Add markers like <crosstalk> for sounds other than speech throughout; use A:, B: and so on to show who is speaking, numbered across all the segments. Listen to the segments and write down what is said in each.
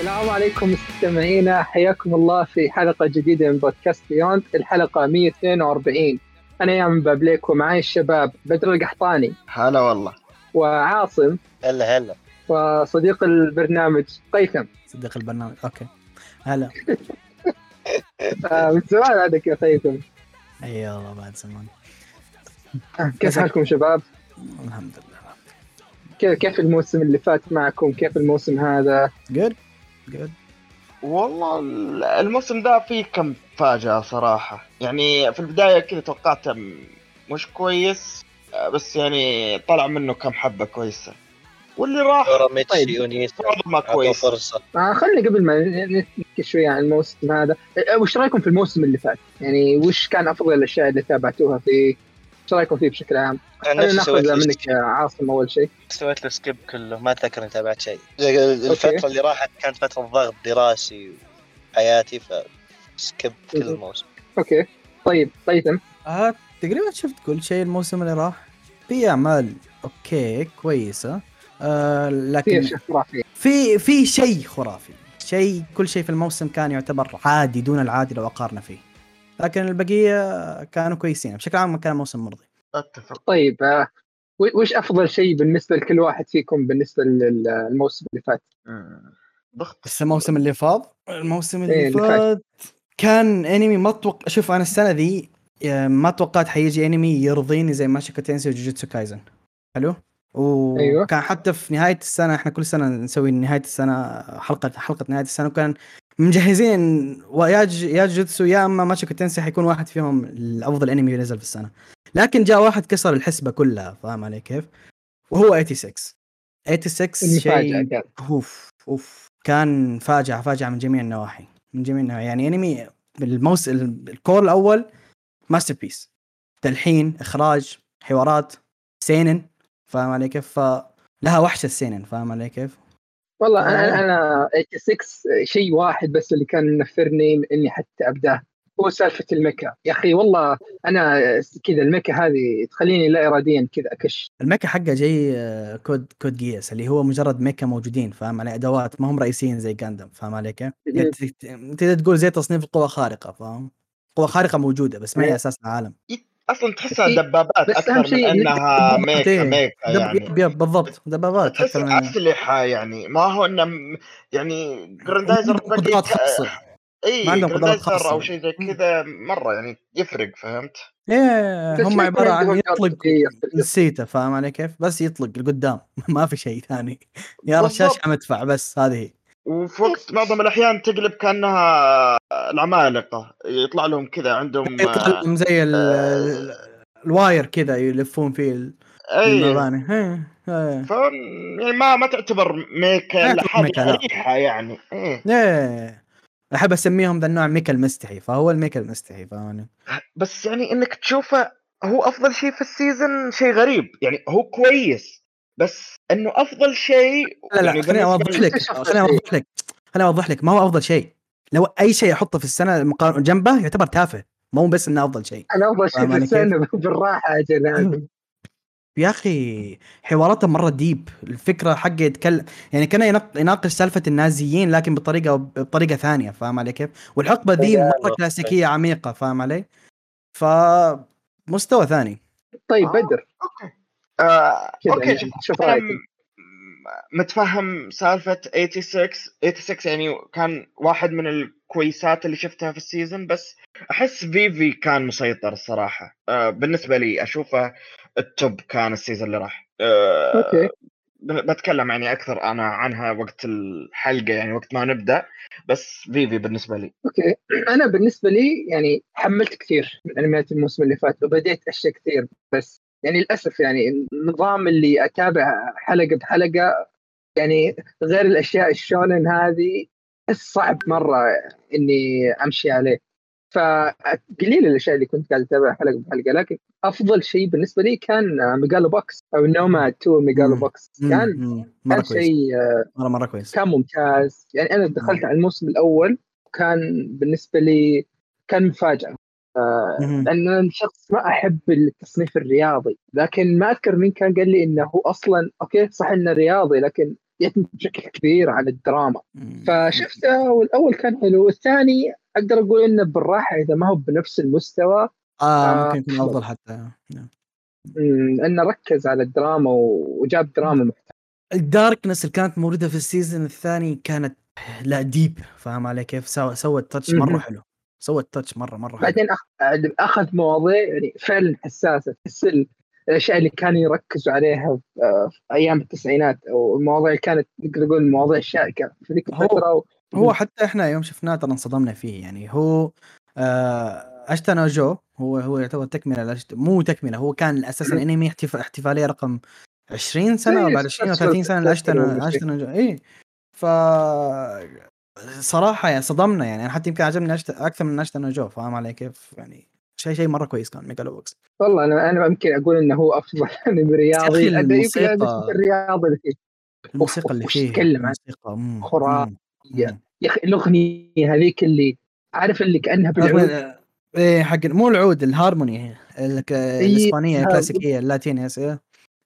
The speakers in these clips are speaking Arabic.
A: السلام عليكم مستمعينا حياكم الله في حلقة جديدة من بودكاست بيوند الحلقة 142 أنا يا من بابليك ومعي الشباب بدر القحطاني.
B: هلا والله.
A: وعاصم.
C: هلا هلا.
A: وصديق البرنامج قيثم.
D: صديق البرنامج okay. هلا.
A: آه، من زمان هذاك يا قيثم.
D: إي والله بعد زمان.
A: كيف حالكم شباب؟
D: الحمد لله.
A: كيف كيف الموسم اللي فات معكم؟ كيف الموسم هذا؟
D: جود جود
B: والله ال- الموسم ده فيه كم فاجأة صراحة يعني في البداية كذا توقعته مش كويس بس يعني طلع منه كم حبة كويسة واللي راح
A: طيب.
B: ما كويس
C: فرصة
A: آه خلينا قبل ما ن- نحكي شوي عن الموسم هذا آه، وش رأيكم في الموسم اللي فات؟ يعني وش كان أفضل الأشياء اللي تابعتوها فيه؟ إيش رأيكم فيه بشكل عام؟
C: سويت
A: ناخذ منك يا عاصم أول شيء.
C: سويت له skip كله ما أتذكر إني تابعت شيء. الفترة اللي راحت كانت فترة ضغط دراسي وحياتي ف skip كل. الموسم.
A: okay. طيب قيثم
D: آه تقريبا شفت كل شيء الموسم اللي راح. في أعمال okay كويسة. آه
A: في
D: لكن في في شيء خرافي. شيء كل شيء في الموسم كان يعتبر عادي دون العادي لو أقارنه فيه. لكن البقية كانوا كويسين بشكل عام كان موسم مرضي
B: أتفق
A: طيب آه، وش أفضل شيء بالنسبة لكل واحد فيكم بالنسبة للموسم اللي فات؟
B: مم. ضغط
D: بس الموسم اللي فاض الموسم اللي,
A: إيه، اللي فات.
D: فات كان انمي ما أتوقع شوف أنا السنة ذي آه، ما توقعت حيجي انمي يرضيني زي ماشيكا تنسي وجوجوتسو كايزن حلو وكان
A: أيوة.
D: حتى في نهاية السنة إحنا كل سنة نسوي نهاية السنة حلقة حلقة نهاية السنة وكان مجهزين. ويا يا جوجوتسو يا أما موشوكو تنسي حيكون واحد فيهم الأفضل أنمي نزل في السنة. لكن جاء واحد كسر الحسبة كلها فاهم علي كيف؟ وهو 86 86
A: المفاجاه
D: شيء أوف أوف. كان فاجعه فاجعه من جميع النواحي من جميع النواحي. يعني أنمي الموس ال cour الأول masterpiece تلحين إخراج حوارات سينن فاهم علي كيف؟ فلها وحشة السينن فاهم علي كيف؟
A: والله
D: آه.
A: أنا أنا 86 شيء واحد بس اللي كان منفرني من إني حتى ابداه هو سالفة الميكا يا أخي والله أنا كذا الميكا هذه تخليني لا اراديا كذا أكش
D: الميكا حقه جاي آه، كود كود جياس اللي هو مجرد ميكا موجودين فاهم علي أدوات ما هم رئيسيين زي جاندم فاهم علي كيف؟
A: مم.
D: تقدر تقول زي تصنيف القوى خارقة فاهم؟ قوة خارقة موجودة بس ما هي
A: إيه.
D: أساس العالم
B: أصلا تحسها
A: في-
B: دبابات
A: أكثر
B: من إنها
D: إيه.
B: ميكا
D: دب...
B: يعني
D: yep yep بالضبط دبابات
B: تحس
D: أكثر من
B: اسلحه يعني ما هو إنه يعني جراندايزر
D: عندهم قدرات خاصة
B: إي
D: ما عندهم قدرات خاصة.
B: أو شيء زي كذا مرة يعني يفرق فهمت؟
A: إيه
D: هم عبارة عن يطلق. نسيته فاهم علي كيف؟ بس يطلق لقدام <laughs> ما في شيء ثاني يا رشاش. يا مدفع بس هذه هي
B: وفي وقت معظم الأحيان تقلب كأنها العمالقة يطلع لهم كذا عندهم <laughs>
D: يطلع لهم زي ال- ال wire كذا يلفون فيه
B: اي
D: المباني إيه، إيه.
B: ف يعني ما ما تعتبر ميكا
D: ما
B: إلا
D: تعتبر
B: حاجة
D: ميكا، لا.
B: ريحه يعني إيه
D: إيه أحب أسميهم ذا النوع ميكا المستحي فهو الميكا المستحي فاهمني؟
B: بس يعني إنك تشوفه هو أفضل شيء في ال season شيء غريب يعني هو كويس بس إنه أفضل شيء
D: لا لا خليني
B: أوضح
D: لك خليني؟ أوضح لك خليني أوضح لك ما هو أفضل شيء لو أي شيء احطه في السنة جنبه يعتبر تافه. مو بس إنه أفضل شيء.
A: أنا أفضل شيء في السنة بالراحة أجل
D: يا أخي حواراته مرة deep. الفكرة حقه يتكلم يعني كان يناقش سالفة النازيين لكن بطريقة بطريقة ثانية. فاهم علي كيف؟ والحقبة ذي مرة
C: لا.
D: كلاسيكية عميقة. فاهم علي؟ ف مستوى ثاني.
A: طيب. بدر.
B: آه
A: أوكي.
B: شوف رأيك. متفهم سالفة 86 86 يعني كان واحد من الكويسات اللي شفتها في ال season بس أحس فيفي كان مسيطر الصراحة. آه بالنسبة لي أشوفه ال top كان ال season اللي راح. آه okay. بتكلم يعني أكثر أنا عنها وقت الحلقة يعني وقت ما نبدأ بس فيفي بالنسبة لي.
A: okay. أنا بالنسبة لي يعني حملت كثير من أنميات الموسم اللي فات وبديت أشياء كثير بس يعني للأسف يعني النظام اللي اتابع حلقة بحلقة يعني غير الأشياء الشونن هذه صعب مرة إني أمشي عليه. فقليل الأشياء اللي كنت قاعد أتابعها حلقة بحلقة لكن أفضل شيء بالنسبة لي كان ميجالو بوكس أو نوماد 2 ميجالو
B: مم.
A: بوكس.
D: مم،
A: كان
D: مم، مرة
A: كان شيء
D: مره مرة كويس.
A: كان ممتاز. يعني أنا دخلت على الموسم الأول وكان بالنسبة لي كان
D: مفاجأة.
A: لأن أنا شخص ما أحب التصنيف الرياضي لكن ما أذكر مين كان قال لي إنه هو أصلا okay صح إنه رياضي لكن يعتمد بشكل كبير على الدراما. فشفته والأول كان حلو والثاني أقدر أقول إنه بالراحة إذا ما هو بنفس المستوى
D: آه
A: آه،
D: ممكن يكون أفضل حتى نعم.
A: انه ركز على الدراما وجاب دراما محترمة.
D: ال darkness اللي كانت موجودة في ال season الثاني كانت لا deep فاهم علي كيف؟ سو- سوت touch
A: مرة.
D: حلو. سوت touch مرة مرة حلو.
A: بعدين أخذ مواضيع يعني فعلا حساسة. تحس ال- الأشياء اللي كانوا يركزوا عليها في آه، أيام التسعينات أو المواضيع كانت نقدر نقول مواضيع شائكه في ذيك
D: هو-
A: الفترة و...
D: هو حتى إحنا يوم شفناه ترى انصدمنا فيه. يعني هو آه جو هو هو يعتبر تكملة لأشت... مو تكملة هو كان
A: أساسا.
D: إنمي احتف... احتفالية رقم 20 سنة
A: إيه،
D: بعد 20 أو 30 سنة
A: شيء.
D: أشيتا نو جو. اي ف صراحة يعني صدمنا يعني أنا حتى يمكن عجبني أشت... أكثر من أشيتا نو جو فاهم علي كيف يعني شيء شيء مرة كويس كان ميجالو بوكس
A: والله أنا أنا يمكن أقول إنه هو أفضل <laughs> انمي رياضي
D: أخي
A: أنا يمكن الرياضه اللي فيه
D: الموسيقى اللي فيه
A: تتكلم عن-.
D: مم،
A: يا- أخي الأغنية هذيك اللي عارف اللي كأنها بالعود
D: إيه حق مو العود الهارموني الك-
A: الإسبانية.
D: الكلاسيكية اللاتينية إيه.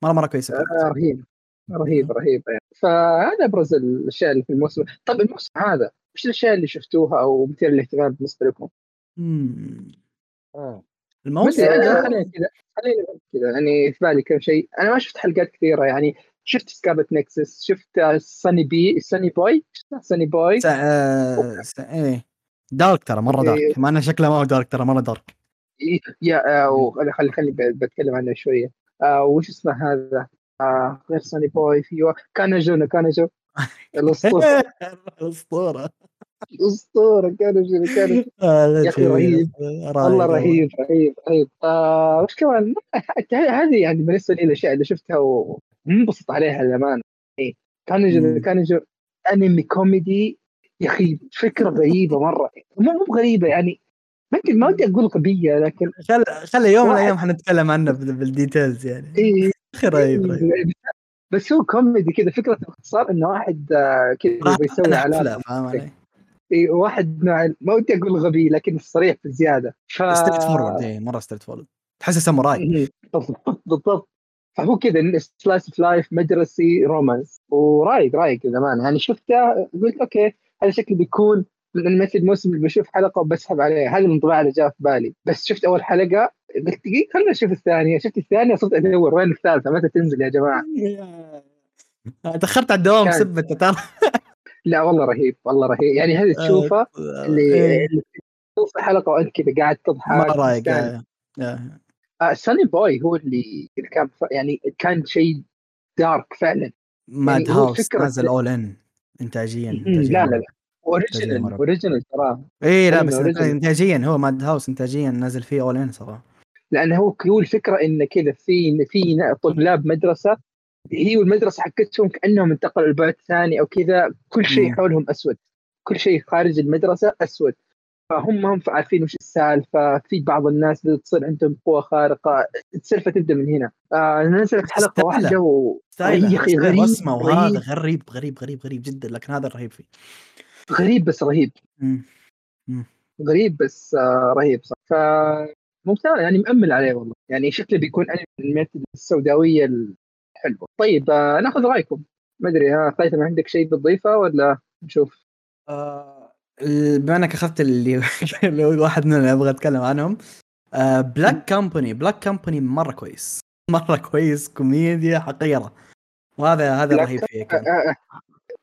D: مره مرة كويسة.
A: آه، رهيب رهيب رهيب يعني. فهذا أبرز الأشياء اللي في الموسم طب الموسم هذا إيش الأشياء اللي شفتوها أو مثير للاهتمام بالنسبة لكم؟
D: مم.
B: مم.
D: الموسم هذا
A: خلينا كذا خلينا كذا يعني في بالي كم شيء أنا ما شفت حلقات كثيرة يعني شفت Scarlet Nexus شفت Sonny B Sonny Boy Sonny Boy
D: س... آه... س... إيه dark ترى مرة
A: إيه.
D: dark ما أنا شكله ما هو dark ترى مرة dark
A: يا آه، خلي خلي خلي بتكلم عنه شوية آه وش اسمه هذا آه غير Sonny Boy في كانجو كانجو <laughs> الأسطورة.
D: اسطوره <laughs>
A: الأسطورة كانجو كانجو <laughs> يا أخي رهيب. والله رهيب رهيب رهيب. آه وش كمان؟ هذه يعني بالنسبة لي الأشياء اللي شفتها ومنبسط عليها للأمانة. إيه.
D: مم.
A: كانجو أنمي كوميدي يا أخي فكرة غريبة مرة. مو مو غريبة يعني. ما أدري ما ودي أقول غبيه لكن
D: خل خلي يوم من الأيام حنتكلم عنه بال- بال details يعني.
A: إيه.
D: أخي رهيب رهيب.
A: بس هو كوميدي كذا فكرة باختصار انه واحد آه، كذا يبغى يسوي
D: أنا علاقة. فاهم علي؟
A: إيه، واحد نوع ما ودي أقول غبي لكن صريح بزيادة. ف
D: straightforward إيه مرة straightforward تحسه ساموراي.
A: بالضبط بالضبط. فهو كذا slice of life مدرسي romance ورايق رايق للأمانة. يعني شفته قلت okay هذا شكله بيكون من الانميات الموسم اللي بشوف حلقة وبسحب عليها. هذا الانطباع اللي جاء في بالي. بس شفت أول حلقة قلت دقيقة خلينا نشوف الثانية. شفت الثانية؟ صرت أدور وين الثالثة؟ متى تنزل يا جماعة؟ <laughs>
D: تاخرت على الدوام
A: كان-
D: سبت ترى. <laughs>
A: لا والله رهيب والله رهيب. يعني هذه تشوفه اللي
D: إيه،
A: تشوف حلقة وأنت كذا قاعد تضحك.
D: مره رايق. آه، آه.
A: آه ساني بوي هو اللي كان يعني كان شيء dark فعلا.
D: Mad
A: يعني House
D: نازل اول ان
A: إنتاجيا
D: إنتاجياً
A: لا لا. لا. original
D: مرة.
A: original ترى.
D: اي لا بس. انتاجيا هو Madhouse انتاجيا نازل فيه all in صراحة
A: لأنه هو هو الفكرة انه كذا في في طلاب مدرسة هي والمدرسة حقتهم كأنهم انتقلوا لبعد ثاني أو كذا كل شيء. حولهم أسود. كل شيء خارج المدرسة أسود. فهم ما هم عارفين وش السالفة. في بعض الناس بدأت تصير عندهم قوة خارقة. السالفة تبدأ من هنا. آه نزلت
D: حلقة.
A: واحدة و
D: رسمة وهذا
A: غريب
D: غريب غريب غريب جدا لكن هذا الرهيب فيه.
A: غريب بس رهيب. غريب بس آه رهيب صح. ف ممتاز يعني مأمل عليه والله. يعني شكله بيكون أنمي السوداوية الحلوة. طيب آه ناخذ رأيكم. ما أدري ها قيثم عندك شيء بتضيفه ولا نشوف؟
D: آه، بما إنك أخذت اللي واحد <laughs> من اللي أبغى اتكلم عنهم Black Company Black Company مرة كويس. <laughs> مرة كويس كوميديا حقيرة. وهذا هذا رهيب فيه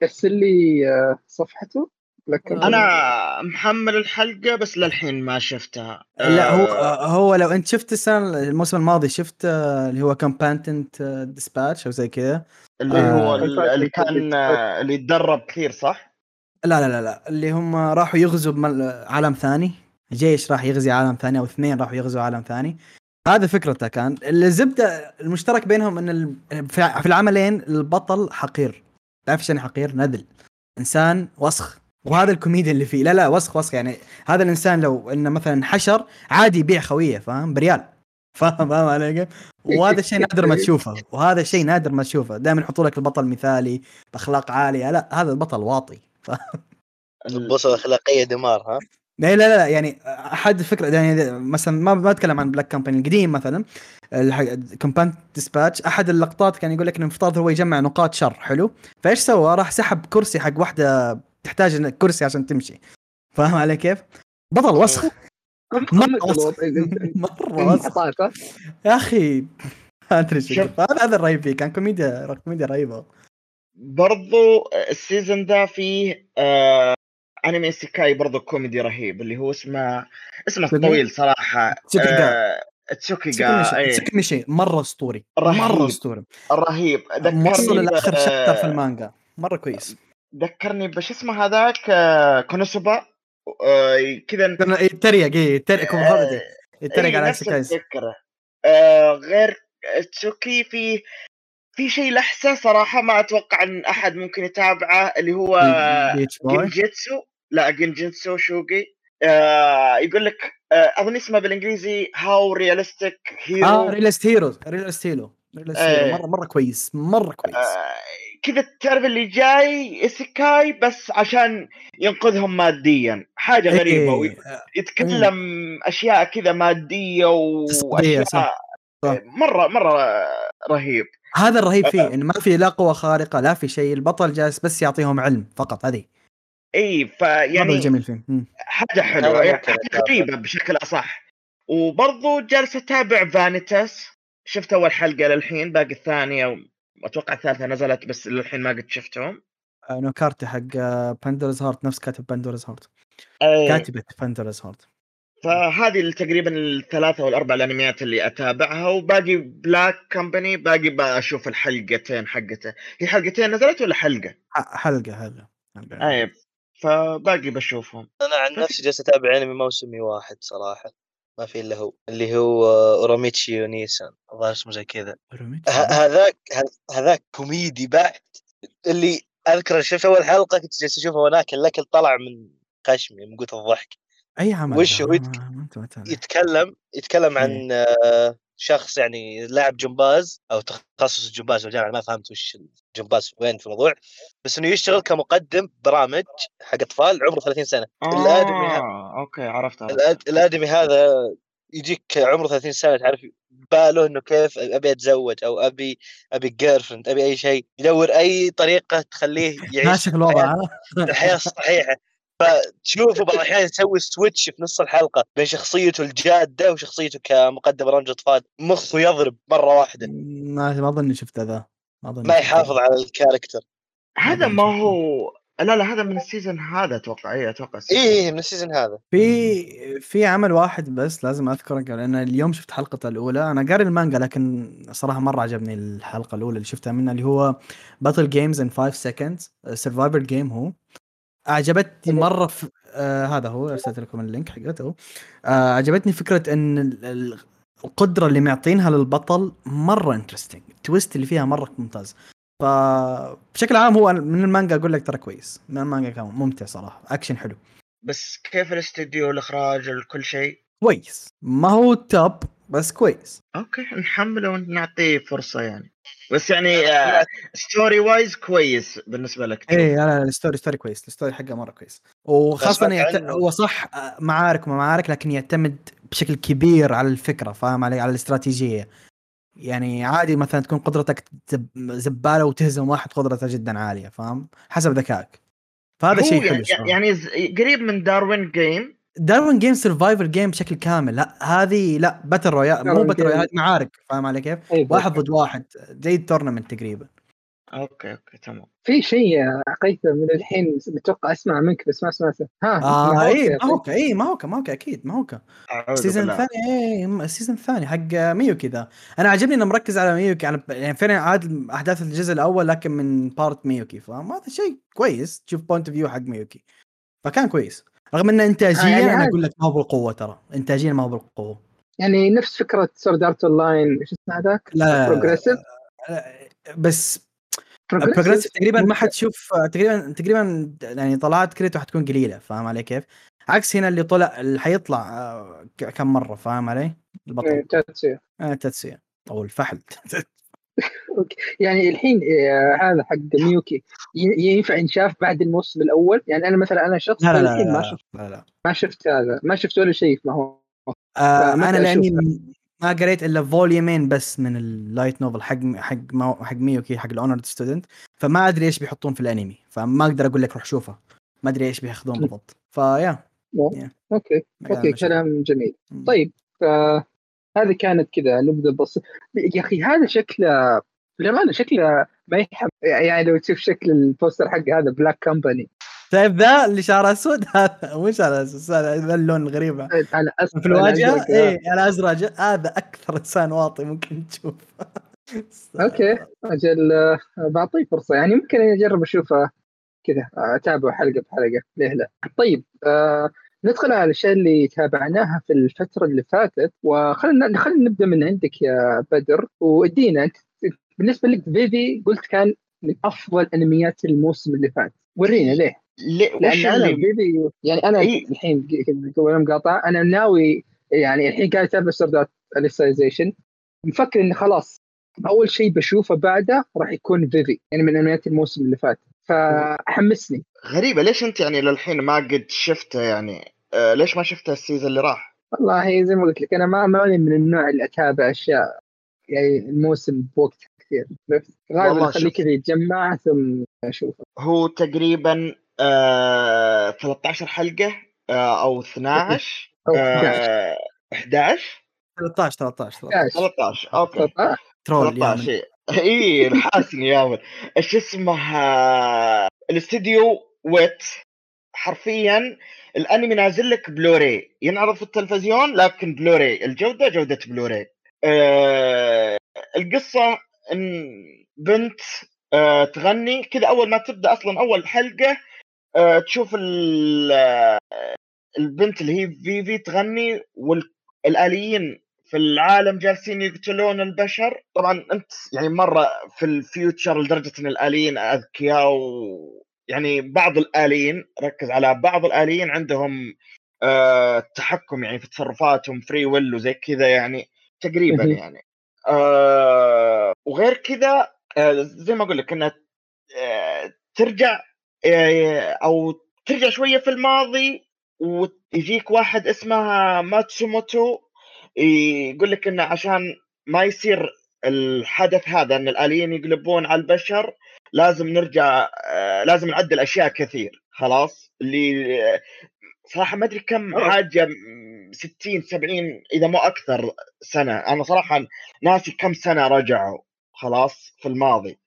A: ارسل لي آه صفحته. لك
B: أنا محمل الحلقة بس للحين ما شفتها.
D: لا هو
B: آه،
D: هو لو أنت شفت السنة الموسم الماضي شفت آه، اللي هو Combatants Dispatch أو زي كذا.
B: اللي
D: آه.
B: هو ال- اللي كان آه، اللي يتدرب كثير صح؟
D: لا لا لا لا. اللي هم راحوا يغزوا عالم ثاني. جيش راح يغزي عالم ثاني أو اثنين راحوا يغزوا عالم ثاني. هذا فكرته كان. الزبدة المشترك بينهم إن ال- في في العملين البطل حقير. تعرف يعني حقير نذل. إنسان وسخ. وهذا الكوميديا اللي فيه. لا لا وسخ وسخ. يعني هذا الإنسان لو إنه مثلا حشر عادي يبيع خوية فاهم؟ بريال. <laughs> فاهم؟ فاهم علي؟ وهذا الشيء نادر ما تشوفه. وهذا الشيء نادر ما تشوفه. دائما يحطوا لك البطل مثالي بأخلاق عالية. لا هذا البطل واطي. <laughs>
C: البوصلة الأخلاقية دمار ها؟
D: لا لا لا يعني أحد الفكرة يعني مثلا ما ما أتكلم عن Black Company القديم مثلا Combatants Dispatch أحد اللقطات كان يقول لك انه المفترض هو يجمع نقاط شر حلو؟ فإيش سوى؟ راح سحب كرسي حق واحدة تحتاج كرسي عشان تمشي. فاهم علي كيف؟ بطل وسخ. مرة وسخ. <laughs> مرة وسخ. يا أخي ما أدري هذا هذا الرهيب فيه كان كوميديا كوميديا رهيبة.
B: برضو ال season ذا فيه آه أنمي isekai برضو كوميدي رهيب اللي هو اسمه اسمه طويل صراحة
D: آه
B: Tsukiga
D: اي شيء مرة أسطوري مرة أسطوري.
B: رهيب.
D: موصل لآخر chapter في المانجا مرة كويس.
B: ذكرني بش اسمه هذاك آه، Konosuba آه، كذا
D: يتريق اي يتريق يتريق على سيكايز
B: آه غير تسوكي في في شيء لحسه صراحة ما أتوقع إن أحد ممكن يتابعه اللي هو جنجيتسو لا جنجيتسو شوقي. آه يقول لك آه أظن اسمه بالإنجليزي هاو ريالستيك هيرو
D: آه ريالست هيرو ريالست هيرو مرة مرة كويس مرة كويس.
B: آه كذا تعرف اللي جاي اسكاي بس عشان ينقذهم ماديا. حاجة إيه. غريبة ويتكلم إيه. أشياء كذا مادية وأشياء مرة مرة رهيب.
D: هذا الرهيب فيه انه ما في لا قوة خارقة لا في شيء البطل جالس بس يعطيهم علم فقط هذه.
B: إي فيعني
D: الجميل فيه.
B: حاجة حلوة يعني حاجة غريبة بشكل أصح. وبرضو جالس أتابع فانيتاس شفت أول حلقة للحين باقي الثانية وأتوقع الثالثة نزلت بس للحين ما قد شفتهم.
D: انه كارتي حق Pandora Hearts نفس كاتب Pandora Hearts كاتبة Pandora Hearts
B: فهذه تقريبا الثلاثة والأربع الأنميات اللي أتابعها وباقي Black Company باقي بشوف الحلقتين حقته. هي حلقتين نزلت ولا حلقة؟
D: حلقة حلقة,
B: حلقة. أي فباقي بشوفهم.
C: أنا عن نفسي جالس أتابع أنمي موسمي واحد صراحة. ما في إلا هو اللي هو Uramichi Oniisan الظاهر اسمه زي كذا. هذاك هذاك كوميدي بحت اللي أذكر شفت أول حلقة كنت جالس أشوفه هناك الأكل طلع من خشمي من قوة الضحك.
D: أي عمل
C: وش هو؟ يتك... يتكلم يتكلم عن آه، شخص يعني لاعب جمباز أو تخصص الجمباز والجامعة ما فهمت وش الجمباز وين في الموضوع بس إنه يشتغل كمقدم برامج حق أطفال عمره 30 سنة.
B: آه الأدمي ه... okay عرفت,
C: عرفت. الأدمي هذا يجيك عمره 30 سنة تعرف باله إنه كيف أبي أتزوج أو أبي أبي girlfriend أبي أي شيء يدور أي طريقة تخليه <laughs> يعيش
D: ماشي الوضع
C: الحياة الصحيحه فتشوفه بعض الأحيان يسوي switch في نص الحلقة بين شخصيته الجادة وشخصيته كمقدم برامج اطفال مخه يضرب مرة واحدة.
D: ما ما أظني شفت ذا.
C: ما اظن ما يحافظ على ال character
B: هذا ما هو لا لا هذا من ال season هذا أتوقع. اي أتوقع
C: اي إيه من السيزون هذا.
D: في في عمل واحد بس لازم أذكره لأن اليوم شفت حلقته الأولى. أنا قاري المانجا لكن صراحة مرة عجبني الحلقة الأولى اللي شفتها منها اللي هو Battle Game in 5 Seconds survival game هو. عجبتني مرة في آه هذا هو أرسلت لكم ال link حقته. آه عجبتني فكرة إن القدرة اللي معطينها للبطل مرة interesting ال twist اللي فيها مرة ممتاز. فبشكل عام هو من المانجا أقول لك ترى كويس من المانجا كان ممتع صراحة اكشن حلو.
B: بس كيف الاستديو الإخراج كل شيء؟
D: كويس. ما هو top بس كويس.
B: okay نحمله ونعطيه فرصة يعني. بس يعني story آه، wise كويس بالنسبة لك.
D: إيه لا لا ال story story كويس. ال story حقه مرة كويس. وخاصة يعت... هو صح آه، معارك وما معارك لكن يعتمد بشكل كبير على الفكرة فاهم علي؟ على الاستراتيجية. يعني عادي مثلا تكون قدرتك زبالة وتهزم واحد قدرته جدا عالية فاهم؟ حسب ذكائك. فهذا شيء حلو
B: يعني, يعني قريب من Darwin's Game
D: Darwin's Game survival game بشكل كامل. لا هذه لا battle royale مو battle royale معارك فاهم علي كيف؟ واحد ضد واحد. زي ال tournament تقريبا.
B: okay okay تمام.
A: في شيء عقيته من الحين متوقع أسمع منك بس ما سمعته.
D: ها آه اي ما هو اي ما هو ما هو أكيد ما هو ال season الثاني اي ال season الثاني حق ميوكي ذا. أنا عجبني إنه مركز على ميوكي على يعني فعلا عاد أحداث الجزء الأول لكن من part ميوكي فهذا شيء كويس تشوف point of view حق ميوكي. فكان كويس. رغم إن انتاجيا آه يعني أنا أقول لك ما هو بالقوة ترى. انتاجيا ما هو بالقوة.
A: يعني نفس فكرة Sword Art Online إيش اسمه هذاك؟
D: لا. Progressive بس Progressive تقريبا ما حتشوف تقريبا تقريبا يعني طلعت كيريتو حتكون قليلة فاهم علي كيف؟ عكس هنا اللي طلع اللي حيطلع آه، كم مرة فاهم علي؟
A: البطل. تاتسيا.
D: آه تاتسيا. أو الفحل <laughs> <laughs>
A: يعني الحين آه، هذا حق ميوكي. ينفع ينشاف بعد الموسم الأول؟ يعني أنا مثلا أنا شخص
D: لا لا لا, لا, ما شفت لا لا.
A: ما شفت هذا ما شفت ولا شيء ما هو
D: آه أنا لأني ما قريت إلا volume ين بس من ال light novel حق حق حق ميوكي حق ال honor student فما أدري إيش بيحطون في الأنمي. فما أقدر أقول لك روح شوفه. ما أدري إيش بياخذون بالضبط. فيا
A: أوكي. أوكي. كلام جميل. طيب هذه كانت كذا نبذة بس يا أخي هذا شكله للامانه شكله ما يحب. يعني لو تشوف شكل البوستر حق هذا black company
D: طيب ذا اللي شعره أسود؟ <laughs> هذا مش على أساس هذا اللون الغريب
A: على
D: في الواجهة؟ اي على ازرق هذا أكثر إنسان واطي ممكن تشوف <laughs>
A: okay أجل آه، بعطيه فرصة. يعني ممكن أجرب أشوفه كذا أتابعه حلقة بحلقة. ليه لا؟ طيب آه ندخل على الاشياء اللي تابعناها في الفترة اللي فاتت وخلينا خلينا نبدأ من عندك يا بدر وادينا انت بالنسبة لك فيفي قلت كان من أفضل أنميات الموسم اللي فات. ورينا ليه؟
B: ليه؟
A: لأن أنا فيفي يعني أنا إيه؟ الحين قبل مقاطع أنا ناوي يعني الحين قاعد أتابع سردات اليسايزيشن مفكر إني خلاص أول شيء بشوفه بعده راح يكون فيفي يعني من أنميات الموسم اللي فات. فحمسني
B: غريبة ليش أنت يعني للحين ما قد شفته يعني آه ليش ما شفته السيزون اللي راح؟
A: والله زي ما قلت لك أنا ما ماني من النوع اللي أتابع أشياء يعني الموسم بوقت كثير. غالبا اخليه كذا يتجمع ثم اشوفه
B: هو تقريبا آه 13 حلقة آه أو 12
A: أو 11
B: 11
D: 13 13
B: 13 أوكي. 13
D: ترول
B: 13 اي الحاسني يا إيش اسمه الاستديو ويت. حرفيا الأنمي نازل لك بلوري ينعرض في التلفزيون لكن بلوري الجودة جودة بلوري آه القصة إن بنت آه تغني كذا. أول ما تبدأ أصلا أول حلقة آه تشوف آه، البنت اللي هي فيفي تغني والآليين في العالم جالسين يقتلون البشر. طبعا أنت يعني مرة في ال future لدرجة إن الآليين أذكياء و يعني بعض الآليين ركز على بعض الآليين عندهم آه تحكم يعني في تصرفاتهم free will وزي كذا يعني تقريبا يعني. آه وغير كذا آه زي ما أقول لك إنها آه ترجع آه أو ترجع شوية في الماضي ويجيك واحد اسمها ماتسوموتو. يقول لك إنه عشان ما يصير الحدث هذا إن الآليين يقلبون على البشر لازم نرجع آه، لازم نعدل أشياء كثير خلاص؟ اللي صراحة ما أدري كم حاجة 60 70 إذا مو أكثر سنة. أنا صراحة ناسي كم سنة رجعوا خلاص في الماضي.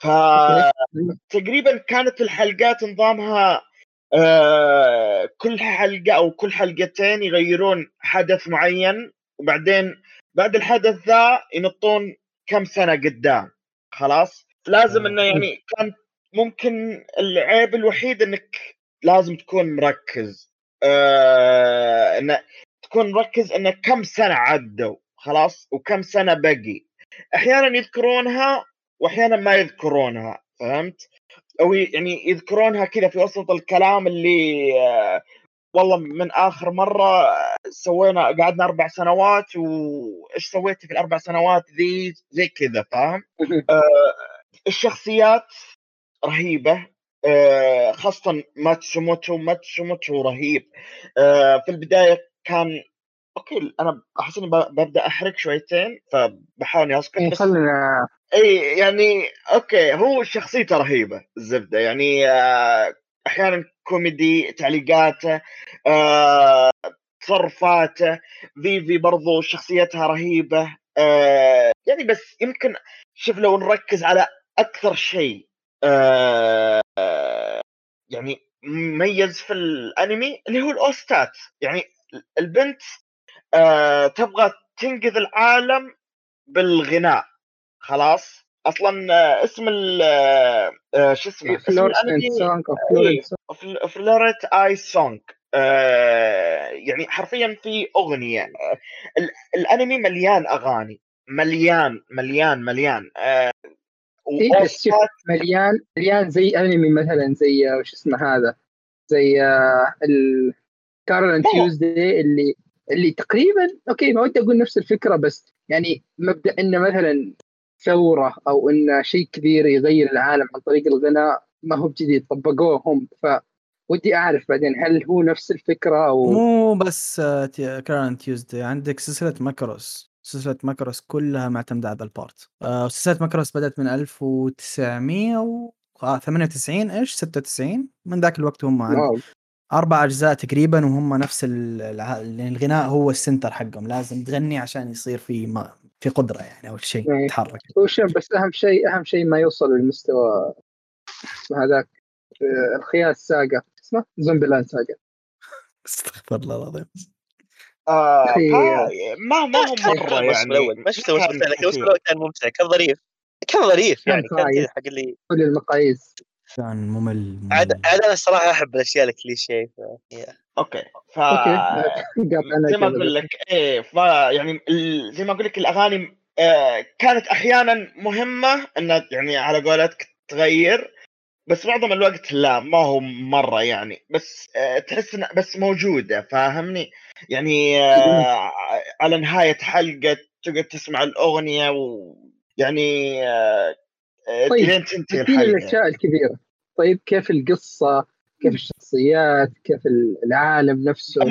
B: فتقريبا كانت الحلقات نظامها آه كل حلقة أو كل حلقتين يغيرون حدث معين وبعدين بعد الحدث ذا ينطون كم سنة قدام. خلاص؟ لازم إنه يعني كان ممكن العيب الوحيد إنك لازم تكون مركز. آه انه تكون مركز انه كم سنة عدوا. خلاص؟ وكم سنة بقي. أحيانا يذكرونها واحيانا ما يذكرونها. فهمت؟ أو يعني يذكرونها كذا في وسط الكلام اللي آه والله من آخر مرة سوينا قعدنا أربع سنوات وايش سويت في الأربع سنوات ذي زي كذا فاهم؟ <laughs> آه الشخصيات رهيبة آه خاصة ماتسوموتو ماتسوموتو رهيب آه في البداية كان okay أنا احس إني ببدا احرق شويتين فبحاول إني أسكت
A: بس خلنا
B: إي يعني okay هو شخصيته رهيبة الزبده يعني آه أحيانا كوميدي تعليقاته آه، تصرفاته فيفي برضو شخصيتها رهيبة آه، يعني بس يمكن شوف لو نركز على أكثر شيء يعني مميز في الأنمي اللي هو ال OSTات يعني البنت تبغى تنقذ العالم بالغناء. خلاص؟ أصلا آه، اسم ال آه، آه، شو اسمه؟ Fluorite Eye's Song يعني حرفيا في أغنية. الأنمي مليان أغاني. مليان مليان مليان.
A: إيه بس شوف مليان مليان زي أنمي مثلا زي وش اسمه هذا؟ زي ال Carole & Tuesday اللي اللي تقريبا okay ما ودي أقول نفس الفكرة بس يعني مبدأ انه مثلا ثورة أو انه شيء كبير يغير العالم عن طريق الغناء ما هو جديد طبقوه هم ف ودي أعرف بعدين هل هو نفس الفكرة أو
D: مو بس Carole & Tuesday عندك سلسلة ماكروس. سلسلة ماكروس كلها معتمدة على ال part آه، سلسلة ماكروس بدأت من 1998 إيش؟ 96 من ذاك الوقت هم أربع أجزاء تقريبا وهم نفس الع... الغناء هو ال center حقهم. لازم تغني عشان يصير في ما... في قدرة يعني أو شيء يعني يتحرك.
A: بس أهم شيء أهم شيء ما يوصل للمستوى هذاك آه، الخيال ساقة اسمه؟ زومبي لاند ساقة. <laughs>
D: استغفر الله العظيم.
B: آه ما ما هو مرة يعني
C: ما شفت الموسم الأول كان ممتع كان ظريف. كان ظريف يعني كان حق اللي
A: كل المقاييس.
D: كان ممل,
C: عاد عاد أنا الصراحة أحب الأشياء الكليشيه ف...
B: okay ف زي ما أقول لك إيه ف يعني زي ما أقول لك الأغاني آه كانت أحيانا مهمة انها يعني على قولتك تغير بس معظم الوقت لا ما هو مرة يعني بس آه تحس إن بس موجودة فاهمني؟ يعني آه على نهاية حلقة تقعد تسمع الأغنية ويعني آه
A: طيب تنتهي الحلقة. الأشياء الكبيرة. طيب كيف القصة؟ كيف الشخصيات؟ كيف العالم نفسه؟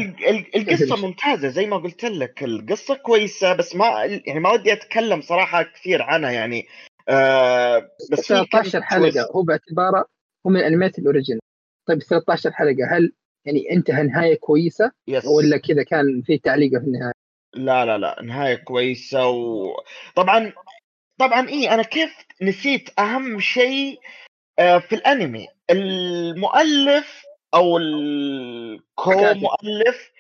B: القصة ممتازة زي ما قلت لك. القصة كويسة بس ما يعني ما ودي أتكلم صراحة كثير عنها يعني. آه
A: بس 13 حلقة هو باعتباره هو من الانميات ال original. طيب 13 حلقة هل يعني انتهى نهاية كويسة؟
B: yes.
A: ولا كذا كان في تعليقه في النهاية؟
B: لا لا لا نهاية كويسة وطبعا طبعا اي أنا كيف نسيت أهم شيء في الأنمي. المؤلف أو ال co مؤلف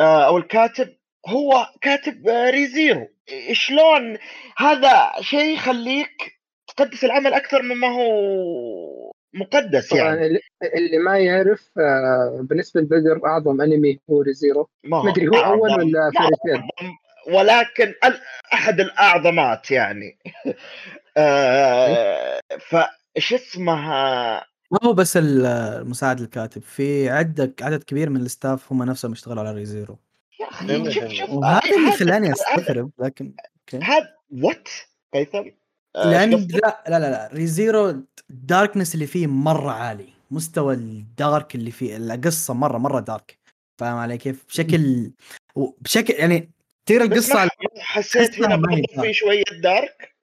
B: آه، أو الكاتب هو كاتب آه، ريزيرو. شلون هذا شيء يخليك تقدس العمل أكثر مما هو مقدس يعني؟
A: اللي ما يعرف بالنسبة لبدر أعظم أنمي هو ريزيرو. ما ادري هو أول ولا فيري
B: ولكن أحد الأعظمات يعني. <laughs> آه فايش اسمها؟
D: ما هو بس المساعد الكاتب في عدة عدد كبير من ال staff هم نفسهم يشتغلوا على ريزيرو
B: يا أخي شوف شوف
D: وهذا اللي خلاني أستغرب لكن
B: هذا what قيثم؟
D: لأن لا لا لا لا. ريزيرو ال darkness اللي فيه مرة عالي. مستوى ال dark اللي فيه القصة مرة مرة dark فاهم علي كيف؟ بشكل بشكل يعني تقرأ القصة
B: حسيت هنا برضه في شوية dark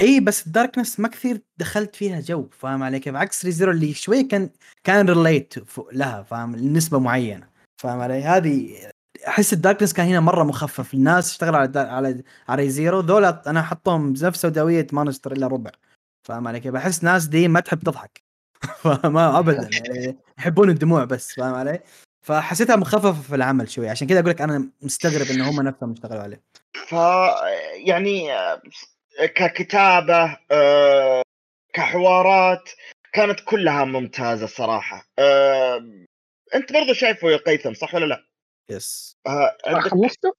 D: إي بس ال darkness ما كثير دخلت فيها جو فاهم علي كيف؟ عكس ريزيرو اللي شوية كان كان relate لها فاهم؟ لنسبة معينة فاهم علي؟ هذه أحس ال darkness كان هنا مرة مخفف الناس اشتغلوا على على على ريزيرو ذولا أنا أحطهم بنفس سوداوية ما نشتر إلا ربع فاهم علي كيف؟ أحس ناس دي ما تحب تضحك <laughs> فما ابدا <laughs> يعني يحبون الدموع بس فاهم علي؟ فحسيتها مخففة في العمل شوي عشان كذا أقول لك أنا مستغرب إن هم نفسهم اشتغلوا عليه.
B: ف يعني ككتابة آه، كحوارات كانت كلها ممتازة صراحة آه، أنت برضو شايفه يا قيثم صح ولا لا؟
D: yes
B: آه، خلصته؟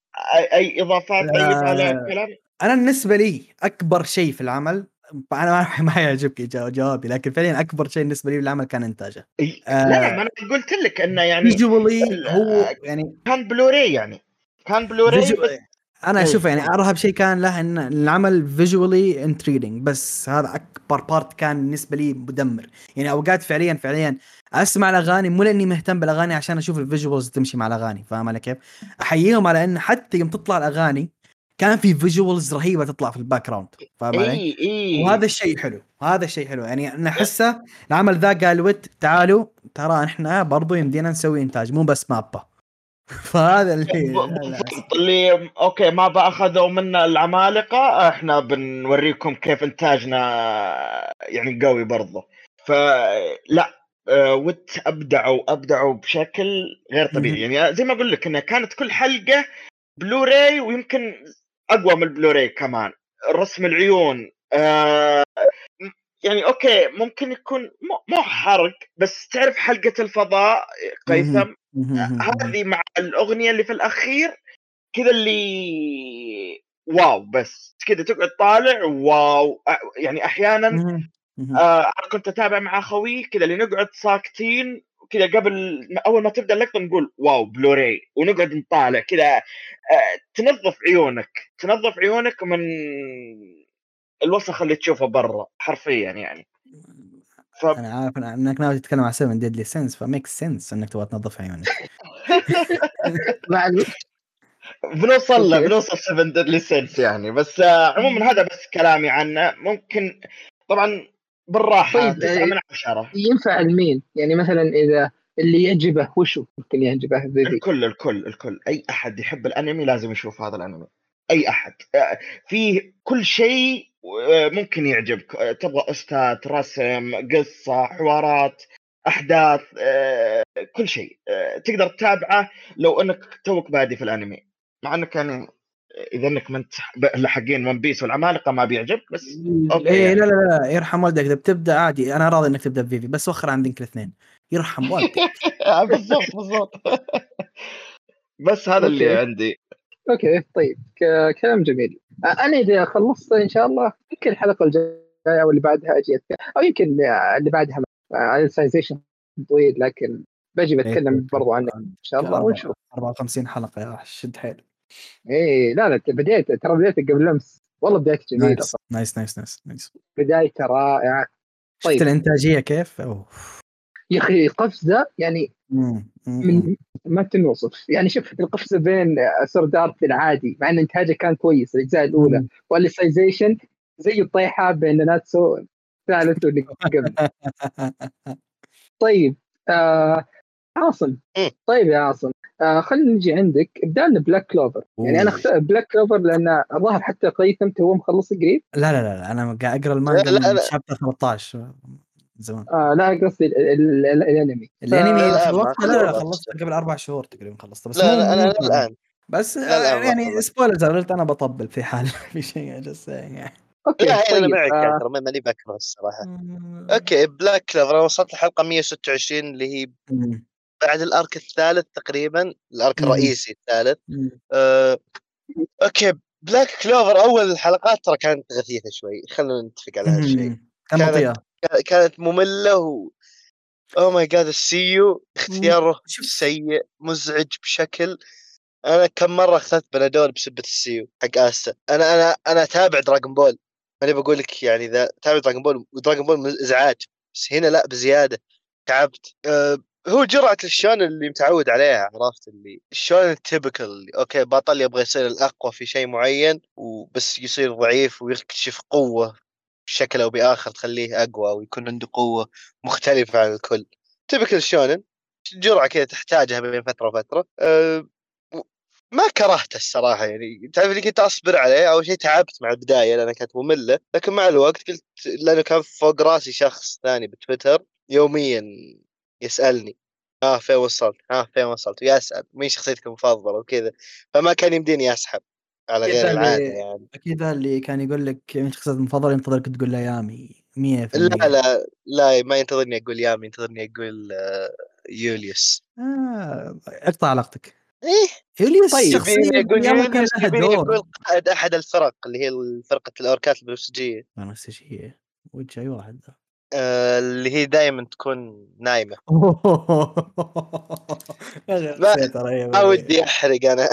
B: أي إضافات أي على الكلام؟
D: أنا بالنسبة لي أكبر شيء في العمل أنا ما <laughs> يعجبك جوابي لكن فعليا أكبر شيء بالنسبة لي بالعمل كان إنتاجه
B: آه لا ما أنا قلت لك إنه يعني
D: visually هو يعني
B: كان بلوري يعني كان بلوري بس
D: أنا أشوف يعني أرهب شيء كان له إن العمل visually entertaining بس هذا أكبر part كان بالنسبة لي مدمر يعني أوقات فعليا فعليا أسمع الأغاني مو لأني مهتم بالأغاني عشان أشوف ال visuals تمشي مع الأغاني فاهم علي كيف؟ أحييهم على إن حتى يوم تطلع الأغاني كان في visuals رهيبة تطلع في ال background فاهم علي؟
B: إيه إيه.
D: وهذا الشيء حلو هذا الشيء حلو يعني أنا أحسه العمل ذا قال wait تعالوا ترى إحنا برضو يمدينا نسوي إنتاج مو بس مابا <laughs> فهذا اللي
B: اللي okay ما بأخذوا منا العمالقة إحنا بنوريكم كيف إنتاجنا يعني قوي برضه فلا آه Wit أبدعوا أبدعوا بشكل غير طبيعي. يعني زي ما أقول لك انها كانت كل حلقة بلوراي ويمكن أقوى من البلوراي كمان. رسم العيون آه يعني okay ممكن يكون مو حرق بس تعرف حلقة الفضاء قيثم؟ هذه مع الأغنية اللي في الأخير كذا اللي wow بس. كذا تقعد طالع wow. يعني أحيانا آه كنت أتابع مع خوي كذا اللي نقعد ساكتين كذا قبل أول ما تبدأ اللقطة نقول wow Blu-ray ونقعد نطالع كذا آه تنظف عيونك. تنظف عيونك من الوسخ اللي تشوفه برا حرفيا يعني.
D: ف... أنا عارف إنك ناوي تتكلم عن 7 Deadly Sins ف make sense إنك تبغى تنظف عيونك. <laughs>
B: بنوصل له بنوصل 7 Deadly Sins يعني. بس آه، عموما هذا بس كلامي عنه. ممكن طبعا بالراحة
A: طيب من عشرة ينفع لمين؟ يعني مثلا إذا اللي يعجبه وشو ممكن يعجبه
B: الكل الكل الكل. أي أحد يحب الأنمي لازم يشوف هذا الأنمي. أي أحد. آه، في كل شيء آه، ممكن يعجبك. آه، تبغى أستاذ رسم قصة حوارات أحداث كل شيء. تقدر تتابعه لو أنك توك بادي في الأنمي. مع أنك يعني إذا أنك ما أنت حقين ون بيس والعمالقة ما بيعجبك بس
D: okay إيه يعني. لا لا لا يرحم والدك. إذا بتبدأ عادي أنا راضي إنك تبدأ بفيفي بس وخر عن ذنك الاثنين يرحم والدك. <laughs>
B: بالضبط بالضبط. <laughs> بس هذا اللي عندي.
A: أوكي طيب كلام جميل. أنا إذا خلصت إن شاء الله يمكن الحلقة الجاية أو اللي بعدها أجي أو يمكن اللي بعدها أليسايزيشن طويل لكن بجي بتكلم إيه، برضو عنه إن شاء الله ونشوف.
D: 54 حلقة يا شد حيل.
A: إيه لا لا بديت ترى بديت قبل أمس. والله بدايته جميلة.
D: nice nice nice nice, nice.
A: بدايته رائعة.
D: طيب. شفت الإنتاجية كيف؟ أوه.
A: يا أخي قفزة يعني من ما تنوصف يعني شوف القفزه بين سورد ارت العادي مع إن إنتاجه كان كويس الأجزاء الأولى. وأليسايزيشن زي الطيحة بين ناتسو الثالث واللي قبل. <laughs> طيب آه عاصم. طيب يا عاصم آه خلينا نجي عندك. ابدأ بلاك كلوفر. يعني أنا اختار بلاك كلوفر لأن الظاهر حتى قيثم تو مخلص قريب.
D: لا لا لا أنا قاعد أقرأ المانجا من chapter 13
A: زمان. آه لا قصدي الانمي
D: الأنمي. لا لا, لا خلصت. قبل أربع شهور تقريبا خلصت
C: بس لا لا أنا الان
D: بس لا يعني spoilers قلت أنا بطبل في حال <laughs> في شيء just يعني.
C: okay لا طيب. أنا معك يعني ترى ماني بكره الصراحة. okay Black Clover أنا وصلت الحلقة 126 اللي هي بعد ال arc الثالث تقريبا ال arc الرئيسي الثالث. آه، okay Black Clover أول الحلقات ترى كانت غثيثة شوي خلينا نتفق على هالشيء كانت كانت مملة و oh my God ال seiyuu اختياره سيء مزعج بشكل. أنا كم مرة أخذت بنادول بسبة السيو حق استا أنا أنا أنا أتابع Dragon Ball ماني بقول لك يعني إذا تابع Dragon Ball و Dragon Ball ازعاج بس هنا لا بزيادة. تعبت. أه هو جرعة ال shounen اللي متعود عليها عرفت؟ اللي ال shounen ال typical okay بطل يبغى يصير الأقوى في شيء معين وبس يصير ضعيف ويكتشف قوة. بشكل أو بآخر تخليه أقوى ويكون عنده قوة مختلفة عن الكل. typical shounen جرعة كذا تحتاجها بين فترة وفترة. أه ما كرهته الصراحة يعني. تعرف اللي كنت أصبر عليه؟ أول شيء تعبت مع البداية لأنها كانت مملة. لكن مع الوقت قلت لأنه كان فوق رأسي شخص ثاني بتويتر يوميا يسألني. ها آه فين وصلت؟ ها آه فين وصلت؟ ويسال مين شخصيتك المفضلة؟ وكذا. فما كان يمديني أسحب. على غير العادة يعني.
D: أكيد اللي كان يقول لك مين شخصيتك المفضلة ينتظرك تقول له يامي 100%
C: لا لا لا ما ينتظرني أقول يامي ينتظرني أقول آه يوليوس.
D: آه اقطع علاقتك.
C: إيه؟
D: يوليوس طيب. شخصية
C: يقول يوليوس يقول قائد أحد الفرق اللي هي فرقه الأوركات البنفسجيه
D: البنفسجيه وجه اي واحد.
C: آه، اللي هي دائما تكون نايمة. <laughs> ما ودي أحرق أنا.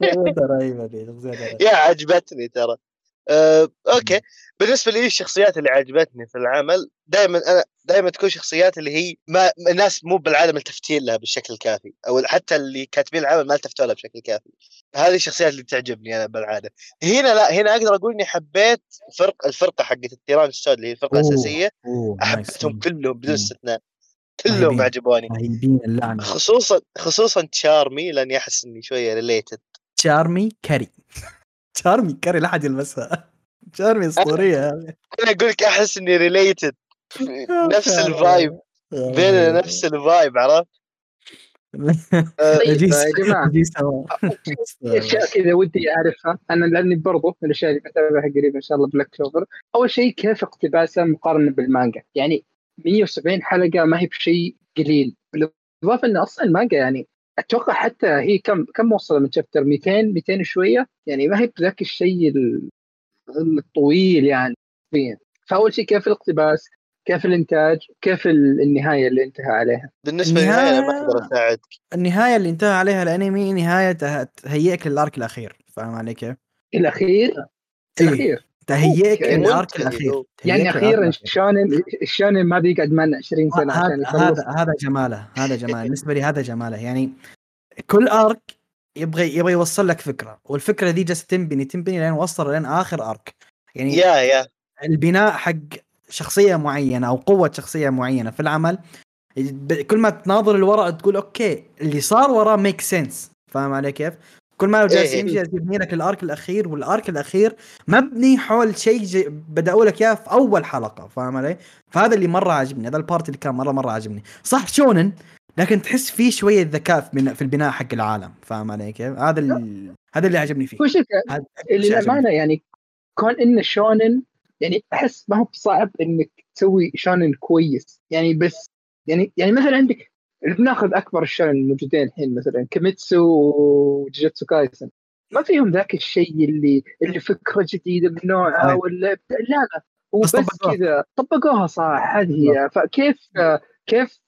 C: <laughs> يا عجبتني ترى. أه، okay. بالنسبة لي الشخصيات اللي عجبتني في العمل دائما أنا دائما تكون شخصيات اللي هي ما الناس مو بالعالم ملتفتين لها بالشكل الكافي أو حتى اللي كاتبين العمل ما التفتوا لها بشكل كافي. هذه الشخصيات اللي تعجبني أنا بالعادة. هنا لا هنا أقدر أقول إني حبيت فرق الفرقة حقت التيران السود اللي هي الفرقة الأساسية. أحبتهم كلهم بدون استثناء. كلهم عجبوني. اللعنة. خصوصا خصوصا تشارمي لأني أحس إني شوية related
D: تشارمي carry تشارمي carry لا أحد يلمسها. تشارمي أسطورية.
C: أنا أقول لك أحس إني related نفس ال vibe بيننا نفس ال vibe عرفت؟
A: آه، طيب يا جماعة. أشياء كذا ودي أعرفها. أنا لأني برضو من الأشياء اللي بتابعها قريب إن شاء الله بلاك كلوفر أول شيء كيف اقتباسه مقارنة بالمانجا يعني 170 حلقة ما هي بشيء قليل. بالإضافة إن أصلا المانجا يعني أتوقع حتى هي كم كم وصل من شابتر 200 200 شوية يعني ما هي بذاك الشيء الطويل يعني. فأول شيء كيف الاقتباس؟ كيف الإنتاج؟ كيف النهاية اللي انتهى عليها؟
C: بالنسبة للنهايه أنا ما أقدر أساعدك.
D: النهاية اللي انتهى عليها الانمي نهايه تهيئك للأرك الأخير. فاهم علي كيف؟
A: الأخير؟ إيه؟ الأخير.
D: تهيئك
A: أوكي.
C: الأرك
D: الأخير
C: هو.
A: يعني
D: أخيرا.
A: شلون شلون ما بيقعد معنا 20 سنة عشان
D: هذا
A: يخلص
D: هذا هذا جماله هذا جماله بالنسبة لي هذا جماله يعني كل أرك يبغى يبغى يوصل لك فكرة والفكرة دي جالسه تنبني تنبني لين وصل لين آخر أرك يعني
C: يا يا
D: البناء حق شخصية معينة أو قوة شخصية معينة في العمل كل ما تناظر لورا تقول okay اللي صار وراه make sense فاهم علي كيف؟ كل ما جالس
C: إيه.
D: يمشي جالس يبني لك ال arc الأخير وال arc الأخير مبني حول شيء بدأوا لك إياه في أول حلقة فاهم علي؟ فهذا اللي مرة عاجبني هذا ال part اللي كان مرة مرة عاجبني صح shounen لكن تحس فيه شوية ذكاء في بناء- في البناء حق العالم فاهم علي كيف؟ هذا اللي هذا اللي عجبني فيه
A: وش اللي للأمانة يعني كون انه shounen يعني أحس ما هو بصعب إنك تسوي shounen كويس يعني بس يعني يعني مثلا عندك بناخذ أكبر ال shounen الموجودين الحين مثلا كيميتسو وجوجوتسو كايسن ما فيهم ذاك الشيء اللي اللي فكرة جديدة بنوعها
D: صحيح.
A: ولا لا لا هو
D: بس
A: بس. كذا طبقوها صح هذه هي فكيف كيف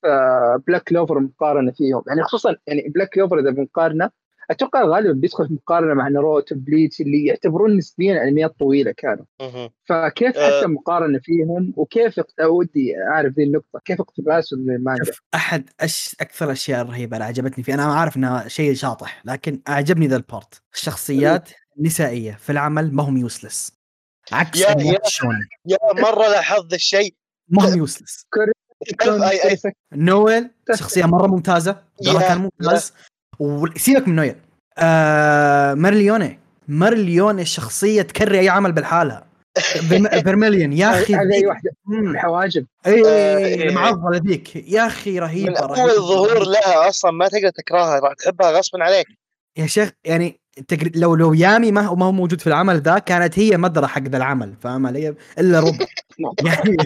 A: Black Clover مقارنة فيهم يعني خصوصا يعني Black Clover إذا بنقارنه أتوقع غالبا بيدخل في مقارنة مع ناروتو Bleach اللي يعتبرون نسبيا انميات طويلة كانوا. فكيف
C: آه.
A: حتى مقارنة فيهم؟ وكيف ودي أعرف ذي النقطة. كيف اقتباسهم للمانجا
D: شوف أحد أش... أكثر الاشياء الرهيبه اللي عجبتني فيه أنا عارف انها شيء شاطح لكن أعجبني ذا ال part الشخصيات نسائية في العمل ما هم useless عكس
C: يا- يا- يا مرة لاحظت الشيء.
D: ما هم
C: useless
D: نويل شخصية مرة ممتازة. دورها
C: يا-
D: كان ممتاز. وسيبك من نويل آه مارليوني مارليوني شخصية تكري أي عمل بالحالة فيرم- فيرميليون <laughs> يا أخي
A: هذه
D: أي
A: واحدة
D: مم.
A: الحواجب
D: اي
C: آه،.
D: المعضله ذيك يا أخي رهيبة
C: من. أول ظهور لها أصلا ما تقدر تكرهها راح تحبها غصبا عليك
D: يا شيخ يعني. لو لو يامي ما هو موجود في العمل ذا كانت هي مدرة حق ذا العمل فاهم علي؟ إلا ربع <laughs> يعني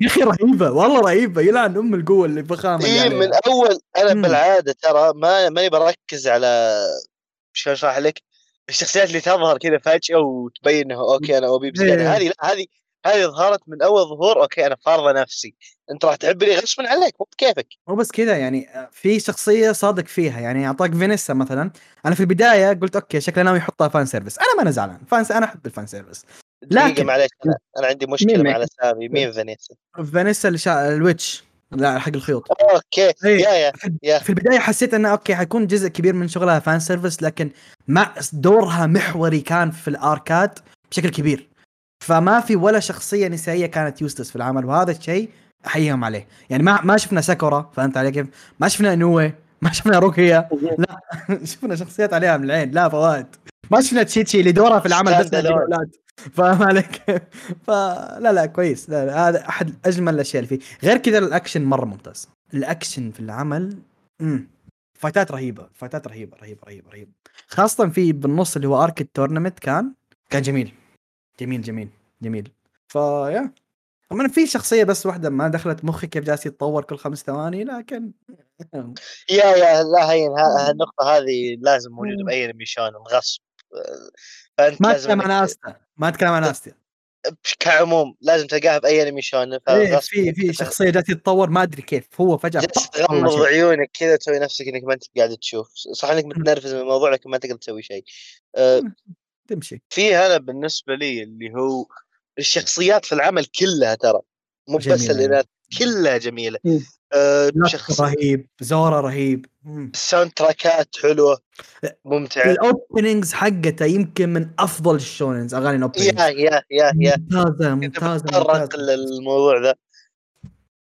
D: يا أخي رهيبة والله رهيبة يلعن أم القوة اللي فخامة
C: اي
D: عليها.
C: من أول أنا
D: مم.
C: بالعادة ترى ما ماني بركز على شلون أشرح لك الشخصيات اللي تظهر كذا فجأة وتبين انه okay أنا OP بزيادة
D: إيه.
C: هذه لا هذه هذه ظهرت من أول ظهور okay أنا فارضه نفسي. أنت راح تحبني غصبا عليك مو بكيفك.
D: مو بس كذا يعني في شخصية صادق فيها. يعني أعطاك فينيسا مثلا. أنا في البداية قلت okay شكله ناوي يحطها fan service أنا ما أنا زعلان. فان س... أنا أحب ال fan
C: service
D: لكن-
C: معليش أنا, أنا عندي
A: مشكلة
C: مع؟ الأسامي. مين فانيسا
D: فينيسا؟ اللي شا... ال witch لا حق الخيوط.
C: okay.
D: إيه.
C: يا يا يا.
D: في البداية حسيت إنه okay حيكون جزء كبير من شغلها fan service لكن ما دورها محوري كان في الاركات بشكل كبير. فما في ولا شخصية نسائية كانت useless في العمل وهذا الشيء أحييهم عليه. يعني ما ما شفنا ساكورا فهمت علي كيف؟ ما شفنا نوي ما شفنا روكيا <laughs> لا <laughs> شفنا شخصيات عليها من العين لا فوائد ما شفنا تشيتشي اللي دورها في العمل بس. الاولاد فاهم عليك فلا لا كويس. لا, لا هذا أحد أجمل الأشياء اللي فيه. غير كذا الأكشن مرة ممتاز. الأكشن في العمل امم فايتات رهيبة فايتات رهيبة رهيبة رهيبة رهيبة. خاصة في بالنص اللي هو arc ال tournament كان كان جميل. جميل جميل جميل. فيا طبعا في شخصية بس واحدة ما دخلت مخي كيف جالس يتطور كل خمس ثواني لكن <laughs>
C: يا يا لا هين ها- <laughs> النقطة هذه لازم موجودة بأي انمي shounen غصب فأنت
D: ما أتكلم عن استا ما أتكلم عن استا
C: كعموم لازم تلقاها بأي انمي shounen
D: إيه في في شخصية جالس يتطور ما أدري كيف هو فجأة
C: جالس تغمض. عيونك كذا تسوي نفسك إنك ما أنت قاعد تشوف. صح إنك متنرفز من الموضوع لكن ما تقدر تسوي شيء. أه،
D: تمشي.
C: في أنا بالنسبة لي اللي هو الشخصيات في العمل كلها ترى مو بس. الاناث كلها جميلة.
D: ناخت
C: شخص
D: رهيب زورا رهيب. ال
C: soundtrack ات حلوة ممتعة.
D: ال openings حقته يمكن من أفضل ال shounens أغاني ال openings
C: يا يا يا يا
D: ممتازة ممتازة
C: تطرق للموضوع ذا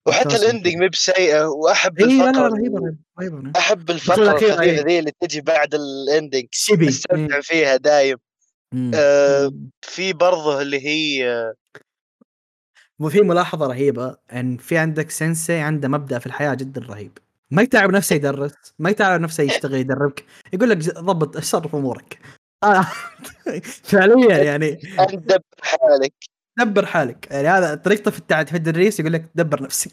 C: وحتى.
D: ال
C: ending مي بسيئة
D: وأحب لا
C: الفقره
D: رهيبة
C: رهيبة
D: أحب
C: الفقره الخفيفة
D: إيه.
C: ذي اللي تجي بعد ال
D: ending
C: أستمتع فيها دايم. آه،
D: مم.
C: في برضه اللي هي
D: وفي ملاحظة رهيبة إن في عندك سensei عنده مبدأ في الحياة جدا رهيب. ما يتعب نفسه <laughs> يدرس ما يتعب نفسه يشتغل يدربك يقول لك ضبط صرف أمورك؟ آه. <laughs> فعليا <laughs> يعني
C: اندب حالك.
D: دبر حالك. يعني هذا طريقته في التع- في التدريس يقول لك دبر نفسك.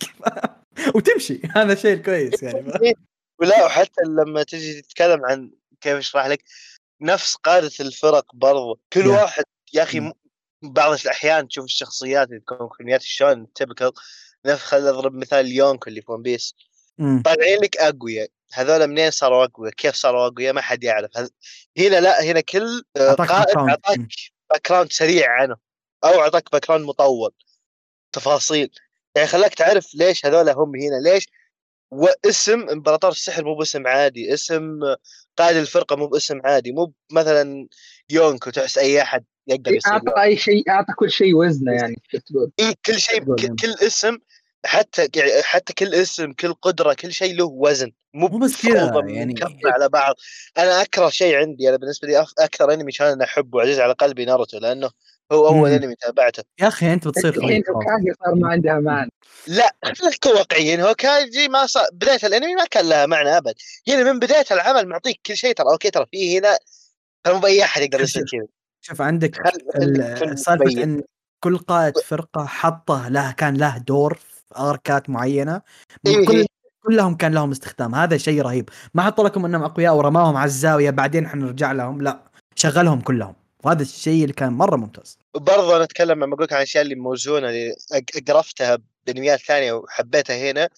D: وتمشي. هذا الشيء الكويس يعني.
C: ولا وحتى لما تجي تتكلم عن كيف اشرح لك نفس قادة الفرق برضو. كل
D: يا.
C: واحد يا أخي بعض الأحيان تشوف الشخصيات اللي تكون الشونن تبكل نفس خل أضرب مثال يونكو اللي في ون بيس. طالعين لك أقوياء. هذول منين صاروا أقوياء؟ كيف صاروا أقوياء؟ ما حد يعرف. هذ- هنا لا هنا كل آه، قائد. أعطاك. background سريع عنه. أو أعطاك back مطول. تفاصيل. يعني خلاك تعرف ليش هذول هم هنا؟ ليش واسم إمبراطور السحر مو باسم عادي اسم قائد الفرقة مو باسم عادي مو مثلا يونكو تحس أي أحد يقدر
A: يصير أعطى أي شيء أعطى كل شيء وزنه يعني تقول؟
C: اي كل شيء كل, كل اسم حتى يعني حتى كل اسم كل قدرة كل شيء له وزن.
D: مو بس كذا يعني
C: على بعض. أنا أكره شيء عندي أنا بالنسبة لي أكثر أنمي كان أحبه وعزيز على قلبي ناروتو لأنه هو أول أنمي تابعته.
D: يا أخي أنت بتصير
A: الحين هوكاجي صار ما عندها معنى
C: لا خلينا نكون واقعيين هوكاجي ما صار بداية الأنمي ما كان لها معنى أبد. يعني من بداية العمل معطيك كل شيء ترى okay ترى في هنا مو باي أحد يقدر يصير كذا.
D: شوف عندك سالفة إن كل قائد فرقة حطه له كان له دور في أركات معينة. إيه كل كلهم كان لهم استخدام. هذا شيء رهيب. ما حط لكم إنهم أقوياء ورماهم على الزاوية بعدين حنرجع لهم. لا شغلهم كلهم. وهذا الشيء اللي كان مرة ممتاز.
C: برضه أنا أتكلم لما أقول لك عن الاشياء اللي موزونة اللي أقرفتها بانميات ثانية وحبيتها هنا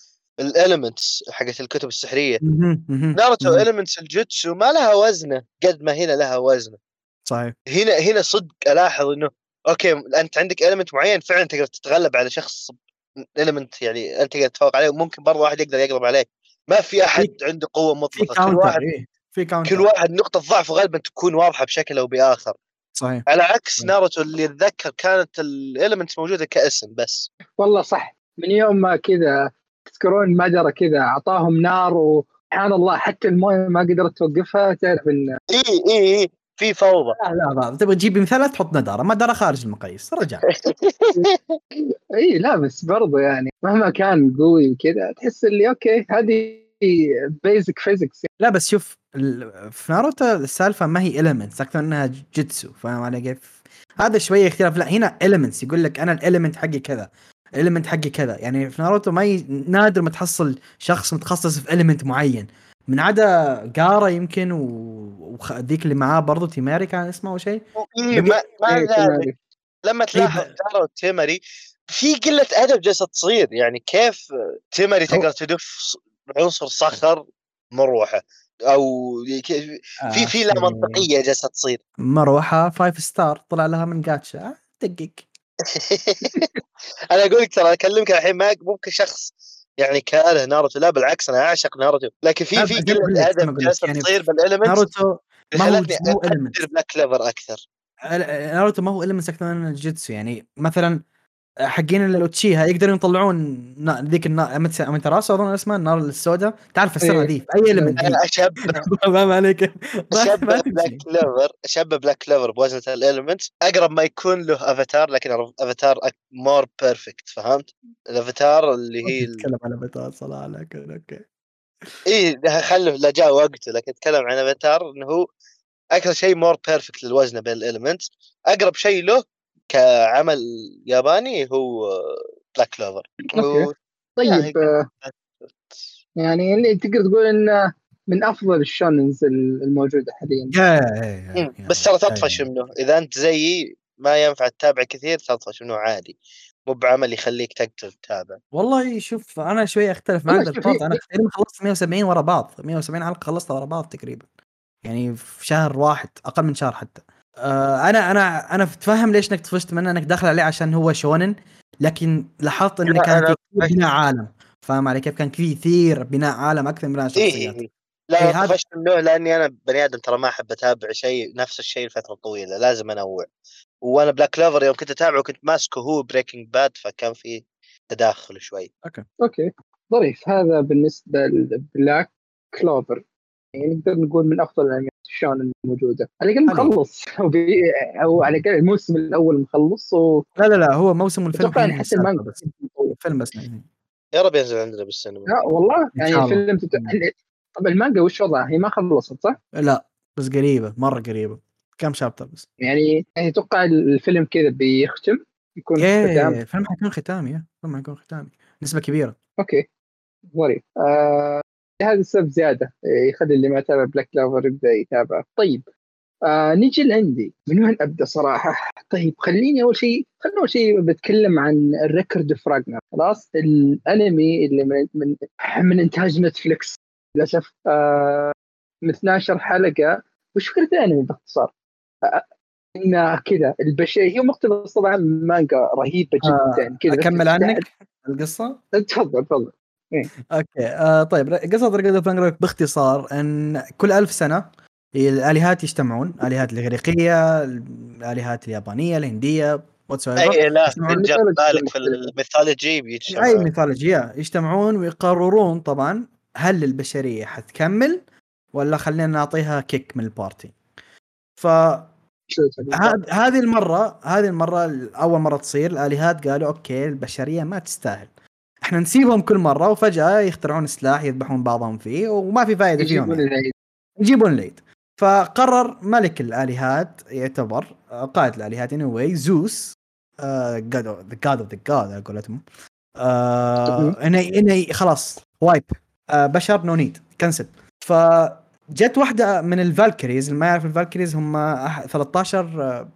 C: ال elements حقت الكتب السحرية. ناروتو elements الجوتسو ما لها وزنة قد ما هنا لها وزنة.
D: صحيح.
C: هنا هنا صدق ألاحظ إنه okay أنت عندك element معين فعلا تقدر تتغلب على شخص element يعني أنت تقدر تتفوق عليه وممكن برضه واحد يقدر يقرب عليك. ما في أحد عنده قوة مطلقة كل واحد إيه. في. كل واحد نقطة ضعفه غالبا تكون واضحة بشكل أو بآخر.
D: صحيح.
C: على عكس صحيح. ناروتو اللي اتذكر كانت ال elements موجودة كاسم بس.
A: والله صح. من يوم ما كذا تذكرون مجرى كذا أعطاهم نار وسبحان الله حتى الموية ما قدرت توقفها تعرف إن
C: إي إي إي في فوضى.
D: لا لا لا. تبغى تجيب مثال تحط نداره نداره خارج المقاييس. رجع. <laughs>
A: إي لا بس برضه يعني مهما كان قوي وكذا تحس اللي okay هذه basic physics
D: لا بس شوف في ناروتو السالفة ما هي elements أكثر إنها جوتسو فاهم علي كيف؟ هذا شوية اختلاف لا هنا elements يقول لك أنا ال element حقي كذا ال element حقي كذا. يعني في ناروتو ما ي... نادر ما تحصل شخص متخصص في element معين. من عدا جارا يمكن وذيك اللي معاه برضو تيماري كان اسمه أو شيء.
C: إيه ما, ما إيه لما تلاحظ جارا وتيماري في قلة أدب جالسه تصير يعني كيف تيماري تقدر تدف عنصر صخر مروحة؟ أو في في لا منطقية جالسة تصير.
D: مروحة five star طلع لها من جاتشا آه، دقق <laughs>
C: أنا أقول لك ترى أكلمك الحين ما ممكن شخص يعني كاره ناروتو. لا بالعكس أنا أعشق ناروتو. لكن في في قله ادب جالسة يعني تصير بال element
D: ناروتو ما هو مو
C: بلاك كلوفر أكثر.
D: ناروتو ما هو element أكثر من الجوتسو. يعني مثلا حقين الاوتشيها يقدرون يطلعون ذيك النار امتراسو أظن اسمها النار السوداء. تعرف السنة ذي في أي element
C: اشب <laughs>
D: ما عليك.
C: بلاك كلوفر اشب بلاك كلوفر بوزنه ال element أقرب ما يكون له افاتار لكن افاتار more perfect فهمت؟ الافاتار اللي هي
D: تتكلم عن افاتار صلاح عليك okay.
C: إي خله لا جاء وقته لكن اتكلم عن افاتار إنه هو أكثر شيء more perfect للوزنه بين ال element أقرب شيء له كعمل ياباني هو بلاك كلوفر
A: طيب آه، <laughs> يعني اللي تقدر تقول إنه من أفضل الشوننز الموجودة حاليا.
C: بس ترى تطفش منه. إذا أنت زيي ما ينفع تتابع كثير تطفش منه عادي. مو بعمل يخليك تقدر تتابع.
D: والله شوف أنا شوي أختلف معك أنا تقريبا خلصت 170 ورا بعض. 170 حلقة خلصتها ورا بعض تقريبا. يعني في شهر واحد أقل من شهر حتى. آه أنا أنا أنا اتفهم ليش إنك طفشت منه إنك داخل عليه عشان هو شونن لكن لاحظت انه كان في بناء عالم. فاهم علي كيف؟ كان في كثير بناء عالم أكثر من بناء
C: إيه، شخصيات إيه. لا إيه طفشت منه لأني أنا بني آدم ترى ما أحب أتابع شيء نفس الشيء لفتره طويله لازم أنوع. وأنا بلاك كلوفر يوم كنت أتابعه كنت ماسكه هو بريكنج باد فكان في تداخل شوي.
D: okay.
A: okay. ظريف هذا بالنسبة لبلاك كلوفر يعني نقدر نقول من أفضل الأنميات. الشونن الموجوده على الأقل مخلص. <laughs> أو على الأقل الموسم الأول مخلص و...
D: لا لا لا هو موسم الفيلم يعني حتى المانجا بس فيلم بس
C: يا رب ينزل عندنا بالسينما.
A: لا والله يعني الفيلم تت... طب المانجا وش وضعها هي ما خلصت صح؟
D: لا بس قريبة مرة قريبة. كم chapter بس؟
A: يعني يعني أتوقع الفيلم كذا بيختم
D: يكون ختام. الفيلم حيكون ختامي الفيلم حيكون ختامي. نسبة كبيرة.
A: okay. ظريف آه هذا السبب زيادة يخلي اللي ما يتابع بلاك كلوفر يبدأ يتابع طيب آه نجي لعندي. من وين أبدأ صراحة؟ <laughs> طيب خليني أول شيء خليني أول شيء بتكلم عن الريكورد اوف راجناروك خلاص الأنمي اللي من من, من إنتاج Netflix للأسف آه من 12 حلقة. وش فكرة الأنمي باختصار؟ آه إن كذا البشرية هي مقتبس طبعا مانجا رهيبة جدا.
D: آه كذا أكمل عنك القصة؟
A: تفضل تفضل.
D: إيه. أوكي آه طيب قصة Record of باختصار إن كل ألف سنة الالهات يجتمعون الالهات الإغريقية الالهات اليابانية الهندية
C: وات ايفر لا بالك في ال mythology
D: بيجتمعون أي ميثولوجيا يجتمعون ويقررون طبعا هل البشرية حتكمل ولا خلينا نعطيها kick من ال party. ف هذه المرة هذه المرة أول مرة تصير الالهات قالوا okay البشرية ما تستاهل. إحنا نسيبهم كل مرة وفجأة يخترعون سلاح يذبحون بعضهم فيه وما في فائده فيهم يعني. يجيبون العيد. فقرر ملك الآلهات يعتبر قائد الآلهات اني anyway زوس god the god of the god على قولتهم. انه إنه خلاص wipe. آه بشر no need cancel فجت واحدة من ال Valkyries اللي ما يعرف ال Valkyries هم 13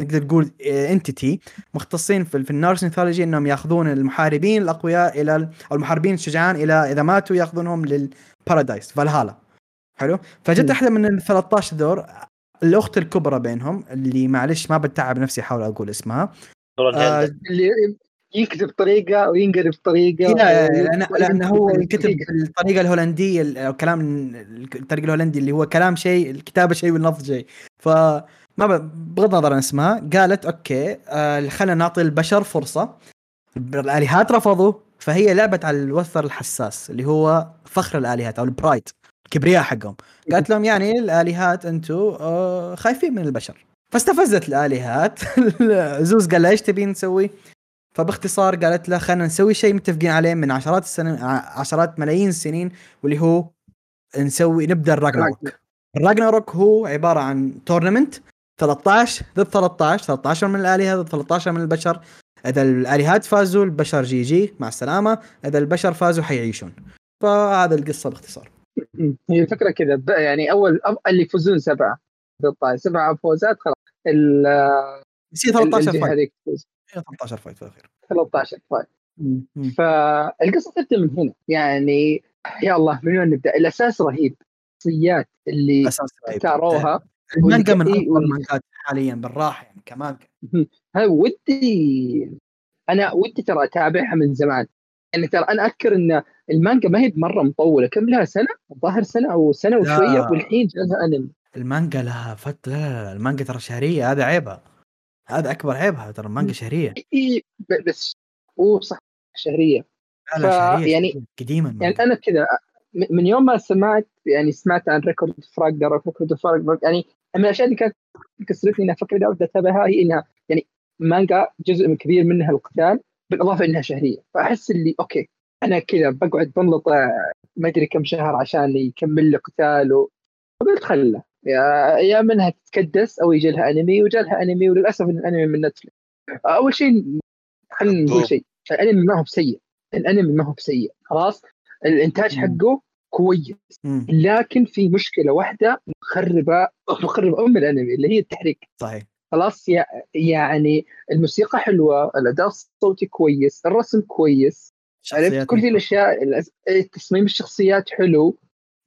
D: نقدر نقول entity مختصين في, في ال Norse mythology إنهم ياخذون المحاربين الأقوياء إلى أو المحاربين الشجعان إلى إذا ماتوا ياخذونهم لل paradise فالهالا حلو؟ فجت واحدة من ال 13 دور الأخت الكبرى بينهم اللي معلش ما بتعب نفسي احاول أقول اسمها.
A: آه اللي يكتب طريقة وينقرب طريقة
D: لا لأن لأن هو يكتب بالطريقة الهولندية أو كلام الطريقة الهولندي اللي هو كلام شيء الكتابة شيء واللفظ شيء. ف ما بغض النظر عن اسمها قالت أوكي آه خلينا نعطي البشر فرصة. الآلهات رفضوا فهي لعبت على الوتر الحساس اللي هو فخر الآلهات أو البرايد الكبرياء حقهم. قالت لهم يعني الآلهات أنتم آه خايفين من البشر. فاستفزت الآلهات. <laughs> زوز قال لها إيش تبين نسوي؟ فباختصار قالت له خلينا نسوي شيء متفقين عليه من عشرات السنين عشرات ملايين السنين واللي هو نسوي نبدأ الراجناروك الراجناروك هو عبارة عن tournament 13 ضد 13 13 من الآلهة ضد 13 من البشر. إذا الآلهات فازوا البشر GG مع السلامة. إذا البشر فازوا حيعيشون. فهذا القصة باختصار. <clears throat>
A: هي الفكرة كذا. يعني اول اللي يفوزون سبعة. 13 سبعة فوزات خلاص. ال
D: يصير 13 فايت 13 فايت في الأخير.
A: 13 fight فالقصة تبدأ من هنا. يعني يا الله من وين نبدأ؟ الأساس رهيب. الشخصيات اللي اختاروها
D: المانجا من افضل المانجات حاليا بالراحة يعني كمانجا
A: ودي أنا ودي ترى أتابعها من زمان. يعني ترى أنا أذكر إن المانجا ما هي مره مطولة. كم لها سنة؟ الظاهر سنة أو سنة وشوية والحين جاها أنمي.
D: المانجا لها فترة لا, لا, لا المانجا ترى شهرية هذا عيبها. هذا أكبر عيبها ترى المانجا شهرية.
A: إي بس هو صح شهرية.
D: لا لا شهرية يعني قديما
A: يعني أنا كذا من يوم ما سمعت يعني سمعت عن Record أو Record of Ragnarok يعني من الأشياء اللي كانت كسرتني إنها فكرة اود اتابعها هي إنها يعني مانجا جزء من كبير منها القتال بالإضافة إنها شهرية. فأحس اللي okay أنا كذا بقعد بنلط ما أدري كم شهر عشان يكمل لي قتال فقلت خله يا يا منها تتكدس أو يجي لها أنمي وجا لها أنمي وللأسف الأنمي من Netflix أول شيء خلينا نقول شيء الأنمي ما هو بسيء. الأنمي ما هو بسيء. خلاص؟ الإنتاج حقه كويس. لكن في مشكلة واحدة مخربة مخربة أم الأنمي اللي هي التحريك.
D: صحيح.
A: خلاص يعني الموسيقى حلوة الأداء الصوتي كويس الرسم كويس عرفت كل ذي الأشياء تصميم الشخصيات حلو.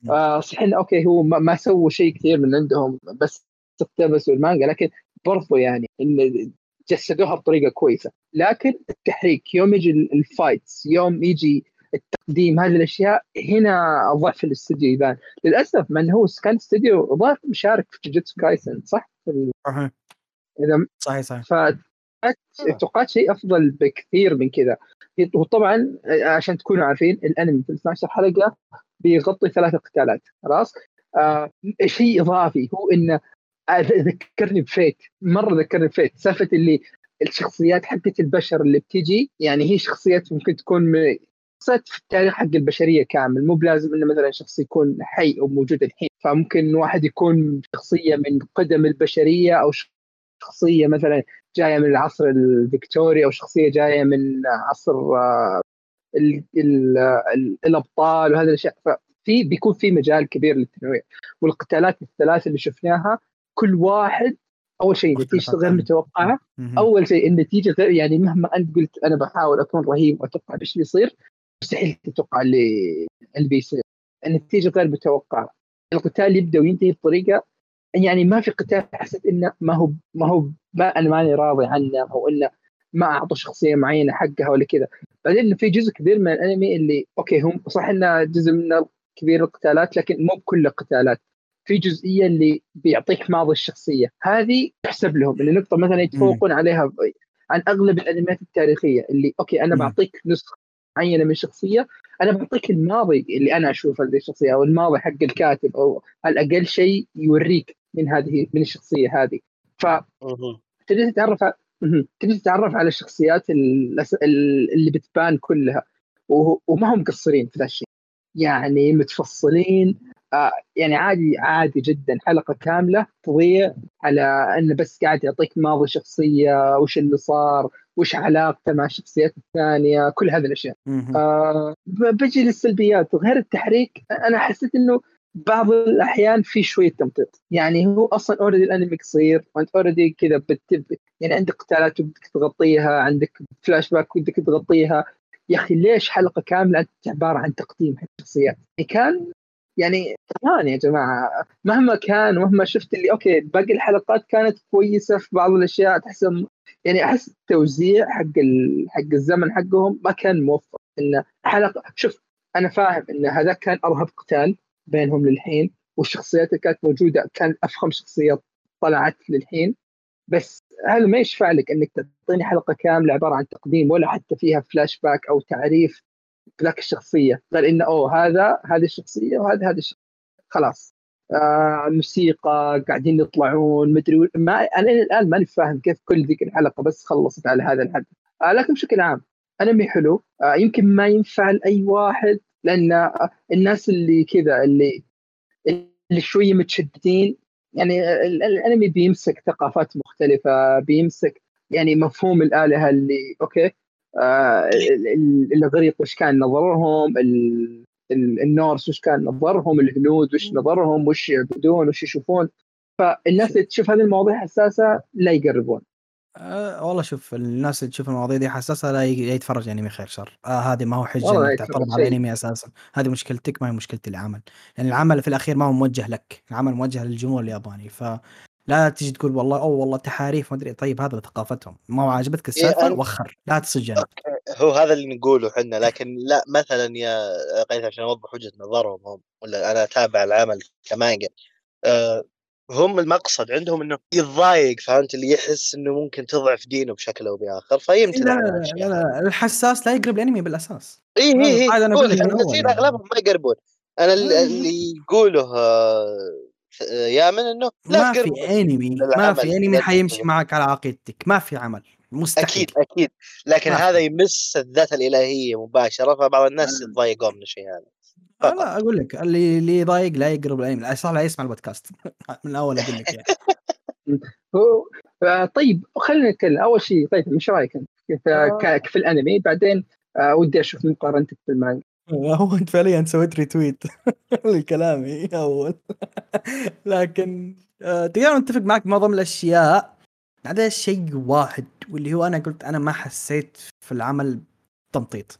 A: آه صحيح okay هو ما, ما سووا شيء كثير من عندهم بس اقتبسوا المانجا لكن برضو يعني إن جسدوها بطريقة كويسة. لكن التحريك يوم يجي ال fights يوم يجي التقديم هذه الأشياء هنا ضعف الاستوديو يبان. للأسف من هو كان استوديو ضعف مشارك في جوجيتسو كايسن صح؟
D: صحيح.
A: إذا
D: صحيح صحيح.
A: توقعت شيء شيء أفضل بكثير من كذا. وطبعا عشان تكونوا عارفين الأنمي في 12 حلقة بيغطي ثلاث قتالات خلاص؟ آه شيء إضافي هو انه ذكرني بفيت مرة ذكرني بفيت. سالفة اللي الشخصيات حقت البشر اللي بتجي يعني هي شخصيات ممكن تكون شخصيات في التاريخ حق البشرية كامل. مو بلازم إنه مثلا شخص يكون حي أو موجود الحين. فممكن واحد يكون شخصية من قدم البشرية أو شخصية مثلا جاية من العصر الفيكتوري أو شخصية جاية من عصر آه، ال ال ال الأبطال وهذه الأشياء. ففي بيكون في مجال كبير للتنويع. والقتالات الثلاث اللي شفناها كل واحد أول شيء النتيجه غير متوقعة. أول شيء النتيجة غير يعني مهما أنت قلت أنا بحاول أكون رهيب وأتوقع إيش بيصير. مستحيل تتوقع اللي اللي بيصير. النتيجة غير متوقعة. القتال يبدأ وينتهي بطريقة يعني ما في قتال حسيت إنه ما هو ما هو ما أنا ماني راضي عنه أو إنه ما اعطوا شخصية معينة حقها ولا كذا. بعدين في جزء كبير من الأنمي اللي أوكي هم صح إنه جزء منه كبير القتالات لكن مو بكل القتالات. في جزئية اللي بيعطيك ماضي الشخصية. هذه تحسب لهم. اللي نقطة مثلا يتفوقون عليها عن أغلب الأنميات التاريخية اللي أوكي أنا بعطيك نسخة معينة من شخصية أنا بعطيك الماضي اللي أنا اشوفه هذه الشخصية أو الماضي حق الكاتب أو على الاقل شيء يوريك من هذه من الشخصية هذه. ف تبدا تتعرف تبدا تتعرف على الشخصيات اللي بتبان كلها وما هم مقصرين في ذا الشيء. يعني متفصلين. آه يعني عادي عادي جدا. حلقة كاملة تضيع على انه بس قاعد يعطيك ماضي شخصية وش اللي صار وش علاقته مع الشخصيات الثانية كل هذه الأشياء. آه بجي للسلبيات. غير التحريك أنا حسيت إنه بعض الأحيان في شوية تمطيط. يعني هو أصلا already الأنمي قصير وأنت already كذا بتب يعني عندك قتالات بدك تغطيها عندك فلاش باك ودك تغطيها. يا أخي ليش حلقة كاملة عبارة عن تقديم حق الشخصيات؟ يعني كان يعني كمان يا جماعة مهما كان مهما شفت اللي okay باقي الحلقات كانت كويسة في بعض الأشياء تحس يعني أحس التوزيع حق ال... حق الزمن حقهم ما كان موفق. انه حلقه شوف أنا فاهم إن هذا كان أرهب قتال بينهم للحين والشخصيات اللي كانت موجودة كان أفخم شخصيات طلعت للحين. بس هذا ما يشفع لك إنك تعطيني حلقة كاملة عبارة عن تقديم ولا حتى فيها فلاش باك أو تعريف ذاك الشخصية؟ قال إنه أوه هذا هذه الشخصية وهذا هذه الشخصيه خلاص. آه موسيقى قاعدين يطلعون مدري ما أنا الآن ماني فاهم كيف كل ذيك الحلقة بس خلصت على هذا الحد. آه لكن بشكل عام انمي حلو. آه يمكن ما ينفع لأي واحد لأن الناس اللي كذا اللي اللي شوية متشددين يعني الانمي بيمسك ثقافات مختلفة بيمسك يعني مفهوم الآلهة اللي أوكي؟ آه الاغريق وش كان نظرهم النورس وش كان نظرهم الهنود وش نظرهم وش يعبدون وش يشوفون. فالناس اللي تشوف هذه المواضيع حساسة لا يقربون.
D: أه والله شوف الناس اللي تشوف المواضيع دي حساسة لا يتفرج أنمي خير شر. آه هذه ما هو حجة إنك تعترض على الأنمي أساسا. هذه مشكلتك ما هي مشكلة العمل. لأن يعني العمل في الأخير ما هو موجه لك. العمل موجه للجمهور الياباني. ف لا تجي تقول والله أو والله تحاريف ما أدري. طيب هذا ثقافتهم. ما هو عاجبتك السالفة؟ إيه وخر. لا تسجن
C: هو هذا اللي نقوله إحنا. لكن لا مثلا يا قيثم عشان أوضح وجهة نظرهم هم ولا أنا أتابع العمل كمانجا. أه هم المقصد عندهم إنه يتضايق فهمت؟ اللي يحس إنه ممكن تضعف دينه بشكل أو بآخر فيمتنع
D: لا لا, لا, لا, الحساس لا يقرب
C: الأنمي بالأساس. إي إي إي. أغلبهم ما يقربون. أنا اللي يقوله يا من إنه
D: لا ما في أنمي ما في أنمي حيمشي معك على عقيدتك ما في عمل. مستحيل.
C: أكيد أكيد. لكن هذا يمس الذات الإلهية مباشرة فبعض الناس يتضايقون من الشيء هذا.
D: لا أقول لك اللي اللي يضايق لا يقرب الانمي صح لا يسمع البودكاست. <laughs> من الأول أقول لك يعني. <laughs>
A: طيب خلينا نتكلم. أول شيء طيب إيش رأيك أنت؟ آه. في الأنمي؟ بعدين آه ودي أشوف مقارنتك بالمانجا <laughs>
D: هو أنت فعليا سويت retweet لكلامي أول. لكن آه تقريبا متفق معك معظم الأشياء. هذا شيء واحد واللي هو أنا قلت أنا ما حسيت في العمل تمطيط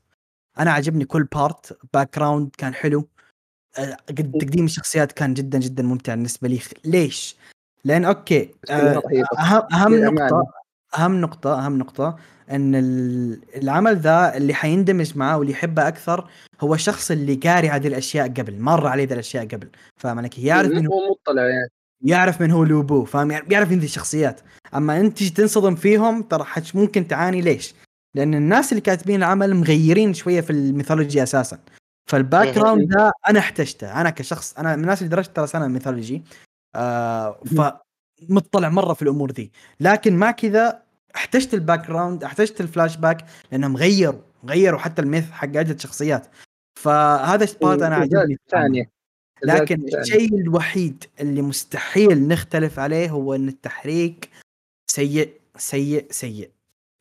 D: أنا عجبني كل part background كان حلو. آه، تقديم الشخصيات كان جدا جدا ممتع بالنسبة لي. ليش؟ لأن okay آه، اهم أهم نقطه أهم نقطه أهم نقطة إن العمل ذا اللي حيندمج معاه واللي يحبه أكثر هو الشخص اللي قاري هذه الأشياء قبل مر عليه ذي الأشياء قبل. فاهم عليك؟ يعرف من هو
A: مطلع يعني.
D: يعرف من هو لوبو فاهم؟ يعرف من ذي الشخصيات. أما أنت تجي تنصدم فيهم ترى ممكن تعاني. ليش؟ لأن الناس اللي كاتبين العمل مغيرين شوية في ال mythology أساسا. فال background ده أنا احتجته. أنا كشخص أنا من الناس اللي درست ترى سنة mythology. آه فمطلع مرة في الأمور ذي. لكن مع كذا احتجت ال background احتجت الفلاش باك لأنهم غيروا غيروا حتى ال myth حق عدة شخصيات. فهذا ال part أنا عجبني
A: ثانية.
D: لكن الشيء الوحيد اللي مستحيل نختلف عليه هو إن التحريك سيء سيء سيء.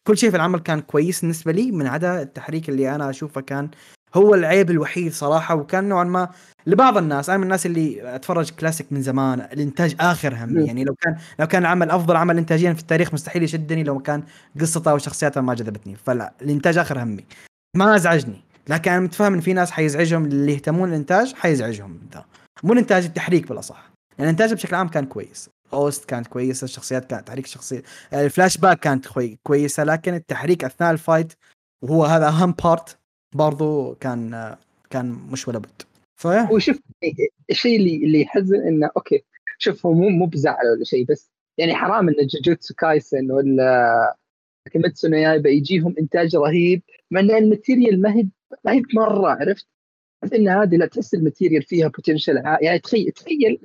D: كل شيء في العمل كان كويس بالنسبة لي من عدا التحريك اللي أنا أشوفه كان هو العيب الوحيد صراحة وكان نوعا ما لبعض الناس أنا من الناس اللي أتفرج كلاسيك من زمان الإنتاج آخر همي يعني لو كان لو كان عمل أفضل عمل انتاجيا في التاريخ مستحيل يشدني لو كان قصته وشخصياته ما جذبتني. فلا الإنتاج آخر همي. ما أزعجني. لكن أنا متفاهم إن في ناس حيزعجهم اللي يهتمون الإنتاج حيزعجهم. ذا مو الانتاج التحريك بالأصح. يعني الانتاج بشكل عام كان كويس. OST كانت كويسة الشخصيات كانت تحريك الشخصيه الفلاش باك كانت كويسة لكن التحريك أثناء ال fight وهو هذا أهم part برضو كان كان مش ولا بد.
A: فيا وشوف الشيء اللي اللي يحزن إنه okay شوف هو مو مو بزعل ولا شيء بس يعني حرام إن جوجوتسو كايسن ولا كيميتسو يايبا يجيهم إنتاج رهيب مع إن ال material ما هي ما هي مره عرفت؟ ان هذه لا تحس ال material فيها potential يعني تخيل تخيل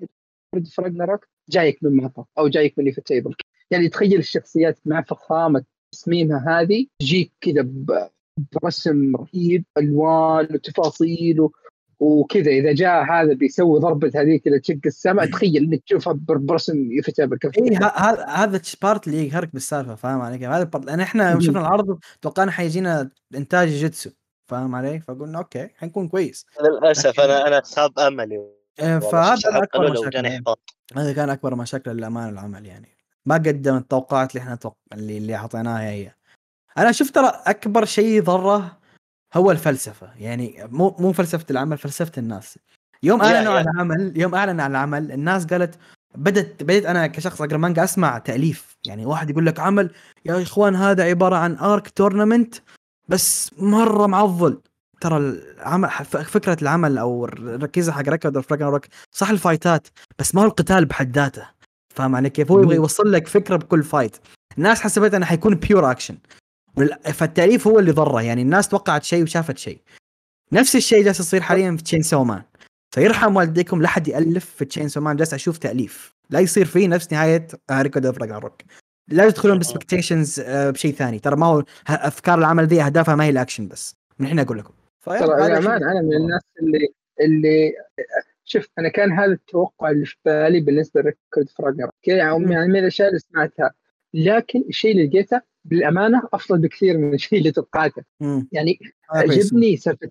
A: ف Ragnarok جايك من MAPPA أو جايك من ufotable يعني تخيل الشخصيات مع فخامة تصميمها هذه تجيك كذا برسم رهيب ألوان وتفاصيل وكذا. إذا جاء هذا بيسوي ضربة هذيك اللي تشق السماء تخيل إنك تشوفها برسم ufotable
D: كيف؟ اي هذا هذا ال part اللي يقهرك بالسالفة فاهم علي كيف؟ هذا ال part لأن إحنا شفنا العرض توقعنا حيجينا إنتاج جيتسو. فاهم علي؟ فقلنا okay حنكون كويس.
C: للأسف أنا أنا خاب أملي
D: إيه، فهذا أكبر مشاكل. هذا كان أكبر مشاكل للامان العمل يعني. ما قدم التوقعات اللي إحنا توق... اللي اللي أعطيناها هي. أنا شفت ترى أكبر شيء ضره هو الفلسفة. يعني مو مو فلسفة العمل فلسفة الناس. يوم أعلنوا عن العمل يوم اعلن عن العمل الناس قالت بدت بديت أنا كشخص أقرأ مانجا أسمع تأليف. يعني واحد يقول لك عمل يا إخوان هذا عبارة عن ارك تورنمنت بس مرة معضل. ترى العمل فكرة العمل أو الركيزه حق Record of Ragnarok صح الفايتات بس ما هو القتال بحد ذاته. فاهم علي كيف؟ هو يبغى يوصل لك فكرة بكل fight. الناس حسبت إنه حيكون pure action فالتأليف هو اللي ضره. يعني الناس توقعت شيء وشافت شيء. نفس الشيء جالس يصير حاليا في Chainsaw Man فيرحم والديكم لا حد يألف في Chainsaw Man جالس أشوف تأليف. لا يصير فيه نفس نهاية Record of Ragnarok لا تدخلون ب expectations بشيء ثاني. ترى ما هو أفكار العمل ذي أهدافها ما هي الأكشن بس. من الحين أقول لكم.
A: ترى للامانه أنا من الناس اللي اللي شوف أنا كان هذا التوقع اللي في بالي بالنسبة ل Record of Ragnarok يعني من الأشياء اللي سمعتها. لكن الشيء اللي لقيته بالأمانة أفضل بكثير من <laughs> الشيء اللي توقعته. يعني عجبني سالفة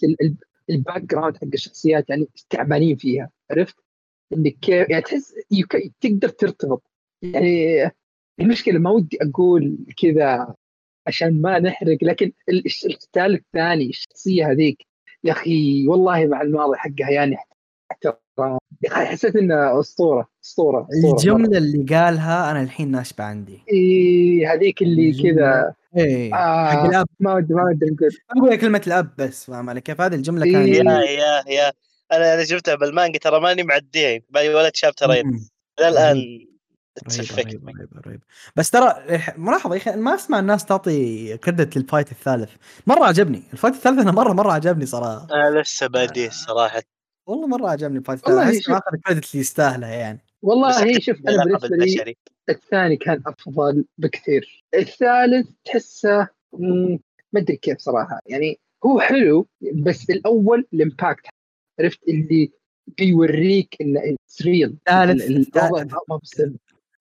A: ال background حق الشخصيات يعني تعبانين فيها. عرفت؟ انك كيف يعني تحس تقدر ترتبط. يعني المشكلة ما ودي أقول كذا عشان ما نحرق لكن القتال الثاني الشخصية هذيك يا أخي والله مع الماضي حقها يعني يا أخي حسيت إنها أسطورة أسطورة
D: الجملة اللي قالها أنا الحين ناشبه عندي.
A: إي هذيك اللي كذا.
D: إيه آه حق الأب.
A: ما ودي ما ودي
D: أقول أقول كلمة الأب بس فاهم علي؟ كيف هذه الجملة كانت؟
C: إيه. يا يا يا. أنا أنا شفتها بالمانجا ترى ماني معديه باقي ولا شابترين الآن
D: رهيب رهيب رهيب بس ترى ملاحظه يا أخي ما أسمع الناس تعطي credit لل fight الثالث. مرة عجبني. ال fight الثالث أنا مرة مرة عجبني صراحة.
C: أنا لسه باديه الصراحه
D: والله مرة عجبني ال fight الثالث. أحس ما اخذ ال credit اللي يستاهله يعني.
A: والله هي شوف أنا بالنسبة لي الثاني كان أفضل بكثير. الثالث تحسه ما أدري كيف صراحة. يعني هو حلو بس الأول ال impact عرفت؟ اللي بيوريك إنه real
D: الثالث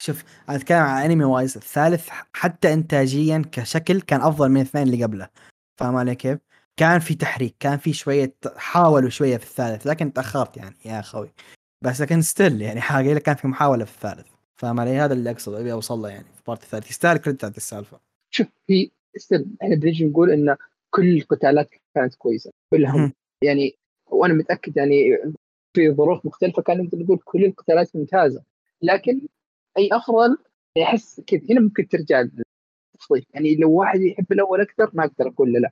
D: شوف أنا أتكلم عن anime wise الثالث حتى انتاجيا كشكل كان أفضل من الاثنين اللي قبله. فاهم علي كيف؟ كان في تحريك كان في شوية حاولوا شوية في الثالث لكن تأخرت يعني يا أخوي. بس لكن still يعني حاجة كان في محاولة في الثالث. فاهم علي؟ هذا اللي اقصد أبي أوصل له يعني في part الثالث. يستاهل credit هذه السالفة.
A: شوف في still إحنا بنجي نقول إن كل القتالات كانت كويسة كلهم. يعني وأنا متأكد يعني في ظروف مختلفة كان نقدر نقول كل القتالات ممتازة. لكن أي أفضل يحس كذا. هنا ممكن ترجع للتصنيف يعني لو واحد يحب الأول أكثر ما أقدر أقول له لا.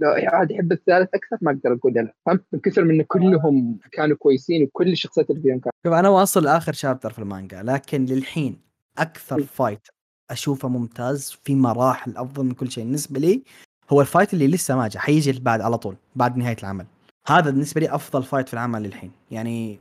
A: لو واحد يحب الثالث أكثر ما أقدر أقول له لا. فهمت؟ من كثر من كلهم كانوا كويسين وكل الشخصيات اللي فيهم كانوا.
D: شوف أنا واصل لاخر شابتر في المانجا لكن للحين أكثر فايت أشوفه ممتاز في مراحل أفضل من كل شيء. بالنسبة لي هو ال fight اللي لسه ما جاء حيجي بعد على طول بعد نهاية العمل. هذا بالنسبة لي أفضل fight في العمل للحين. يعني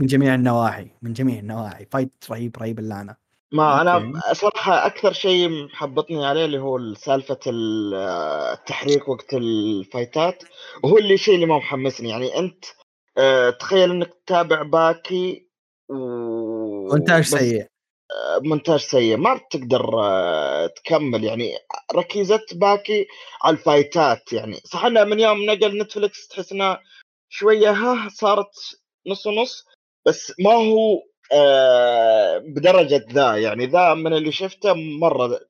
D: من جميع النواحي من جميع النواحي. fight رهيب رهيب اللعنة.
B: ما أنا صراحة أكثر شيء محبطني عليه اللي هو سالفة التحريك وقت الفايتات وهو اللي الشيء اللي ما محمسني. يعني أنت آه، تخيل إنك تتابع باكي و...
D: مونتاج سيء.
B: آه، مونتاج سيء. ما بتقدر آه، تكمل. يعني ركيزة باكي على الفايتات يعني. صح إنها من يوم نقل نتفلكس تحس إنها شوية ها صارت نص ونص بس ما هو آه بدرجة ذا. يعني ذا من اللي شفته مرة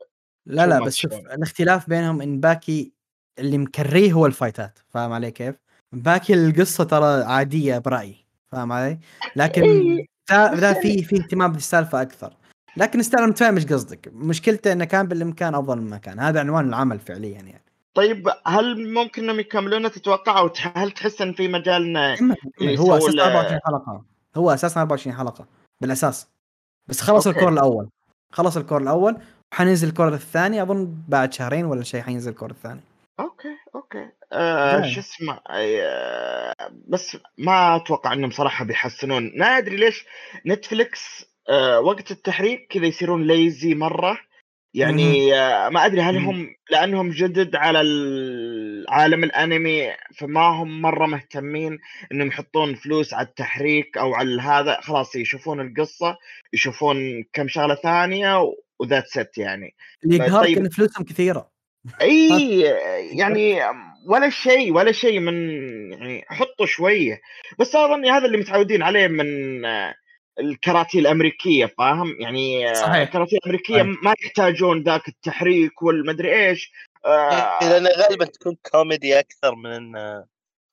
D: لا لا بس شوف الاختلاف بينهم إن باكي اللي مكريه هو الفايتات فاهم علي كيف؟ باكي القصة ترى عادية برأيي فاهم علي؟ لكن لا في في اهتمام بالسالفة أكثر. لكن still متفاهم إيش قصدك. مشكلته إنه كان بالإمكان أفضل مما كان هذا عنوان العمل فعليا يعني.
B: طيب هل ممكن إنهم يكملونه تتوقع أو هل تحس إن في مجال إنه
D: هو أساسا 24 حلقة. هو أساسا 24 حلقة بالأساس. بس خلص okay. ال cour الأول. خلص ال cour الأول وحننزل ال cour الثاني أظن بعد شهرين ولا شيء حينزل ال cour الثاني.
B: okay okay. آه شو اسمه آه بس ما أتوقع إنهم صراحة بيحسنون. ما أدري ليش نتفلكس آه وقت التحريك كذا يصيرون ليزي مرة. يعني ما أدري هل هم لأنهم جدد على عالم الأنمي فما هم مرة مهتمين إنهم يحطون فلوس على التحريك أو على هذا خلاص يشوفون القصة يشوفون كم شغلة ثانية وذات ست يعني.
D: يقهرك طيب... إن فلوسهم كثيرة.
B: إي <laughs> يعني ولا شيء ولا شيء من يعني حطوا شوية. بس اظن هذا اللي متعودين عليه من الكراتين الأمريكية فاهم يعني صحيح. الكراتين الأمريكية صحيح. ما يحتاجون ذاك التحريك والمدري إيش
C: آه لأن غالبا تكون كوميدي أكثر من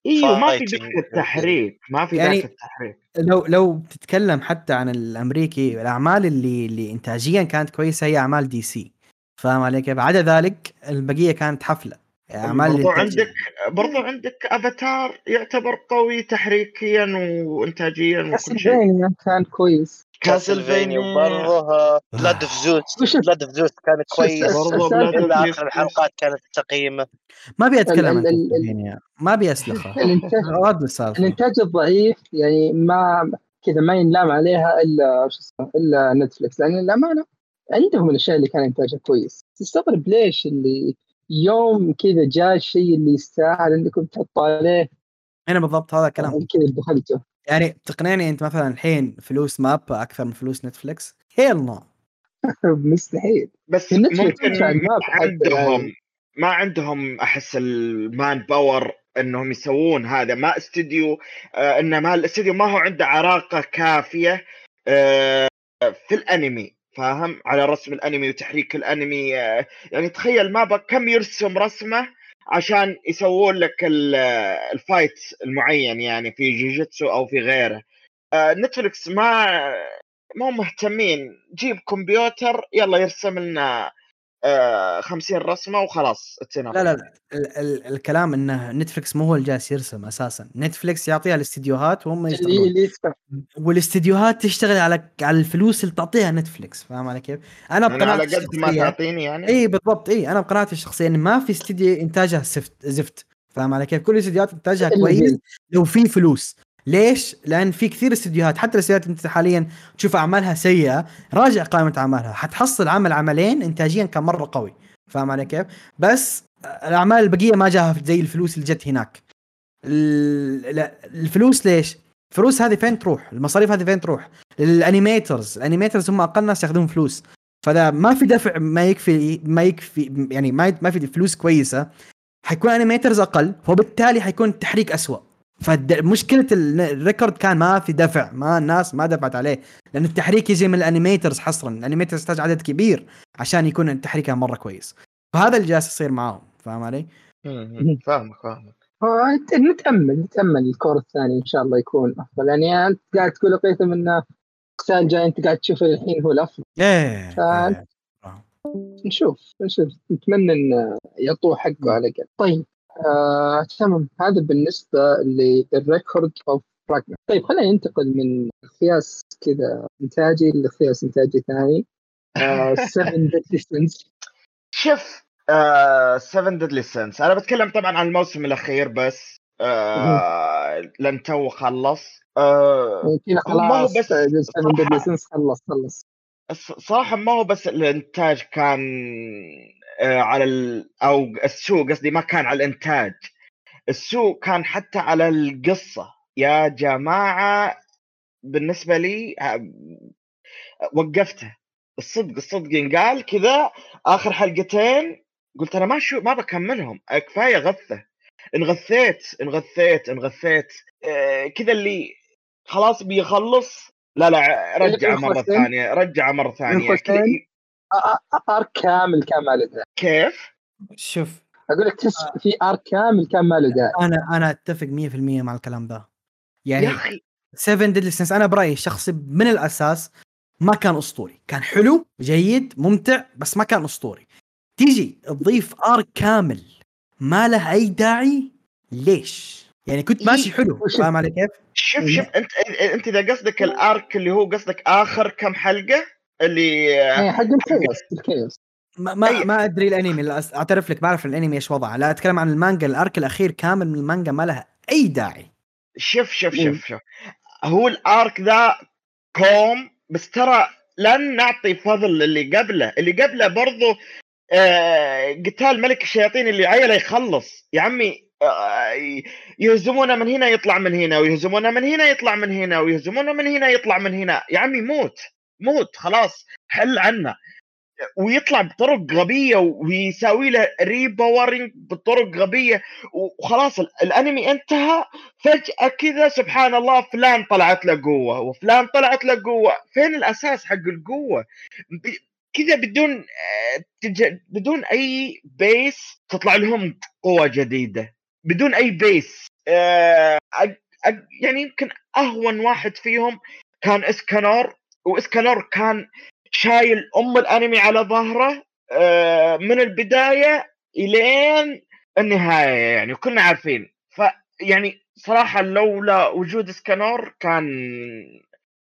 B: إيوه ما في ذاك التحريك ما في يعني ذاك التحريك
D: لو لو تتكلم حتى عن الأمريكي الأعمال اللي اللي انتاجيا كانت كويسة هي أعمال DC فاهم علي كيف؟ عدا ذلك البقية كانت حفلة
B: اعمال برضو عندك برضو عندك أفاتار يعتبر قوي تحريكيا وانتاجيا
A: وكل شيء. كان كويس.
C: كاسلفينيا برضه Blood of Zeus. Blood of Zeus كان كويس. برضه آخر الحلقات كانت تقييمه.
D: ما أبي أتكلم عن ما أبي اسلخها <laughs>
A: الانتاج الضعيف يعني ما كذا ما ينلام عليها إلا شو اسمه إلا نتفلكس لأن الامانه عندهم الأشياء اللي كان إنتاجها كويس. تستغرب ليش اللي يوم كذا جاء الشيء اللي يستاهل إنكم تحطوا عليه.
D: هنا بالضبط هذا الكلام.
A: كذا دخلته.
D: يعني تقنعني أنت مثلا الحين فلوس مابا أكثر من فلوس نتفلكس hell no
A: مستحيل.
B: بس ممكن ما عندهم يعني. ما عندهم أحس ال manpower إنهم يسوون هذا. ما استديو آه ان ما الاستديو ما هو عنده عراقة كافية آه في الأنمي. فاهم؟ على رسم الأنمي وتحريك الأنمي آه يعني تخيل ما كم يرسم رسمة عشان يسوون لك ال fight المعين يعني في جوجيتسو أو في غيره. آه نتفلكس ما هم مهتمين. جيب كمبيوتر يلا يرسم لنا 50 آه، رسمة وخلاص
D: لا لا لا ال- ال- الكلام إنه نتفلكس مو هو اللي جالس يرسم أساسا. نتفلكس يعطيها الاستديوهات وهم يشتغلون. والاستديوهات تشتغل على على الفلوس اللي تعطيها نتفلكس فاهم علي كيف؟
B: أنا بقناعتي على قد ما تعطيني يعني؟
D: إي بالضبط إي أنا بقناعتي الشخصية إن ما في استديو إنتاجها زفت زفت فاهم علي كيف؟ كل الاستديوهات إنتاجها <laughs> كويس لو في فلوس. ليش؟ لأن في كثير استديوهات حتى الاستديوهات انت حاليا تشوف أعمالها سيئة راجع قائمة أعمالها حتحصل عمل عملين انتاجيا كان مرة قوي فاهم علي كيف؟ بس الأعمال البقية ما جاها زي الفلوس اللي جت هناك الفلوس ليش؟ الفلوس هذه فين تروح؟ المصاريف هذه فين تروح؟ ال animators، ال animators هم أقل ناس ياخذون فلوس فإذا ما في دفع ما يكفي ما يكفي يعني ما ما في فلوس كويسة حيكون animators أقل وبالتالي حيكون التحريك اسوء فمشكله ال Record كان ما في دفع ما الناس ما دفعت عليه لأن التحريك يجي من ال animators حصرا ال animators يحتاج عدد كبير عشان يكون تحريكها مرة كويس. فهذا اللي جالس يصير معاهم فاهم علي؟
B: فاهمك فاهمك.
A: نتأمل نتأمل ال cour الثاني إن شاء الله يكون أفضل. يعني أنت قاعد تقول قيثم انه السنة الجايه أنت قاعد تشوف الحين هو الأفضل.
D: إيه,
A: ف... إيه. نشوف نشوف. نتمنى إن يعطوه حقه على الأقل. طيب آه، تمام. هذا بالنسبة لل Record of Ragnarok طيب خلينا ننتقل من قياس كذا إنتاجي لقياس إنتاجي ثاني. 7 ديدلي سنس
B: شوف 7 ديدلي سنس أنا بتكلم طبعا عن الموسم الأخير بس آه لأن تو خلص.
A: آه كذا خلاص 7 Deadly Sins خلص خلص.
B: صراحة ما هو بس الإنتاج كان آه، على ال... أو السوق قصدي ما كان على الإنتاج. السوق كان حتى على القصة. يا جماعة بالنسبة لي آه، وقفته. الصدق الصدق ينقال كذا آخر حلقتين قلت أنا ما شو ما بكملهم. كفاية غثة. انغثيت انغثيت انغثيت آه كذا اللي خلاص بيخلص. لا لا رجع مرة ثانية رجع مرة ثانية.
A: arc كامل كان ما له داعي.
B: كيف؟
D: شوف.
A: أقول لك في arc كامل كان ما له داعي.
D: أنا أنا أتفق 100% مع الكلام ذا. يعني يا أخي. 7 Deadly Sins أنا برأيي الشخصي من الأساس ما كان أسطوري. كان حلو جيد ممتع بس ما كان أسطوري. تيجي تضيف arc كامل ما له أي داعي ليش؟ يعني كنت ماشي حلو. فاهم علي كيف؟
B: شوف شوف أنت أنت إذا قصدك ال arc اللي هو قصدك آخر كم حلقة اللي
A: إيه، حق الكيوس الكيوس
D: ما ما, ما أدري الأنمي أعترف لك ما أعرف الأنمي إيش وضعه. لا أتكلم عن المانجا ال arc الأخير كامل من المانجا ما له أي داعي.
B: شوف شوف شوف شوف. هو ال arc ذا كوم بس ترى لن نعطي فضل اللي قبله. اللي قبله برضو آه قتال ملك الشياطين اللي عيا لا يخلص. يا عمي آه يهزمونه من هنا يطلع من هنا ويهزمونه من هنا يطلع من هنا ويهزمونه من هنا يطلع من هنا. يا عمي موت. موت خلاص حل عنه ويطلع بطرق غبية ويساوي له repowering بطرق غبية. وخلاص الانمي انتهى. فجأة كذا سبحان الله فلان طلعت له قوة وفلان طلعت له قوة. فين الأساس حق القوة؟ كذا بدون بدون أي base تطلع لهم قوة جديدة. بدون أي base آه، يعني يمكن أهون واحد فيهم كان إسكانور. واسكانور كان شايل أم الأنمي على ظهره آه، من البداية إلين النهاية يعني كنا عارفين. ف يعني صراحة لولا وجود اسكانور كان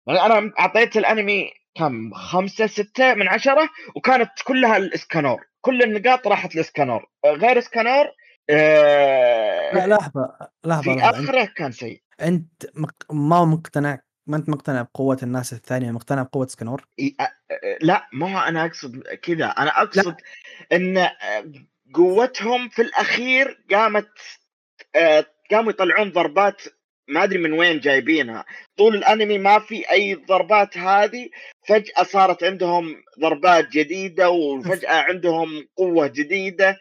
B: يعني أنا أعطيت الأنمي كم؟ خمسة ستة من عشرة وكانت كلها الاسكانور كل النقاط راحت لاسكانور غير اسكانور
D: آه لا لحظة لحظة
B: في آخره كان سيء.
D: أنت ما مقتنع ما أنت مقتنع بقوة الناس الثانية مقتنع بقوة سكنور؟
B: لا ما هو أنا أقصد كذا أنا أقصد لا. ان قوتهم في الأخير قامت قاموا يطلعون ضربات ما أدري من وين جايبينها طول الأنمي ما في أي ضربات هذه فجأة صارت عندهم ضربات جديدة وفجأة عندهم قوة جديدة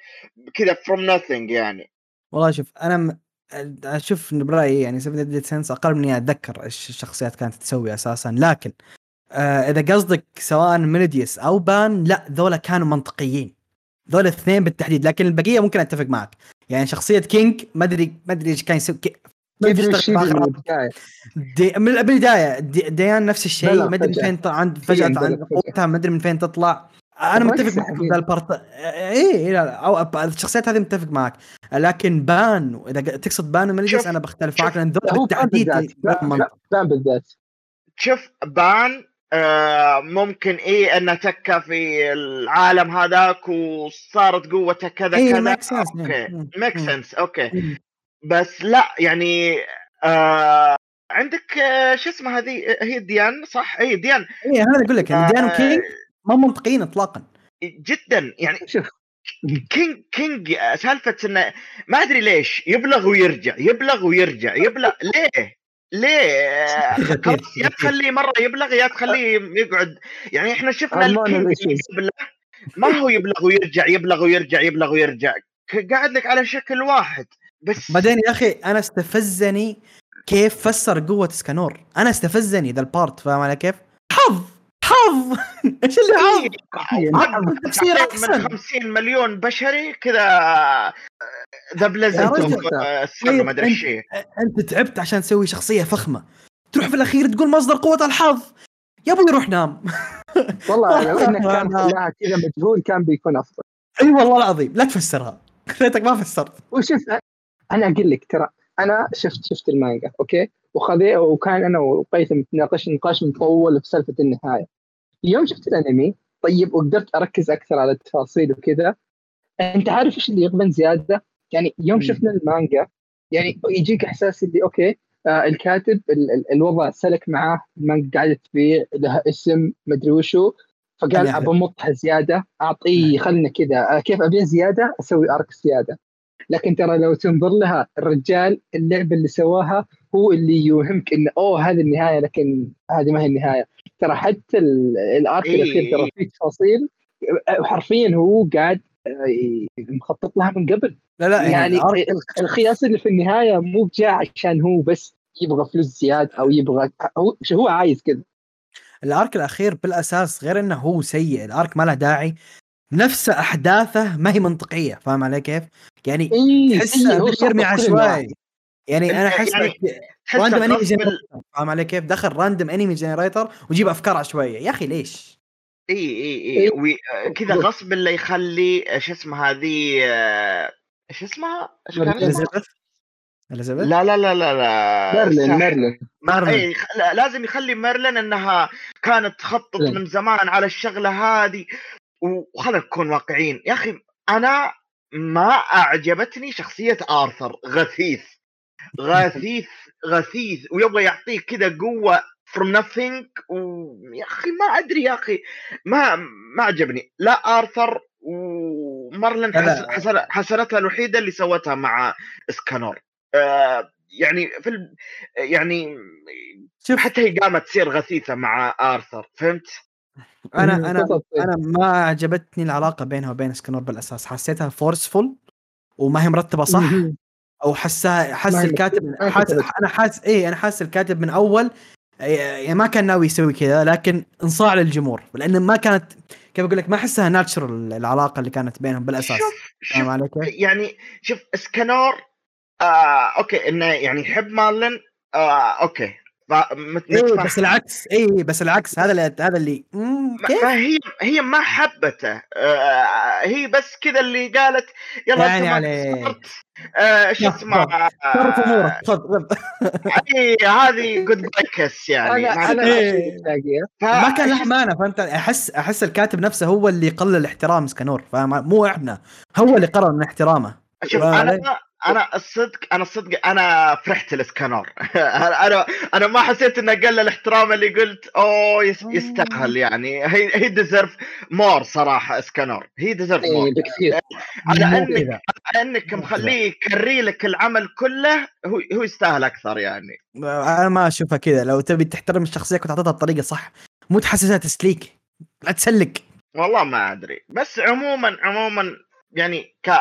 B: كذا from nothing يعني
D: والله شوف أنا أشوف برأيي يعني 7 Deadly Sins أقل من إني أتذكر إيش الشخصيات كانت تسوي أساسا. لكن آه إذا قصدك سواء ميليوداس أو بان لا ذولا كانوا منطقيين. ذولا الاثنين بالتحديد. لكن البقية ممكن أتفق معك. يعني شخصية كينج ما أدري ما أدري إيش كان يسوي. من البدايه دي من البداية ديان ديان نفس الشيء. ما أدري من فين عند فجأة عند قوتها ما أدري من فين تطلع. أنا متفق معك في ال part اي إيه لا أو الشخصيات هذه متفق معك. لكن بان إذا تقصد بان وميليوداس أنا بختلف معك لأن ذول بالتحديد
A: بان بالذات.
B: شوف بان آه ممكن إيه إنه تكه في العالم هذاك وصارت قوته كذا
D: إيه
B: كذا.
D: make sense
B: okay make sense okay. بس لا يعني آه عندك آه شو اسمه هذه؟ هي ديان صح؟ هي ديان.
D: اي أنا أقول لك يعني ديان وكينج ما منطقيين اطلاقا.
B: جدا يعني شوف. كينج كينج سالفة انه ما أدري ليش يبلغ ويرجع يبلغ ويرجع يبلغ ليه؟ ليه؟ يا تخليه مرة يبلغ يا تخليه يقعد. يعني إحنا شفنا الكينج ما هو يبلغ ويرجع يبلغ ويرجع يبلغ ويرجع. قاعد لك على شكل واحد. بس
D: بعدين يا أخي أنا استفزني كيف فسر قوة سكانور أنا استفزني ذا ال part فاهم علي كيف؟ حظ! حظ! <laughs> إيش اللي حظ؟
B: تفسير من 50 مليون بشري كذا the blizzard
D: طيب، ما أدري إيش. أنت تعبت عشان تسوي شخصية فخمة. تروح في الأخير تقول مصدر قوة الحظ. يا أبوي روح نام. <laughs>
A: والله لو انك كان خلاها كذا مجهول كان بيكون أفضل.
D: أي والله العظيم. لا تفسرها. <laughs> ليتك ما فسرت.
A: وشوف أنا أقول لك ترى أنا شفت شفت المانجا okay؟ وخذي وكان أنا وقيثم ناقش نقاش مطول في سالفة النهاية. يوم شفت الانمي طيب وقدرت أركز أكثر على التفاصيل وكذا. أنت عارف إيش اللي يغبن زيادة؟ يعني يوم شفنا المانجا يعني يجيك إحساس اللي okay آه الكاتب ال ال الوضع سلك معاه المانجا قاعدة تبيع لها اسم مدري وشو. فقال ابى امطها زيادة أعطيه. خلنا كذا. آه كيف أبيع زيادة؟ أسوي arc زيادة. لكن ترى لو تنظر لها الرجال اللعبة اللي سواها هو اللي يوهمك انه أوه هذه النهاية لكن هذه ما هي النهاية. ترى حتى الارك إيه الأخير ترى فيه تفاصيل حرفيا هو قاعد آه، مخطط لها من قبل.
D: لا لا
A: يعني, يعني الخياس اللي في النهاية مو جاء عشان هو بس يبغى فلوس زياده أو يبغى هو هو عايز كذا.
D: الآرك الأخير بالأساس غير إنه هو سيء الآرك ما له داعي. نفس أحداثه ما هي منطقية فاهم علي كيف؟ يعني
A: إيه
D: تحسه يرمي عشوائي. يعني أنا أحس
B: يعني تحس random anime
D: generator فاهم علي كيف؟ دخل random anime generator وجيب أفكار عشوائية. يا أخي ليش؟
B: إي إي إي.
A: إيه.
B: وي- آه، كذا غصب اللي يخلي شو اسمه هذه إيش اسمها؟
D: اليزابيث اليزابيث
B: لا لا لا لا لا.
A: ميرلين. ميرلين
B: ميرلين إي لازم يخلي ميرلين إنها كانت تخطط
A: لا.
B: من زمان على الشغلة هذه. وخلينا نكون واقعيين. يا أخي أنا ما أعجبتني شخصية آرثر غثيث. غثيث غثيث ويبغى يعطيك كذا قوة from nothing ويا أخي ما أدري يا أخي ما ما عجبني لا
D: آرثر
B: وميرلين حسن- حسنتها الوحيدة اللي سوتها مع اسكانور آه يعني في ال... يعني
D: شوف
B: حتى هي قامت تصير غثيثة مع آرثر فهمت؟
D: أنا
A: أنا.
D: أنا ما عجبتني العلاقة بينها وبين سكنور بالأساس حسيتها forceful وما هي مرتبة صح. أو حسها حس الكاتب حاس. أنا حاس إيه أنا حاس الكاتب من أول يعني ما كان ناوي يسوي كذا لكن انصاع للجمهور لأن ما كانت كيف أقول لك ما أحسها natural العلاقة اللي كانت بينهم بالأساس
B: شوف شوف
D: فاهم علي كيف؟
B: يعني شوف اسكانور آه okay إنه يعني يحب ميرلين آه
D: okay
B: نتفهم.
D: بس العكس إيه بس العكس هذا اللي هذا اللي
B: ما هي هي ما حبته. آه هي بس كذا اللي قالت يلا
D: يعني عليك.
B: قصرت آه شو اسمه؟
D: تصرف أمورك
B: آه
D: تفضل <laughs>
B: إيه، هذه goodbye kiss يعني.
D: إيه. ما كان له معنى فهمت؟ احس أحس الكاتب نفسه هو اللي يقلل احترام سكنور فاهم؟ مو إحنا هو اللي قرر من احترامه.
B: شوف
D: أنا.
B: أنا الصدق أنا الصدق أنا فرحت لاسكانور <laughs> أنا أنا ما حسيت إنه قلل احترام اللي قلت أوه يس- يستاهل يعني. هي هي deserve more صراحة اسكانور هي deserve more
A: إيه بكثير.
B: على
D: أنك.
B: على
D: أنك
B: مخليه ي carry لك العمل كله هو هو يستاهل أكثر يعني.
D: أنا ما أشوفها كذا. لو تبي تحترم الشخصية كنت أعطيتها الطريقة صح مو تحسسها تسليك. لا تسلك.
B: والله ما أدري. بس عموما عموما يعني ك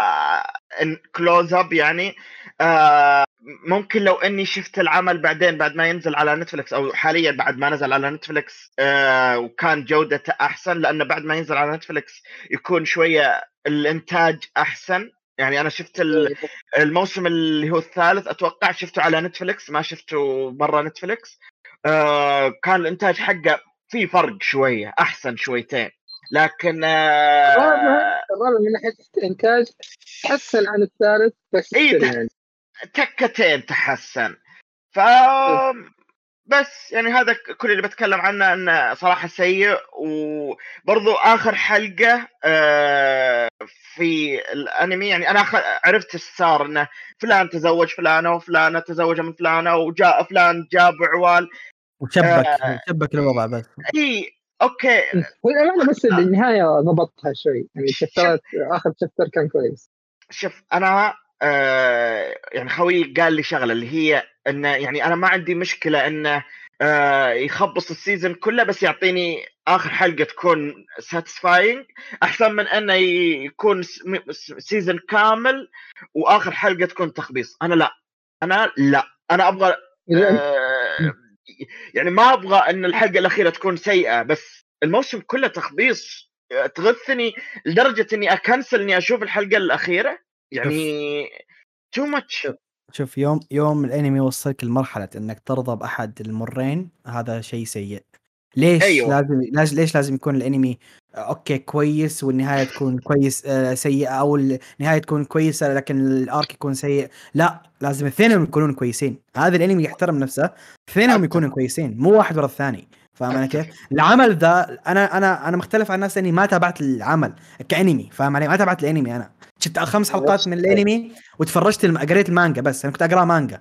B: close up يعني آه ممكن لو إني شفت العمل بعدين بعد ما ينزل على نتفلكس أو حاليا بعد ما نزل على نتفلكس آه وكان جودته أحسن لأنه بعد ما ينزل على نتفلكس يكون شوية الإنتاج أحسن. يعني أنا شفت ال- الموسم اللي هو الثالث أتوقع شفته على نتفلكس ما شفته برا نتفلكس آه كان الإنتاج حقه في فرق شوية أحسن شويتين. لكن آه
A: الرابع الرابع من ناحية الانتاج تحسن عن الثالث بس
B: إيه،
A: يعني.
B: تكتين تحسن. ف بس يعني هذا كل اللي بتكلم عنه إنه صراحة سيء. وبرضو آخر حلقة آه، في الأنمي يعني أنا أخ- عرفت إيش صار إنه فلان تزوج فلانة وفلانة تزوج من فلانة وجاء فلان جاب عيال
D: وشبك
B: آه.
D: شبك الوضع بس.
B: إي okay.
A: والامانه بس النهايه ضبطها شوي. يعني chapter آخر chapter كان كويس.
B: شوف أنا آه يعني خوي قال لي شغلة اللي هي انه يعني أنا ما عندي مشكلة انه آه يخبص ال season كله بس يعطيني آخر حلقة تكون satisfying أحسن من إنه يكون season كامل وآخر حلقة تكون تخبيص. أنا لا. أنا لا. أنا
A: أبغى
B: آه يعني ما أبغى إن الحلقة الأخيرة تكون سيئة بس الموسم كله تخبيص آه، تغثني لدرجة إني أ cancel إني أشوف الحلقة الأخيرة. يعني too much
D: شوف يوم يوم الأنمي يوصلك لمرحلة إنك ترضى بأحد الأمرين هذا شيء سيء. ليش
B: أيوة.
D: لازم لاز- ليش لازم يكون الأنمي okay كويس والنهاية تكون كويس آه، سيئة أو النهاية تكون كويسة لكن ال arc يكون سيء لا لازم الاثنين يكونون كويسين هذا الأنمي يحترم نفسه اثنينهم. يكونوا كويسين مو واحد ورا الثاني فاهم علي كيف؟ العمل ذا أنا أنا أنا مختلف عن الناس إني ما تابعت العمل كأنمي فاهم علي؟ ما تابعت الأنمي أنا شفت خمس حلقات من الأنمي وتفرجت. قريت المانجا بس أنا كنت أقرأ مانجا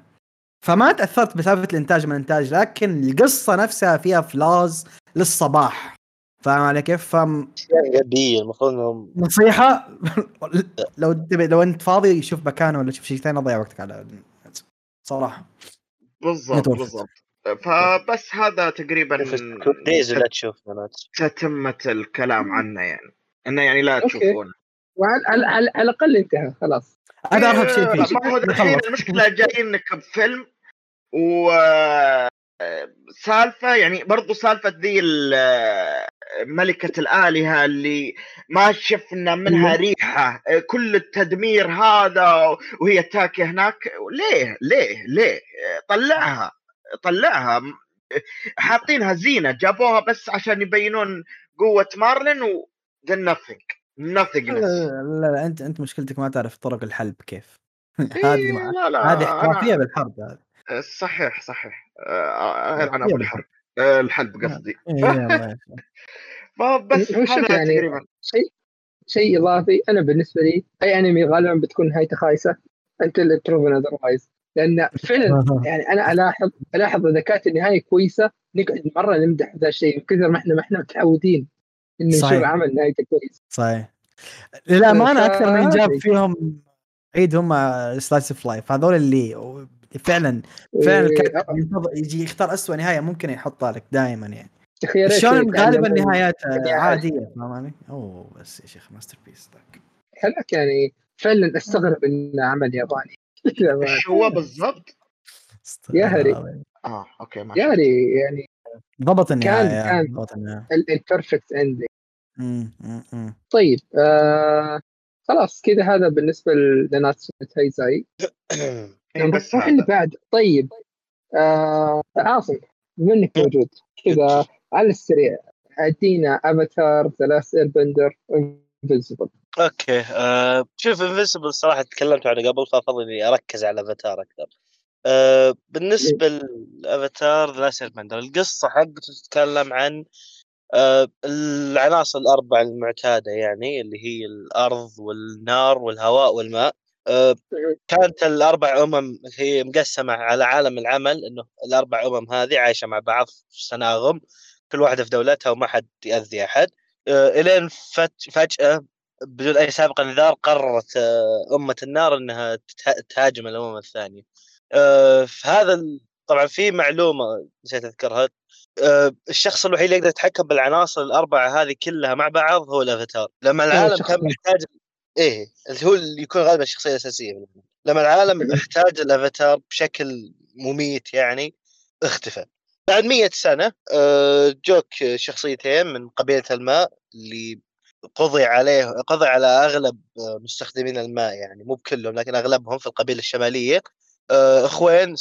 D: فما تأثرت بسالفه الإنتاج من الإنتاج لكن القصة نفسها فيها فلاز للصباح. فاهم علي كيف؟ فم...
C: غبية المفروض انهم
D: نصيحة؟ <laughs> لو تبي لو أنت فاضي شوف مكانه ولا شوف شيء ثاني لا تضيع وقتك على صراحة.
B: بالضبط. بالضبط. فبس هذا تقريبا
C: دايز لا تشوف
B: تتمة الكلام عنه يعني. إنه يعني لا. تشوفونه.
A: وعلى على, على, على الأقل انتهى خلاص.
D: هذا أرهب شيء فيه.
B: الحين. المشكلة جايين نكب فيلم و سالفة يعني برضو سالفة ذي ملكة الآلهة اللي ما شفنا منها ريحة. كل التدمير هذا وهي تاكي هناك. ليه؟ ليه؟ ليه؟ طلعها. طلعها. حاطينها زينة. جابوها بس عشان يبينون قوة مارلين و nothing. Nothing
D: لا, لا لا أنت أنت مشكلتك ما تعرف طرق الحلب كيف. <laughs> هذه إيه لا لا هذه احترافية بالحلب هذه.
B: صحيح صحيح. أنا ابو الحرب الحلب قصدي.
A: إيه، <laughs> بس هذا يعني شيء شيء إضافي. أنا بالنسبة لي أي أنمي غالبا بتكون نهايته خايسه until proven otherwise لأن فعلا <laughs> يعني أنا ألاحظ ألاحظ إذا كانت النهاية كويسة نقعد مرة نمدح ذا الشيء. كثر ما إحنا ما إحنا متعودين. إنه نشوف عمل نهايته كويس.
D: صحيح. للأمانة أكثر من جاب فيهم عيد هم slice of life هذول اللي فعلا فعلا إيه، يجي يختار اسوء نهاية ممكن يحطها لك دائما يعني. شلون غالبا نهايات عادية فاهمني؟ أوه بس يا شيخ masterpiece ذاك.
A: خلاك يعني فعلا أستغرب إنه عمل ياباني. <laughs>
B: إيش هو بالضبط؟
A: يا هري.
B: آه أوكي
A: ماشي. يا هري يعني
D: ضبط النهاية
A: كان كان ضبط النهاية. ال perfect ending طيب آه خلاص كذا هذا بالنسبة لناتسو هايزاي <coughs> بس اللي بعد طيب آه عاصم بما انك موجود؟ كذا على السريع. أدينا Avatar The Last Airbender Invincible
C: okay آه شوف Invincible صراحة تكلمت عنه قبل فأفضل إني أركز على أفاتار أكثر. آه بالنسبة إيه. لافاتار ذا بندر القصة حقته تتكلم عن آه العناصر الاربع المعتادة يعني اللي هي الأرض والنار والهواء والماء. آه، كانت الأربع أمم هي مقسمة على عالم العمل إنه الأربع أمم هذه عايشة مع بعض في سناغم كل واحدة في دولتها وما حد يأذي أحد. إلين فجأة بدون أي سابق انذار قررت أمة النار إنها تهاجم الأمم الثانية. فهذا طبعا في معلومة نسيت أذكرها. الشخص الوحيد اللي يقدر يتحكم بالعناصر الأربعة هذه كلها مع بعض هو الأفاتار. لما العالم كان محتاج إيه اللي هو اللي يكون غالبا الشخصيه الاساسيه لما العالم احتاج الأفاتار بشكل مميت يعني اختفى. بعد مية سنة آه، جوك شخصيتين من قبيلة الماء اللي قضي عليه قضي على أغلب آه، مستخدمين الماء يعني مو بكلهم لكن أغلبهم في القبيلة الشمالية. آه، اخوين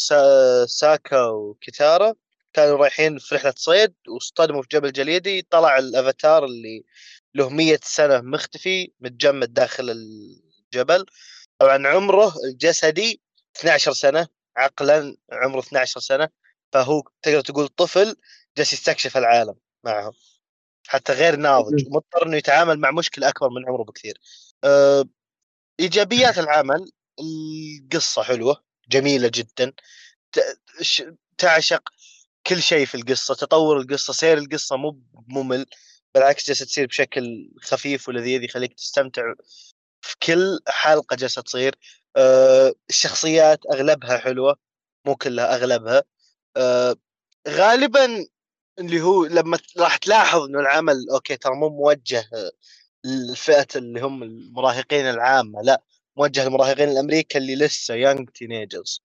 C: ساكا وكيتارا كانوا رايحين في رحلة صيد واصطدموا في جبل جليدي. طلع الأفاتار اللي له 100 سنة مختفي متجمد داخل الجبل. طبعا عمره الجسدي 12 سنة عقلا عمره 12 سنة. فهو تقدر تقول طفل جالس يستكشف العالم معهم. حتى غير ناضج ومضطر إنه يتعامل مع مشكلة أكبر من عمره بكثير. أه إيجابيات العمل القصة حلوة. جميلة جدا. تعشق كل شيء في القصة تطور القصة سير القصة مو ممل بالعكس جالسة تصير بشكل خفيف ولذيذ يخليك تستمتع في كل حلقة جالسة تصير. أه الشخصيات أغلبها حلوة مو كلها أغلبها. أه غالبا اللي هو لما راح تلاحظ إنه العمل okay ترى مو موجه للفئة اللي هم المراهقين العامة لا. موجه للمراهقين الأمريكا اللي لسه young teenagers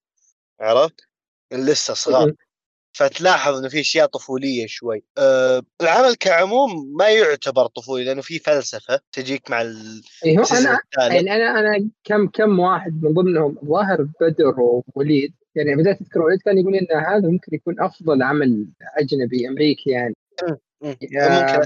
C: عرفت؟ لسه صغار. فتلاحظ إنه في أشياء طفولية شوي. أه العمل كعموم ما يعتبر طفولي لأنه في فلسفة تجيك مع
A: أيوه أنا يعني أنا أنا كم كم واحد من ضمنهم ظاهر بدر ووليد. يعني بدأت أذكر وليد كان يقول إن هذا ممكن يكون أفضل عمل أجنبي أمريكي يعني.
C: ممكن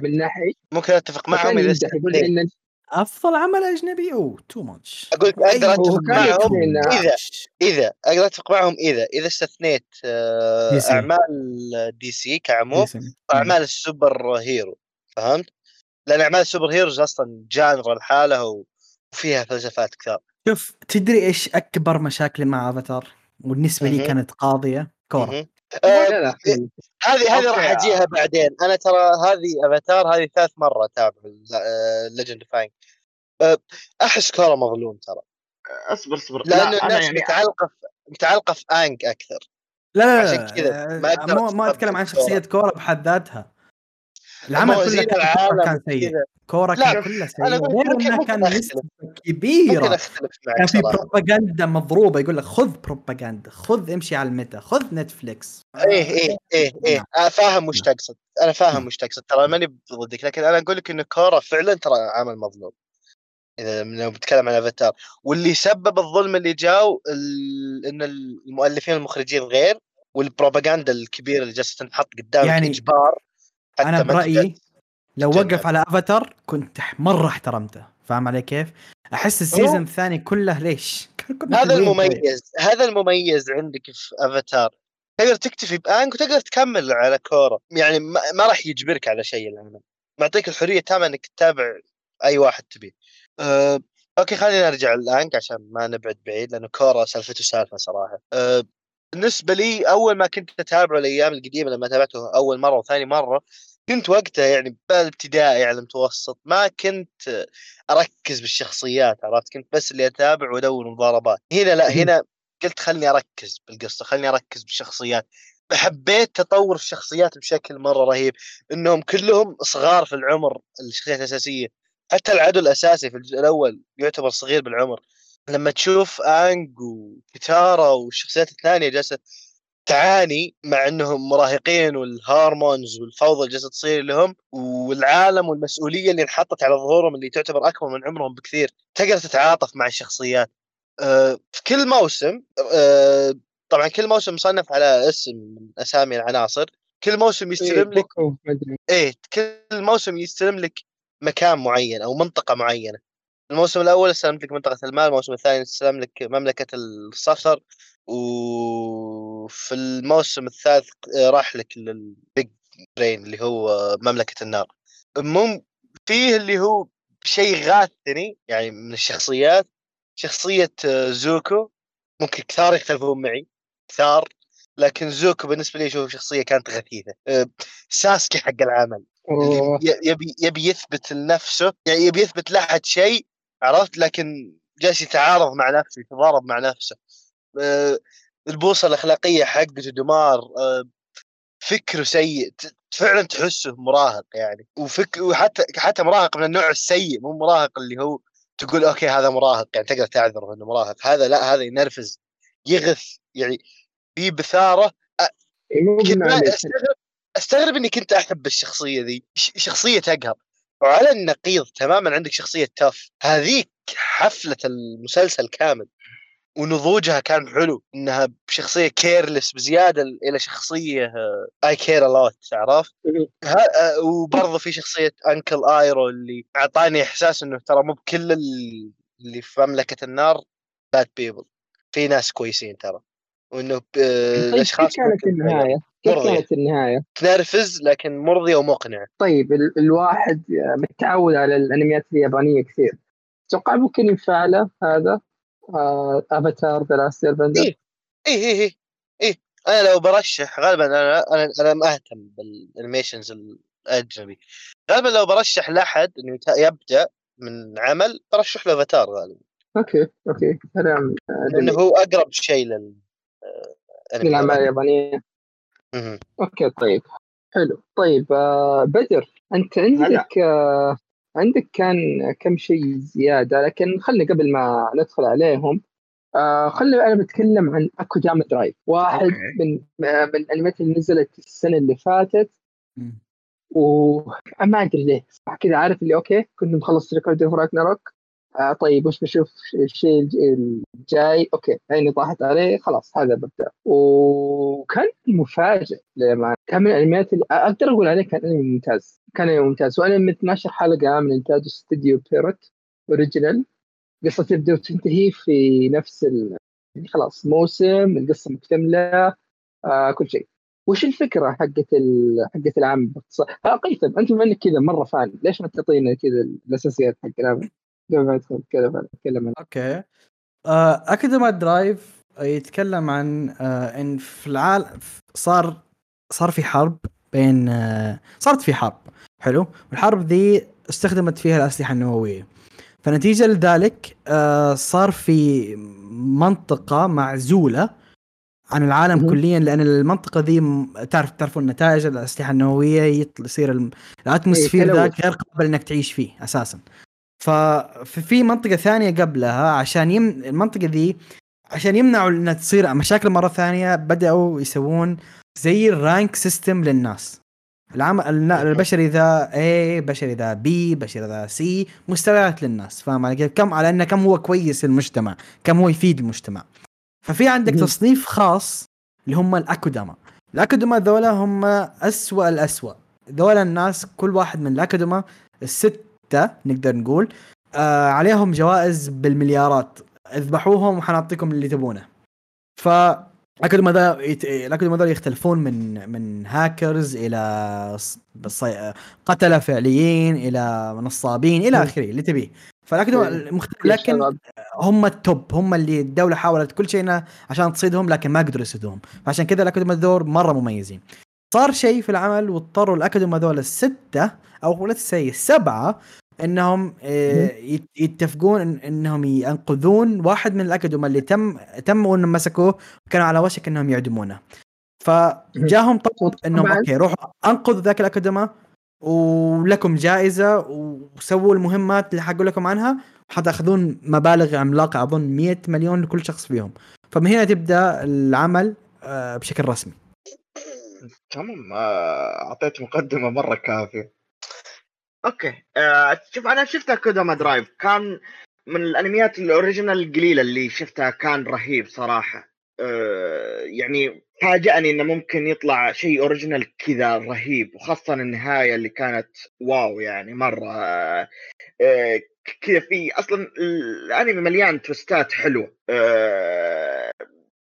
C: من ناحية ممكن أتفق معهم
A: إذا يقول إن
D: أفضل عمل أجنبي؟ أو too much
C: أقول لك أقدر أتفق معهم إذا إذا أقدر أتفق معهم إذا إذا استثنيت آه، أعمال DC كعموم واعمال ال superhero فهمت؟ لأن أعمال ال superheroes أصلا genre لحاله وفيها فلسفات كثار.
D: شوف تدري إيش أكبر مشاكلي مع أفاتار؟ بالنسبة لي كانت قاضية
C: كورة. هذه هذه راح أجيها بعدين. أنا ترى هذه أفاتار هذه ثالث مرة أتابع Legend of Aang أحس كوره مظلوم ترى.
B: أصبر أصبر.
C: لأنه لا الناس يعني متعلقة في متعلقة في آنج أكثر.
D: لا لا عشان كذا ما ما أتكلم عن شخصية كوره بحد ذاتها. العمل كله كان- كان سيء.
C: لا،
D: كان كله سيء. غير
C: إنه
D: كان
C: أختلف معك.
D: كان في بروباغندا مضروبة يقول لك خذ بروباغندا خذ امشي على الميتا خذ نتفليكس.
C: إيه إيه إيه إيه. أنا فاهم وش تقصد. أنا فاهم وش تقصد. ترى ماني ضدك لكن أنا أقول لك إن كورا فعلا ترى عمل مظلوم. إذا لو بتكلم عن أفاتار. واللي سبب الظلم اللي جاه ال... إن المؤلفين المخرجين غير والبروباغندا الكبيره اللي جالسه تنحط قدامك
D: يعني
C: إجبار.
D: أنا
C: برأيي
D: لو. وقف على أفاتار كنت مرة احترمته فاهم علي كيف؟ أحس ال season الثاني كله ليش؟ <laughs>
C: هذا. المميز هذا المميز عندك في أفاتار تقدر تكتفي بآنج وتقدر تكمل على كورا يعني ما, ما راح يجبرك على شيء العمل معطيك الحرية تامة إنك تتابع أي واحد تبيه أه okay خلينا نرجع لآنج عشان ما نبعد بعيد لأنه كورا سالفته سالفة صراحة أه بالنسبة لي أول ما كنت أتابعه الأيام القديمة لما تابعته أول مرة وثاني مرة كنت وقتها يعني بالابتدائي على المتوسط ما كنت أركز بالشخصيات عرفت؟ كنت بس اللي اتابع وادور مضاربات هنا لا. هنا قلت خلني أركز بالقصة خلني أركز بالشخصيات. حبيت تطور الشخصيات بشكل مرة رهيب إنهم كلهم صغار في العمر الشخصيات الأساسية. حتى العدو الأساسي في الجزء الأول يعتبر صغير بالعمر. لما تشوف أنج وكتارا والشخصيات الثانية جالسة تعاني مع إنهم مراهقين والهارمونز والفوضى اللي جالسة تصير لهم والعالم والمسؤولية اللي انحطت على ظهورهم اللي تعتبر اكبر من عمرهم بكثير تقدر تتعاطف مع الشخصيات. آه، في كل موسم آه، طبعا كل موسم مصنف على اسم من أسامي العناصر كل موسم يستلم لك إيه كل موسم يستلم لك مكان معين أو منطقة معينة. الموسم الأول استلم لك منطقة المال الموسم الثاني استلم لك مملكة الصخر وفي الموسم الثالث راح لك للبيج برين اللي هو مملكة النار. مم فيه اللي هو شيء غاثني يعني من الشخصيات شخصية زوكو. ممكن كثار يختلفون معي كثار لكن زوكو بالنسبة لي أشوف شخصية كانت غثيثة. ساسكي حق العمل يبي يبي يثبت لنفسه يعني يبي يثبت لأحد شيء عرفت؟ لكن جالس يتعارض مع نفسه يتضارب مع نفسه. آه، البوصلة الأخلاقية حقته دمار آه، فكره سيء فعلا تحسه مراهق يعني. وفك وحتى حتى مراهق من النوع السيء مو مراهق اللي هو تقول أوكي هذا مراهق يعني تقدر تعذره إنه مراهق. هذا لا هذا ينرفز يغث يعني في بثارة.
A: إيه،
C: أستغرب أستغرب إني كنت أحب الشخصية ذي ش- شخصية تقهر وعلى النقيض تماما عندك شخصية تاف هذيك حفلة المسلسل كامل ونضوجها كان حلو إنها بشخصية careless بزيادة إلى شخصية I care a
A: lot
C: عرفت؟ آه، وبرضه في شخصية Uncle Iroh اللي أعطاني إحساس إنه ترى مو بكل ال- اللي في مملكة النار bad people في ناس كويسين ترى وإنه
A: طيب
C: الأشخاص
A: كيف كانت النهاية؟ كيف. كانت النهاية؟
C: تنرفز لكن مرضيه ومقنعه
A: طيب ال- الواحد متعود على الأنميات اليابانية كثير. تتوقع ممكن ينفع له هذا؟ آه Avatar The Last Bender
C: إيه إيه إيه أنا لو برشح غالبا أنا أنا أنا ما أهتم بال animations الأجنبي. غالبا لو برشح لأحد إنه يبدأ من عمل برشح له افاتار غالبا.
A: okay okay. كلام آه، لأنه
C: هو أقرب شيء لل أنمي
A: للاعمال
C: الياباني.
A: اليابانيه
C: مهم.
A: okay طيب حلو طيب آه بدر أنت عندك آه عندك كان كم شيء زيادة لكن خلينا قبل ما ندخل عليهم آه خلينا أنا بتكلم عن Akudama Drive واحد
B: okay.
A: من آه من الأنميات اللي نزلت السنة اللي فاتت. وما أدري ليه كذا عارف اللي okay كنت مخلص Record of Ragnarok آه طيب وش بشوف الشيء الج- الجاي؟ okay عيني طاحت عليه خلاص هذا ببدا وكان مفاجئ لما كان من الأنميات اللي أقدر أقول عليه كان أنمي ممتاز. كان أنمي ممتاز. وأنا من 12 حلقة من إنتاج استوديو بييرو original. قصة تبدأ وتنتهي في نفس ال... يعني خلاص موسم القصة مكتملة آه كل شيء. وش الفكرة حقت ال... حقت العمل باختصار؟ آه هيثم أنت بما إنك كذا مرة fan ليش ما تعطينا كذا الأساسيات حق العمل؟ قبل ما ندخل نتكلم نتكلم عنه.
D: okay. آه Akudama Drive يتكلم عن آه إن في العالم صار صار في حرب بين آه صارت في حرب حلو؟ والحرب ذي استخدمت فيها الأسلحة النووية. فنتيجة لذلك صار في منطقة معزولة عن العالم. كليا لأن المنطقة ذي تعرف تعرفون النتائج الأسلحة النووية يصير ال atmosphere إيه، ذاك غير قابل إنك تعيش فيه أساسا. ففي منطقة ثانية قبلها عشان يم المنطقة ذي عشان يمنعوا إنها تصير مشاكل مرة ثانية بدأوا يسوون زي ال rank system للناس. العم... البشري ذا A بشري ذا B بشري ذا C مستويات للناس. فاهم علي كم على إنه كم هو كويس للمجتمع كم هو يفيد المجتمع. ففي عندك تصنيف خاص اللي هم ال Akudama ال Akudama ذولا هم أسوأ الأسوأ. ذولا الناس كل واحد من ال Akudama الستة نقدر نقول آه عليهم جوائز بالمليارات. اذبحوهم وحنعطيكم اللي تبونه. ف ال Akudama ذا يت... ال Akudama ذا يختلفون من من هاكرز إلى صي... قتلة فعليين إلى نصابين إلى آخره اللي تبيه. فال Akudama إيه. مختلف لكن هم ال top هم اللي الدولة حاولت كل شيء عشان تصيدهم لكن ما قدروا يصيدوهم. فعشان كذا ال Akudama ذول مرة مميزين. صار شيء في العمل واضطروا ال Akudama ذول الستة أو لا تسي السبعه إنهم آه، يتفقون إن إنهم ينقذون واحد من ال Akudama اللي تم تم انهم مسكوه وكانوا على وشك إنهم يعدمونه. فجاهم طلب إنهم okay روحوا أنقذوا ذاك ال Akudama ولكم جائزة وسووا المهمات اللي حقول لكم عنها حتأخذون مبالغ عملاقة أظن 100 مليون لكل شخص فيهم. فمن هنا تبدأ العمل آه، بشكل رسمي.
B: تمام آه، أعطيت مقدمة مرة كافية. okay. آه شوف أنا شفته Akudama Drive كان من الأنميات ال original القليلة اللي شفتها كان رهيب صراحة. آه يعني فاجأني إنه ممكن يطلع شيء original كذا رهيب وخاصة النهاية اللي كانت واو يعني مرة. آه كذا في أصلا الأنمي مليان توستات حلوة آه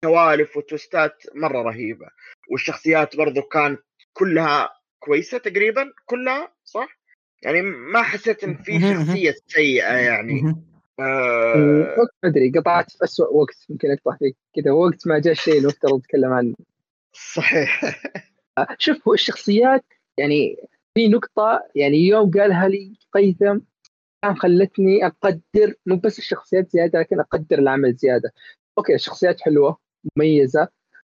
B: سوالف وتوستات مرة رهيبة. والشخصيات برضو كانت كلها كويسة تقريبا. كلها صح؟ يعني ما حسيت إن في شخصية سيئة يعني.
A: آه... ما أدري قطعت في اسوء وقت ممكن أقطع فيك كذا. وقت ما جاء الشيء اللي المفترض اتكلم عنه.
B: صحيح. <laughs>
A: آه، شوف هو الشخصيات يعني في نقطة يعني يوم قالها لي قيثم كان خلتني أقدر مو بس الشخصيات زيادة لكن أقدر العمل زيادة. okay الشخصيات حلوة مميزة.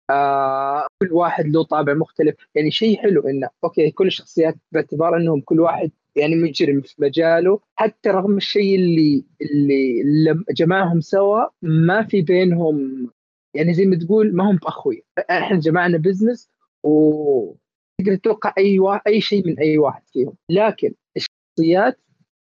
A: آه كل واحد له طابع مختلف. يعني شيء حلو إنه okay كل الشخصيات باعتبار إنهم كل واحد يعني مجرم في مجاله حتى رغم الشيء اللي اللي جمعهم سوا ما في بينهم يعني زي ما تقول ما هم اخويا إحنا جمعنا بزنس و تقدر تتوقع أي واحد أي شيء من أي واحد فيهم. لكن الشخصيات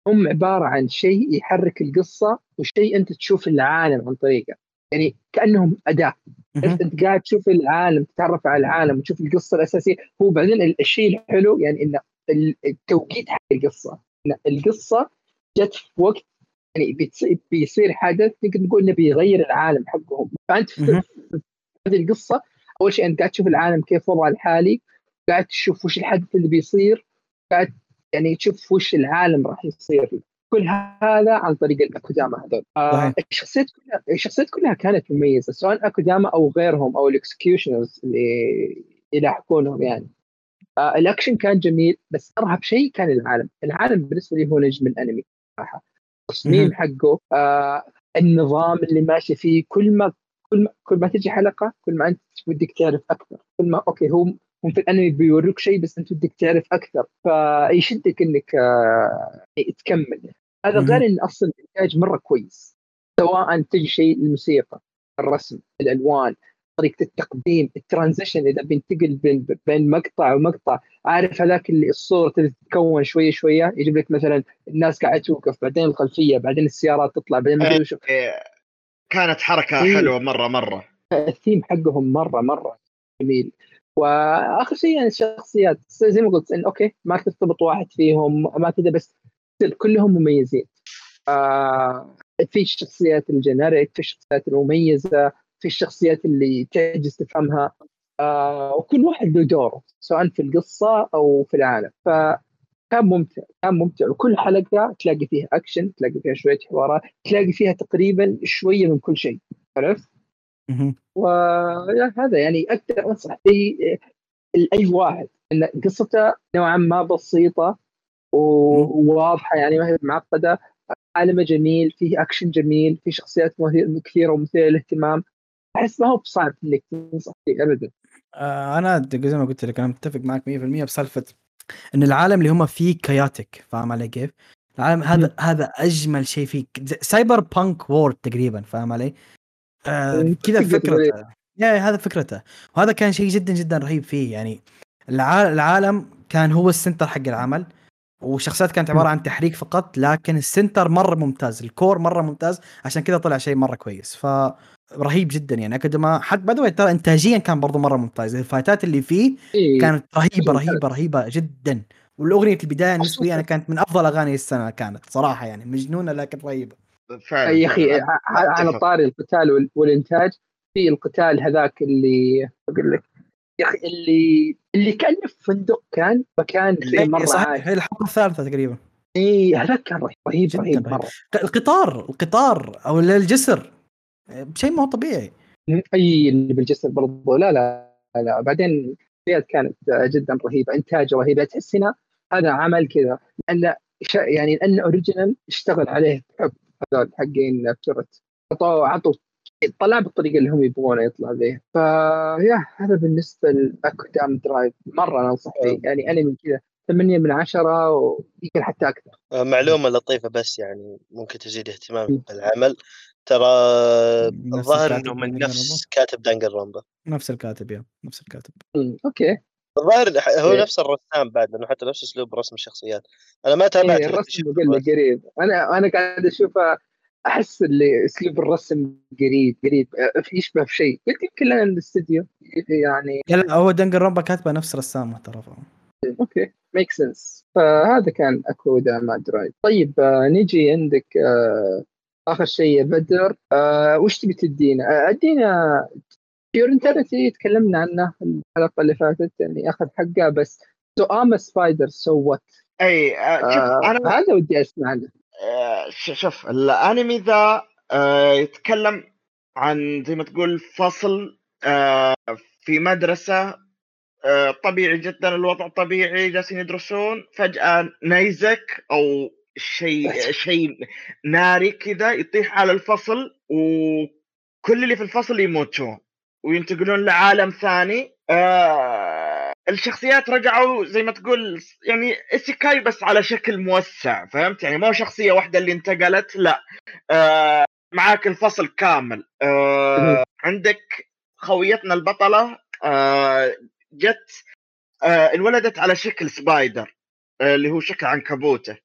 A: هم عبارة عن شيء يحرك القصة وشيء أنت تشوف العالم عن طريقه. يعني كأنهم أداة. أنت قاعد تشوف العالم تتعرف على العالم وتشوف القصة الأساسية. هو بعدين الشيء الحلو يعني إنه التوقيت حق القصة. القصة جت في وقت يعني بيصير حدث نقدر نقول إنه بيغير العالم حقهم. فأنت في هذه القصة أول شيء أنت قاعد تشوف العالم كيف وضعه الحالي قاعد تشوف وش الحدث اللي بيصير قاعد يعني تشوف وش العالم راح يصير. كل هذا عن طريق ال Akudama هذول. آه الشخصيات كلها الشخصيات كلها كانت مميزة سواء Akudama أو غيرهم أو ال executioners اللي يلاحقونهم يعني. آه الأكشن كان جميل بس أرهب شيء كان العالم، العالم بالنسبة لي هو نجم الأنمي صراحة. التصميم حقه آه النظام اللي ماشي فيه كل ما كل ما كل ما تجي حلقة كل ما أنت ودك تعرف أكثر. كل ما okay هو هم في الأنمي بيوروك شيء بس أنت ودك تعرف أكثر. فيشدك إنك آه تكمل. هذا غير إن أصلا الإنتاج مرة كويس سواء تجي شيء الموسيقى الرسم الألوان. طريقة التقديم ال transition إذا بينتقل بين بين مقطع ومقطع. عارف هذاك اللي الصورة تتكون شوية شوية يجيب لك مثلا الناس قاعدة توقف بعدين الخلفية بعدين السيارات تطلع بعدين ما
B: إيه، كانت حركة إيه. حلوة مرة مرة.
A: الثيم حقهم مرة مرة جميل. وآخر شيء يعني الشخصيات زي ما قلت إن أوكي ما ترتبط واحد فيهم ما كذا بس كلهم مميزين. آه في الشخصيات الجنريك في الشخصيات المميزة. في الشخصيات اللي تعجز تفهمها آه وكل واحد له دوره سواء في القصة أو في العالم. فكان ممتع كان ممتع. وكل حلقة تلاقي فيها أكشن تلاقي فيها شوية حوارات تلاقي فيها تقريبا شوية من كل شيء. عرفت؟ وهذا يعني أكثر أنصح فيه لأي واحد. إن قصته نوعا ما بسيطة وواضحة يعني ما هي معقدة. عالمه جميل فيه أكشن جميل في شخصيات كثيرة ومثيرة للاهتمام. أحس ما هو بصعب إنك تنصح فيه ابدا.
D: آه أنا زي ما قلت لك أنا متفق معك 100% بسالفة إن العالم اللي هم فيه كياتيك فاهم علي كيف؟ العالم هذا هذا أجمل شيء فيه. cyberpunk world تقريبا فاهم علي؟ آه كذا فكرته. yeah هذا فكرته. وهذا كان شيء جدا جدا رهيب فيه يعني العالم كان هو ال center حق العمل. وشخصيات كانت عبارة عن تحريك فقط لكن ال center مرة ممتاز ال core مرة ممتاز عشان كذا طلع شيء مرة كويس. ف رهيب جدا يعني. اكد ما حق باي ترى انتاجيا كان برضو مرة ممتاز. الفايتات اللي فيه. كانت رهيبة رهيبة رهيبة جدا. والأغنية البداية بالنسبة لي أنا كانت من أفضل أغاني السنة كانت صراحة يعني. مجنونة لكن رهيبة.
A: فعلا يا أخي على طاري القتال والإنتاج. في القتال هذاك اللي أقول لك. يا أخي اللي اللي كانه في فندق كان مكان
D: زي مرة صحيح هي الحلقة الثالثة تقريبا.
A: إي هذاك كان رهيب رهيب مرة.
D: القطار القطار أو الجسر. شيء ما هو طبيعي
A: أي اللي بالجسر برضو. لا لا لا. بعدين كانت جدا رهيبة إنتاج رهيب. تحس هنا هذا عمل كذا لأن يعني لأنه original اشتغل عليه بحب هذول حقين عطوا عطوا طلع بالطريقة اللي هم يبغونه يطلع به ف yeah هذا بالنسبة ل Akudama Drive. مرة انصح فيه. يعني أنا من كذا 8 من 10 ويمكن حتى أكثر.
C: آه، معلومة لطيفة بس يعني ممكن تزيد اهتمام بالعمل. ترى الظاهر إنه من نفس كاتب Danganronpa.
D: نفس الكاتب yeah. نفس الكاتب.
A: okay.
C: الظاهر هو إيه. نفس الرسام بعد لأنه حتى نفس أسلوب رسم الشخصيات. أنا ما تابعت
A: إيه الرسم قريب. أنا أنا قاعد أشوفه أحس اللي أسلوب الرسم قريب قريب يشبه في شيء قلت يمكن لنا الاستديو يعني
D: لا هو Danganronpa كاتبة نفس رسامه ترى.
A: okay make sense فهذا كان Akudama Drive طيب آه نجي عندك آه آخر شيء بدر. آه وش تبي تدينا؟ آه أدينا To Your Eternity تكلمنا عنه الحلقة اللي فاتت يعني أخذ حقه بس. So I'm Spider So What
B: أي آه شوف آه
A: أنا هذا ودي أسمع عنه.
B: آه شوف الأنمي ذا آه يتكلم عن زي ما تقول فصل آه في مدرسة آه طبيعي جدا الوضع طبيعي جالسين يدرسون فجأة نيزك أو شيء <laughs> شيء ناري كذا يطيح على الفصل وكل اللي في الفصل يموتون وينتقلون لعالم ثاني. آه الشخصيات رجعوا زي ما تقول يعني اسيكاي بس على شكل موسع فهمت؟ يعني مو شخصية واحدة اللي انتقلت لا. آه معاك الفصل كامل. آه عندك خويتنا البطلة آه جت آه انولدت على شكل spider آه اللي هو شكل عنكبوته.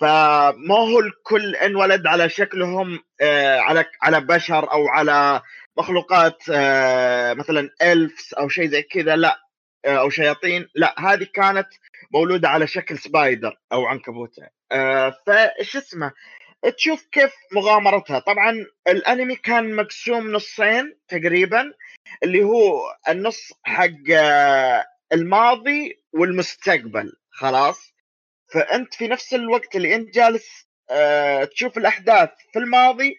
B: فما هو الكل انولد على شكلهم آه على على بشر أو على مخلوقات آه مثلا elves أو شيء زي كذا لا. أو شياطين. لا هذه كانت مولودة على شكل spider أو عنكبوت آه فايش اسمه؟ تشوف كيف مغامرتها. طبعا الأنمي كان مقسوم نصين تقريبا اللي هو النص حق آه، الماضي والمستقبل. خلاص؟ فأنت في نفس الوقت اللي أنت جالس آه تشوف الأحداث في الماضي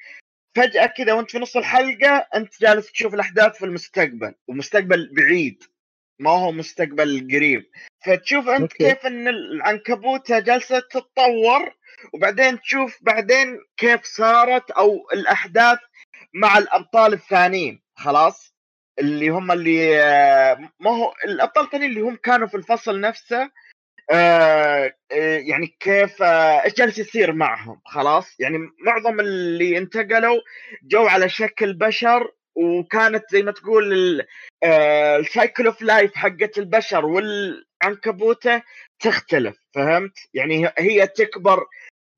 B: فجأة كذا وأنت في نص الحلقة أنت جالس تشوف الأحداث في المستقبل ومستقبل بعيد. ما هو مستقبل قريب. فتشوف أنت أوكي. كيف إن العنكبوتة جالسة تتطور وبعدين تشوف بعدين كيف صارت أو الأحداث مع الأبطال الثانيين. خلاص؟ اللي هم اللي ما هو الأبطال الثانيين اللي هم كانوا في الفصل نفسه آه, آه، يعني كيف آه، إيش جالس يصير معهم؟ خلاص؟ يعني معظم اللي انتقلوا جو على شكل بشر وكانت زي ما تقول ال cycle of life حقت البشر والعنكبوتة تختلف فهمت؟ يعني هي تكبر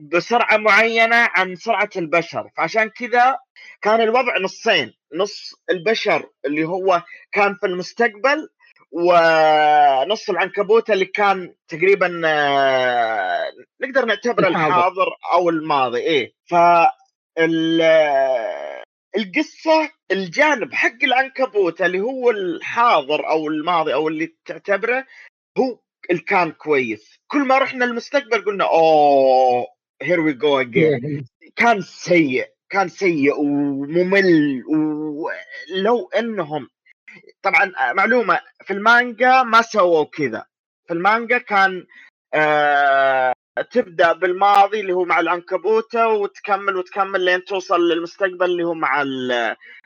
B: بسرعة معينة عن سرعة البشر فعشان كذا كان الوضع نصين نص البشر اللي هو كان في المستقبل ونص العنكبوت اللي كان تقريبا آه، نقدر نعتبره الحاضر. أو الماضي إيه ف القصة الجانب حق العنكبوت اللي هو الحاضر أو الماضي أو اللي تعتبره هو اللي كان كويس. كل ما رحنا المستقبل قلنا oh here we go again كان سيء كان سيء وممل ولو إنهم طبعا معلومة في المانجا ما سووا كذا. في المانجا كان آه تبدأ بالماضي اللي هو مع العنكبوتة وتكمل وتكمل لين توصل للمستقبل اللي هو مع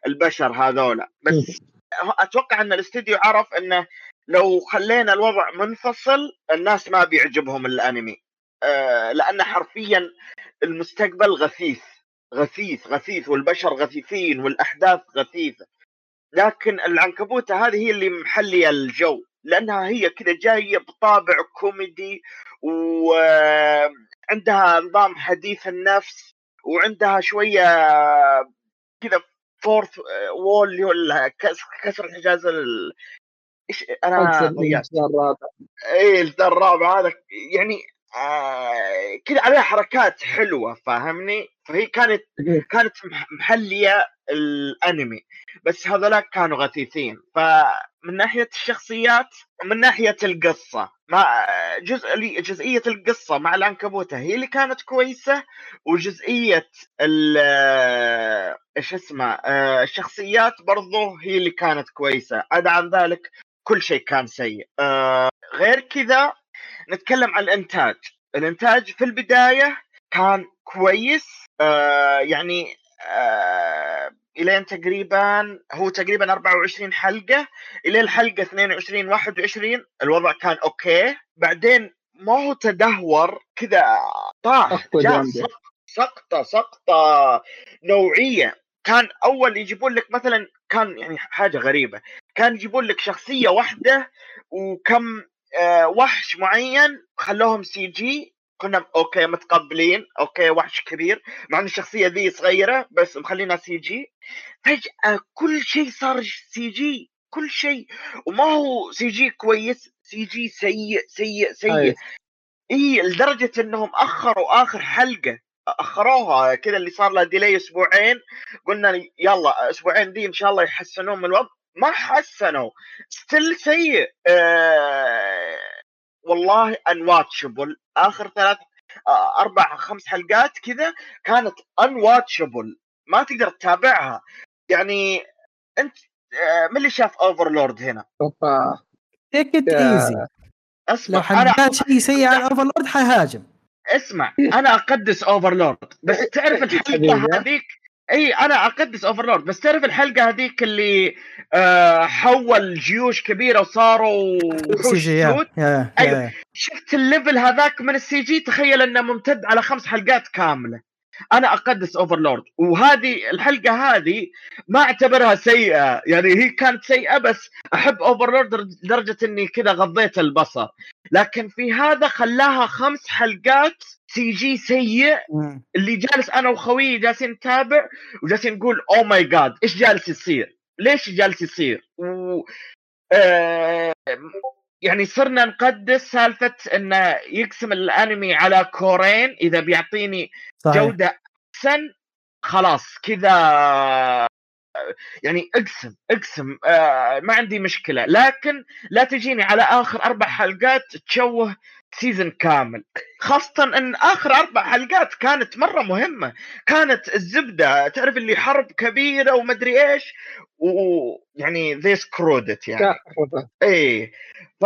B: البشر هذولا. بس أتوقع إن الاستديو عرف انه لو خلينا الوضع منفصل الناس ما بيعجبهم الأنمي. آه لأن حرفيا المستقبل غثيث. غثيث غثيث والبشر غثيثين والأحداث غثيثة. لكن العنكبوتة هذه هي اللي محلية الجو. لأنها هي كذا جاية بطابع كوميدي وعندها نظام حديث النفس وعندها شوية كذا fourth wall اللي هو كسر الحاجز ال... إيش أنا الرابع. اي الرابع هذا يعني آه كذا عليها حركات حلوة فاهمني؟ فهي كانت كانت محلية الأنمي بس هذولاك كانوا غثيثين. فمن ناحية الشخصيات ومن ناحية القصة ما جزء جزئية القصة مع العنكبوته هي اللي كانت كويسة وجزئية إيش اسمه آه، الشخصيات برضو هي اللي كانت كويسة. عدا عن ذلك كل شيء كان سيء. آه، غير كذا نتكلم عن الإنتاج. الإنتاج في البداية كان كويس. آه يعني آه إلين تقريبا هو تقريبا 24 حلقة. إلى الحلقة 22 21 الوضع كان okay. بعدين ما هو تدهور كذا طاح جاء سقطة سقطة نوعية. كان أول يجيبون لك مثلا كان يعني حاجة غريبة. كان يجيبون لك شخصية واحدة وكم آه وحش معين خلوهم CG كنا okay متقبلين okay وحش كبير مع إن الشخصية ذي صغيرة بس مخلينا CG فجأة كل شيء صار CG كل شيء. وما هو سي جي كويس سي جي سيء سيء سيء. إي لدرجة إنهم أخروا آخر حلقة أخروها كذا اللي صار لها delay أسبوعين. قلنا يلا أسبوعين دي إن شاء الله يحسنون من الوضع ما حسنوا. still سيء. آه والله unwatchable آخر ثلاث آه، أربع خمس حلقات كذا كانت unwatchable ما تقدر تتابعها. يعني أنت آه، من اللي شاف Overlord هنا؟
D: أوبا. take it easy اسمع لو حد شيء سيء على Overlord حيهاجم.
B: اسمع أنا أقدس Overlord بس تعرف <laughs> الحلقة هذيك؟ إي أنا أقدس Overlord. بس تعرف الحلقة هذيك اللي آه حول جيوش كبيرة وصاروا وحوش أيوة. شفت ال level هذاك من ال CG؟ تخيل إنه ممتد على خمس حلقات كاملة. أنا أقدس Overlord وهذه الحلقة هذه ما أعتبرها سيئة يعني هي كانت سيئة بس أحب Overlord لدرجة إني كذا غضيت البصر لكن في هذا خلاها خمس حلقات CG سيء اللي جالس أنا وخويي جالسين نتابع وجالسين نقول oh my God إيش جالس يصير؟ ليش جالس يصير؟ و آه يعني صرنا نقدس سالفة انه يقسم الأنمي على كورين إذا بيعطيني صحيح. جودة أحسن خلاص كذا يعني اقسم اقسم آه ما عندي مشكلة لكن لا تجيني على آخر أربع حلقات تشوه سيزن كامل. خاصة إن آخر أربع حلقات كانت مرة مهمة. كانت الزبدة تعرف اللي حرب كبيرة ومدري إيش؟ ويعني ذي سكرودت يعني. إي. ف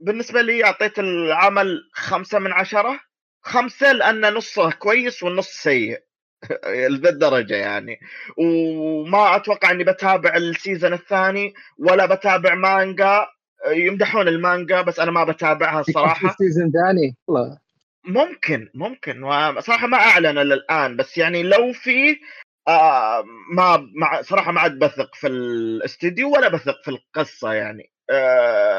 B: بالنسبة لي أعطيت العمل خمسة من عشرة. خمسة لأن نصه كويس والنص سيء. <laughs> للدرجة يعني. وما أتوقع إني بتابع ال season الثاني ولا بتابع مانجا يمدحون المانجا بس أنا ما بتابعها الصراحه
A: season ثاني؟ والله
B: ممكن ممكن. وصراحة ما أعلن الآن بس يعني لو في آه ما مع صراحة ما عاد بثق في الاستديو ولا بثق في القصة يعني. آه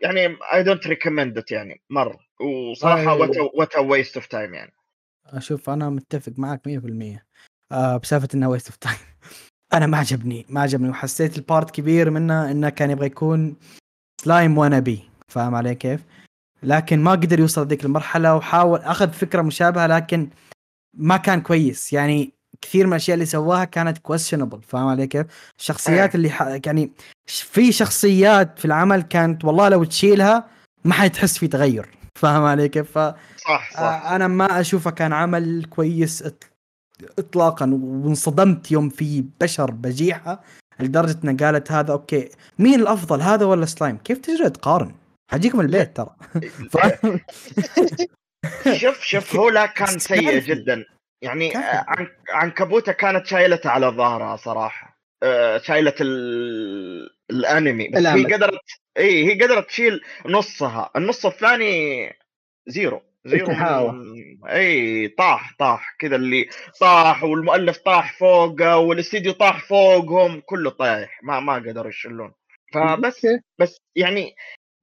B: يعني I don't recommend يعني مرة. وصراحة what waste of time يعني.
D: أشوف أنا متفق معك 100% آه بسالفة إنها waste of time أنا ما عجبني ما عجبني. وحسيت ال part كبير منه إنه كان يبغى يكون slime wannabe فاهم علي كيف؟ لكن ما قدر يوصل ذيك المرحلة وحاول أخذ فكرة مشابهة لكن ما كان كويس. يعني كثير من الأشياء اللي سواها كانت questionable فاهم علي كيف؟ الشخصيات اللي ح... يعني في شخصيات في العمل كانت والله لو تشيلها ما حتحس في تغير. <laughs> فاهم علي كيف؟ ف... صح صح. أنا ما أشوفه كان عمل كويس اطلاقا. وانصدمت يوم في بشر بجيحة. لدرجة انها قالت هذا okay. مين الأفضل هذا ولا سلايم؟ كيف تقدر تقارن؟ حجيكم البيت ترى. <laughs>
B: شوف شوف هو لا كان <laughs> سيء جدا. يعني عن عنكبوته كانت شايلته على ظهرها صراحة. آه، شايلة الأنمي. بس هي قدرت اي هي قدرت تشيل نصها. النص الثاني zero. zero إي طاح طاح كذا اللي طاح والمؤلف طاح فوقه والاستديو طاح فوقهم كله طايح ما ما قدروا يشيلون فبس بس يعني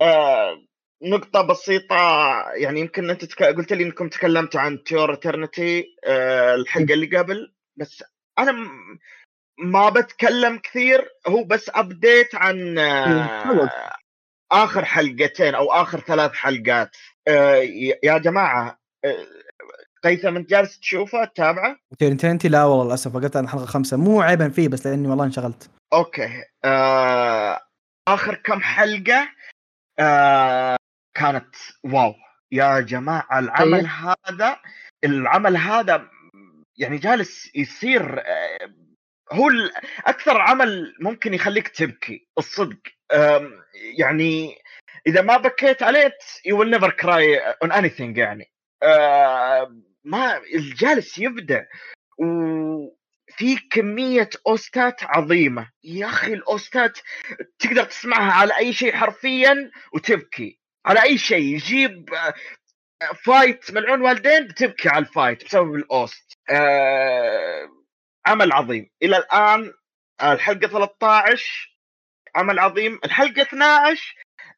B: آه نقطة بسيطة يعني يمكن أنت تك... قلت لي إنكم تكلمتوا عن To Your Eternity آه الحلقة اللي قبل بس أنا م... ما بتكلم كثير هو بس ابديت عن آه آخر حلقتين أو آخر ثلاث حلقات. يا جماعة آه قيثم أنت جالس تشوفه تتابعه؟
D: أنت لا والله للأسف وقفت عن الحلقة خمسة. مو عيبا فيه بس لأني والله انشغلت.
B: okay. آه آخر كم حلقة؟ آه كانت wow. يا جماعة العمل طيب. هذا العمل هذا يعني جالس يصير آه هو أكثر عمل ممكن يخليك تبكي الصدق. يعني إذا ما بكيت عليه you will never cry on anything يعني ما الجالس يبدع. وفي كمية OST ات عظيمة. يا أخي ال OST ات تقدر تسمعها على أي شيء حرفيا وتبكي. على أي شيء. يجيب fight ملعون والدين بتبكي على ال fight بسبب ال OST. أه عمل عظيم. إلى الآن الحلقة 13 عمل عظيم. الحلقة 12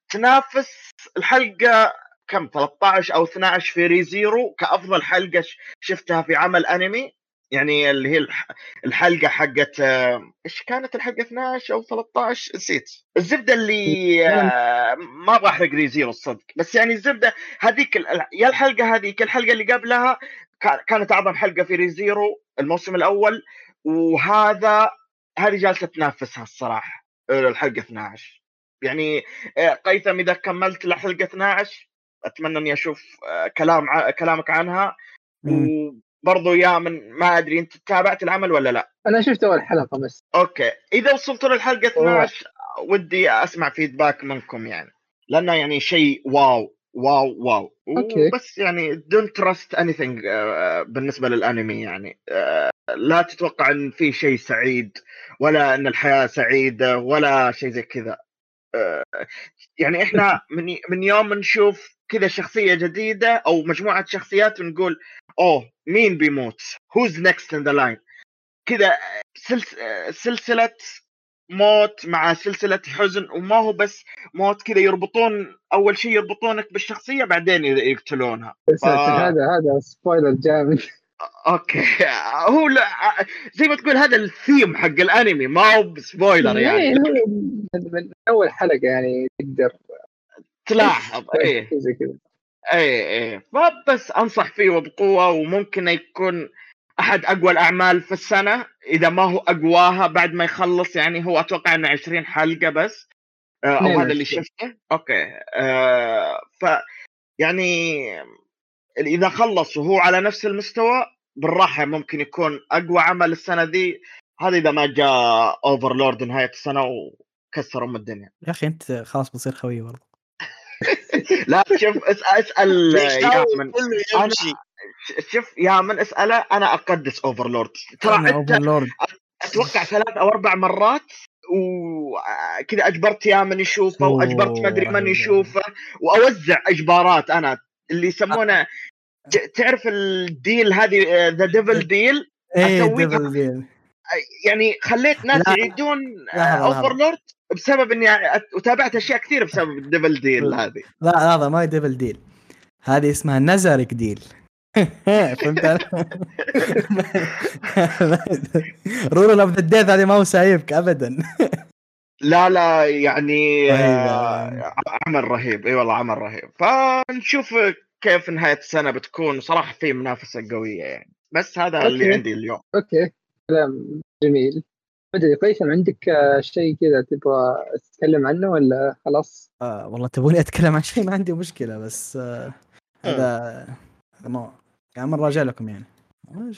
B: تنافس الحلقة كم؟ 13 أو 12 في Re:Zero كأفضل حلقة شفتها في عمل أنمي. يعني اللي هي الحلقة حقت إيش كانت الحلقة 12 أو 13 نسيت. الزبدة اللي ما أبغى احرق Re:Zero الصدق. بس يعني الزبدة هذيك يا الحلقة هذيك الحلقة اللي قبلها كانت أعظم حلقة في Re:Zero الموسم الأول وهذا هذه جالسة تنافسها الصراحة الحلقة 12 يعني آه، قيثم إذا كملت لحلقة 12 أتمنى إني أشوف آه، كلام كلامك عنها. وبرضو يامن ما أدري أنت تابعت العمل ولا لا؟
A: أنا شفت أول حلقة بس.
B: okay. إذا وصلت للحلقة 12 ودي أسمع feedback منكم يعني. لأنه يعني شيء wow wow wow.
A: okay.
B: بس يعني don't trust anything بالنسبة للأنمي يعني. uh, لا تتوقع إن في شيء سعيد ولا إن الحياة سعيدة ولا شيء زي كذا. يعني إحنا من من يوم نشوف كذا شخصية جديدة أو مجموعة شخصيات ونقول أوه مين بيموت؟ who's next in the line كذا سلسلة موت مع سلسلة حزن وما هو بس موت كذا يربطون أول شيء يربطونك بالشخصية بعدين يقتلونها.
A: ف... هذا هذا spoiler جامد.
B: okay. هو لا زي ما تقول هذا الثيم حق الأنمي ما هو spoiler يعني. إيه،
A: من أول حلقة يعني تقدر
B: تلاحظ <laughs> إيه. زي كذا. إيه إيه. فبس أنصح فيه وبقوه وممكن يكون أحد أقوى الأعمال في السنة. إذا ما هو أقواها بعد ما يخلص يعني هو أتوقع إنه 20 حلقة بس. آه، أو هذا اللي شفته. أوكي. آه ف يعني إذا خلص وهو على نفس المستوى بالراحة ممكن يكون أقوى عمل السنة دي. هذا إذا ما جاء Overlord نهاية السنة وكسر أم الدنيا.
D: يا أخي أنت خلاص بتصير خوي برضه. <laughs>
B: لا شوف أسأل <laughs> اسال يامن أنا شوف يامن أسأله أنا أقدس Overlord ترى انت أتوقع ثلاث أو أربع مرات وكذا أجبرت يامن يشوفه وأجبرت ما أدري من يشوفه وأوزع إجبارات أنا اللي يسمونه تعرف ال deal هذه the devil deal
D: أسوي
B: يعني خليت ناس يعيدون Overlord بسبب إني وتابعت أشياء كثير بسبب ال devil deal هذه.
D: لا هذا ما devil deal هذه اسمها Nazarick deal <laughs> فهمت rule of the death هذه ما هو سايبك ابدا. <laughs>
B: لا لا يعني آه، عمل رهيب. إي والله عمل رهيب. فنشوف كيف نهاية السنة بتكون. صراحة في منافسة قوية يعني. بس هذا okay. اللي عندي اليوم.
A: okay. كلام جميل. ادري قيثم عندك شيء كذا تبغى تتكلم عنه ولا خلاص؟
D: آه والله تبوني أتكلم عن شيء ما عندي مشكلة بس آه هذا هذا ما يعني من راجع لكم يعني.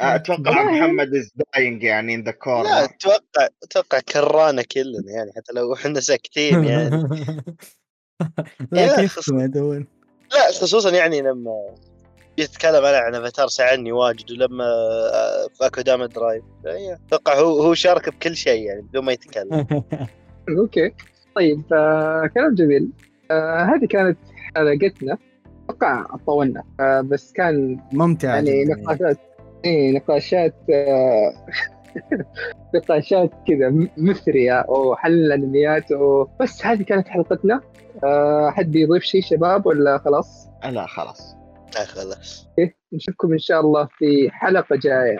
B: أتوقع محمد is dying يعني in the
C: corner أتوقع أتوقع كرانا كلنا يعني حتى لو إحنا ساكتين يعني. <laughs>
D: لا
C: إيه،
D: كيف ما يدون.
C: لا خصوصا يعني لما يتكلم أنا عن افاتار ساعدني واجد ولما في Akudama Drive أتوقع هو هو شارك بكل شيء يعني بدون ما يتكلم. <laughs>
A: okay. طيب آه كلام جميل. آه هذه كانت حلقتنا. أتوقع طولنا آه بس كان
D: ممتع
A: يعني. نقاشات إيه نقاشات آه <laughs> نقاشات كذا م- مثرية وحل الأنميات وبس هذه كانت حلقتنا. آه حد بيضيف شيء شباب ولا خلاص؟
B: لا خلاص.
C: آه، خلاص.
A: إيه، نشوفكم إن شاء الله في حلقة جاية.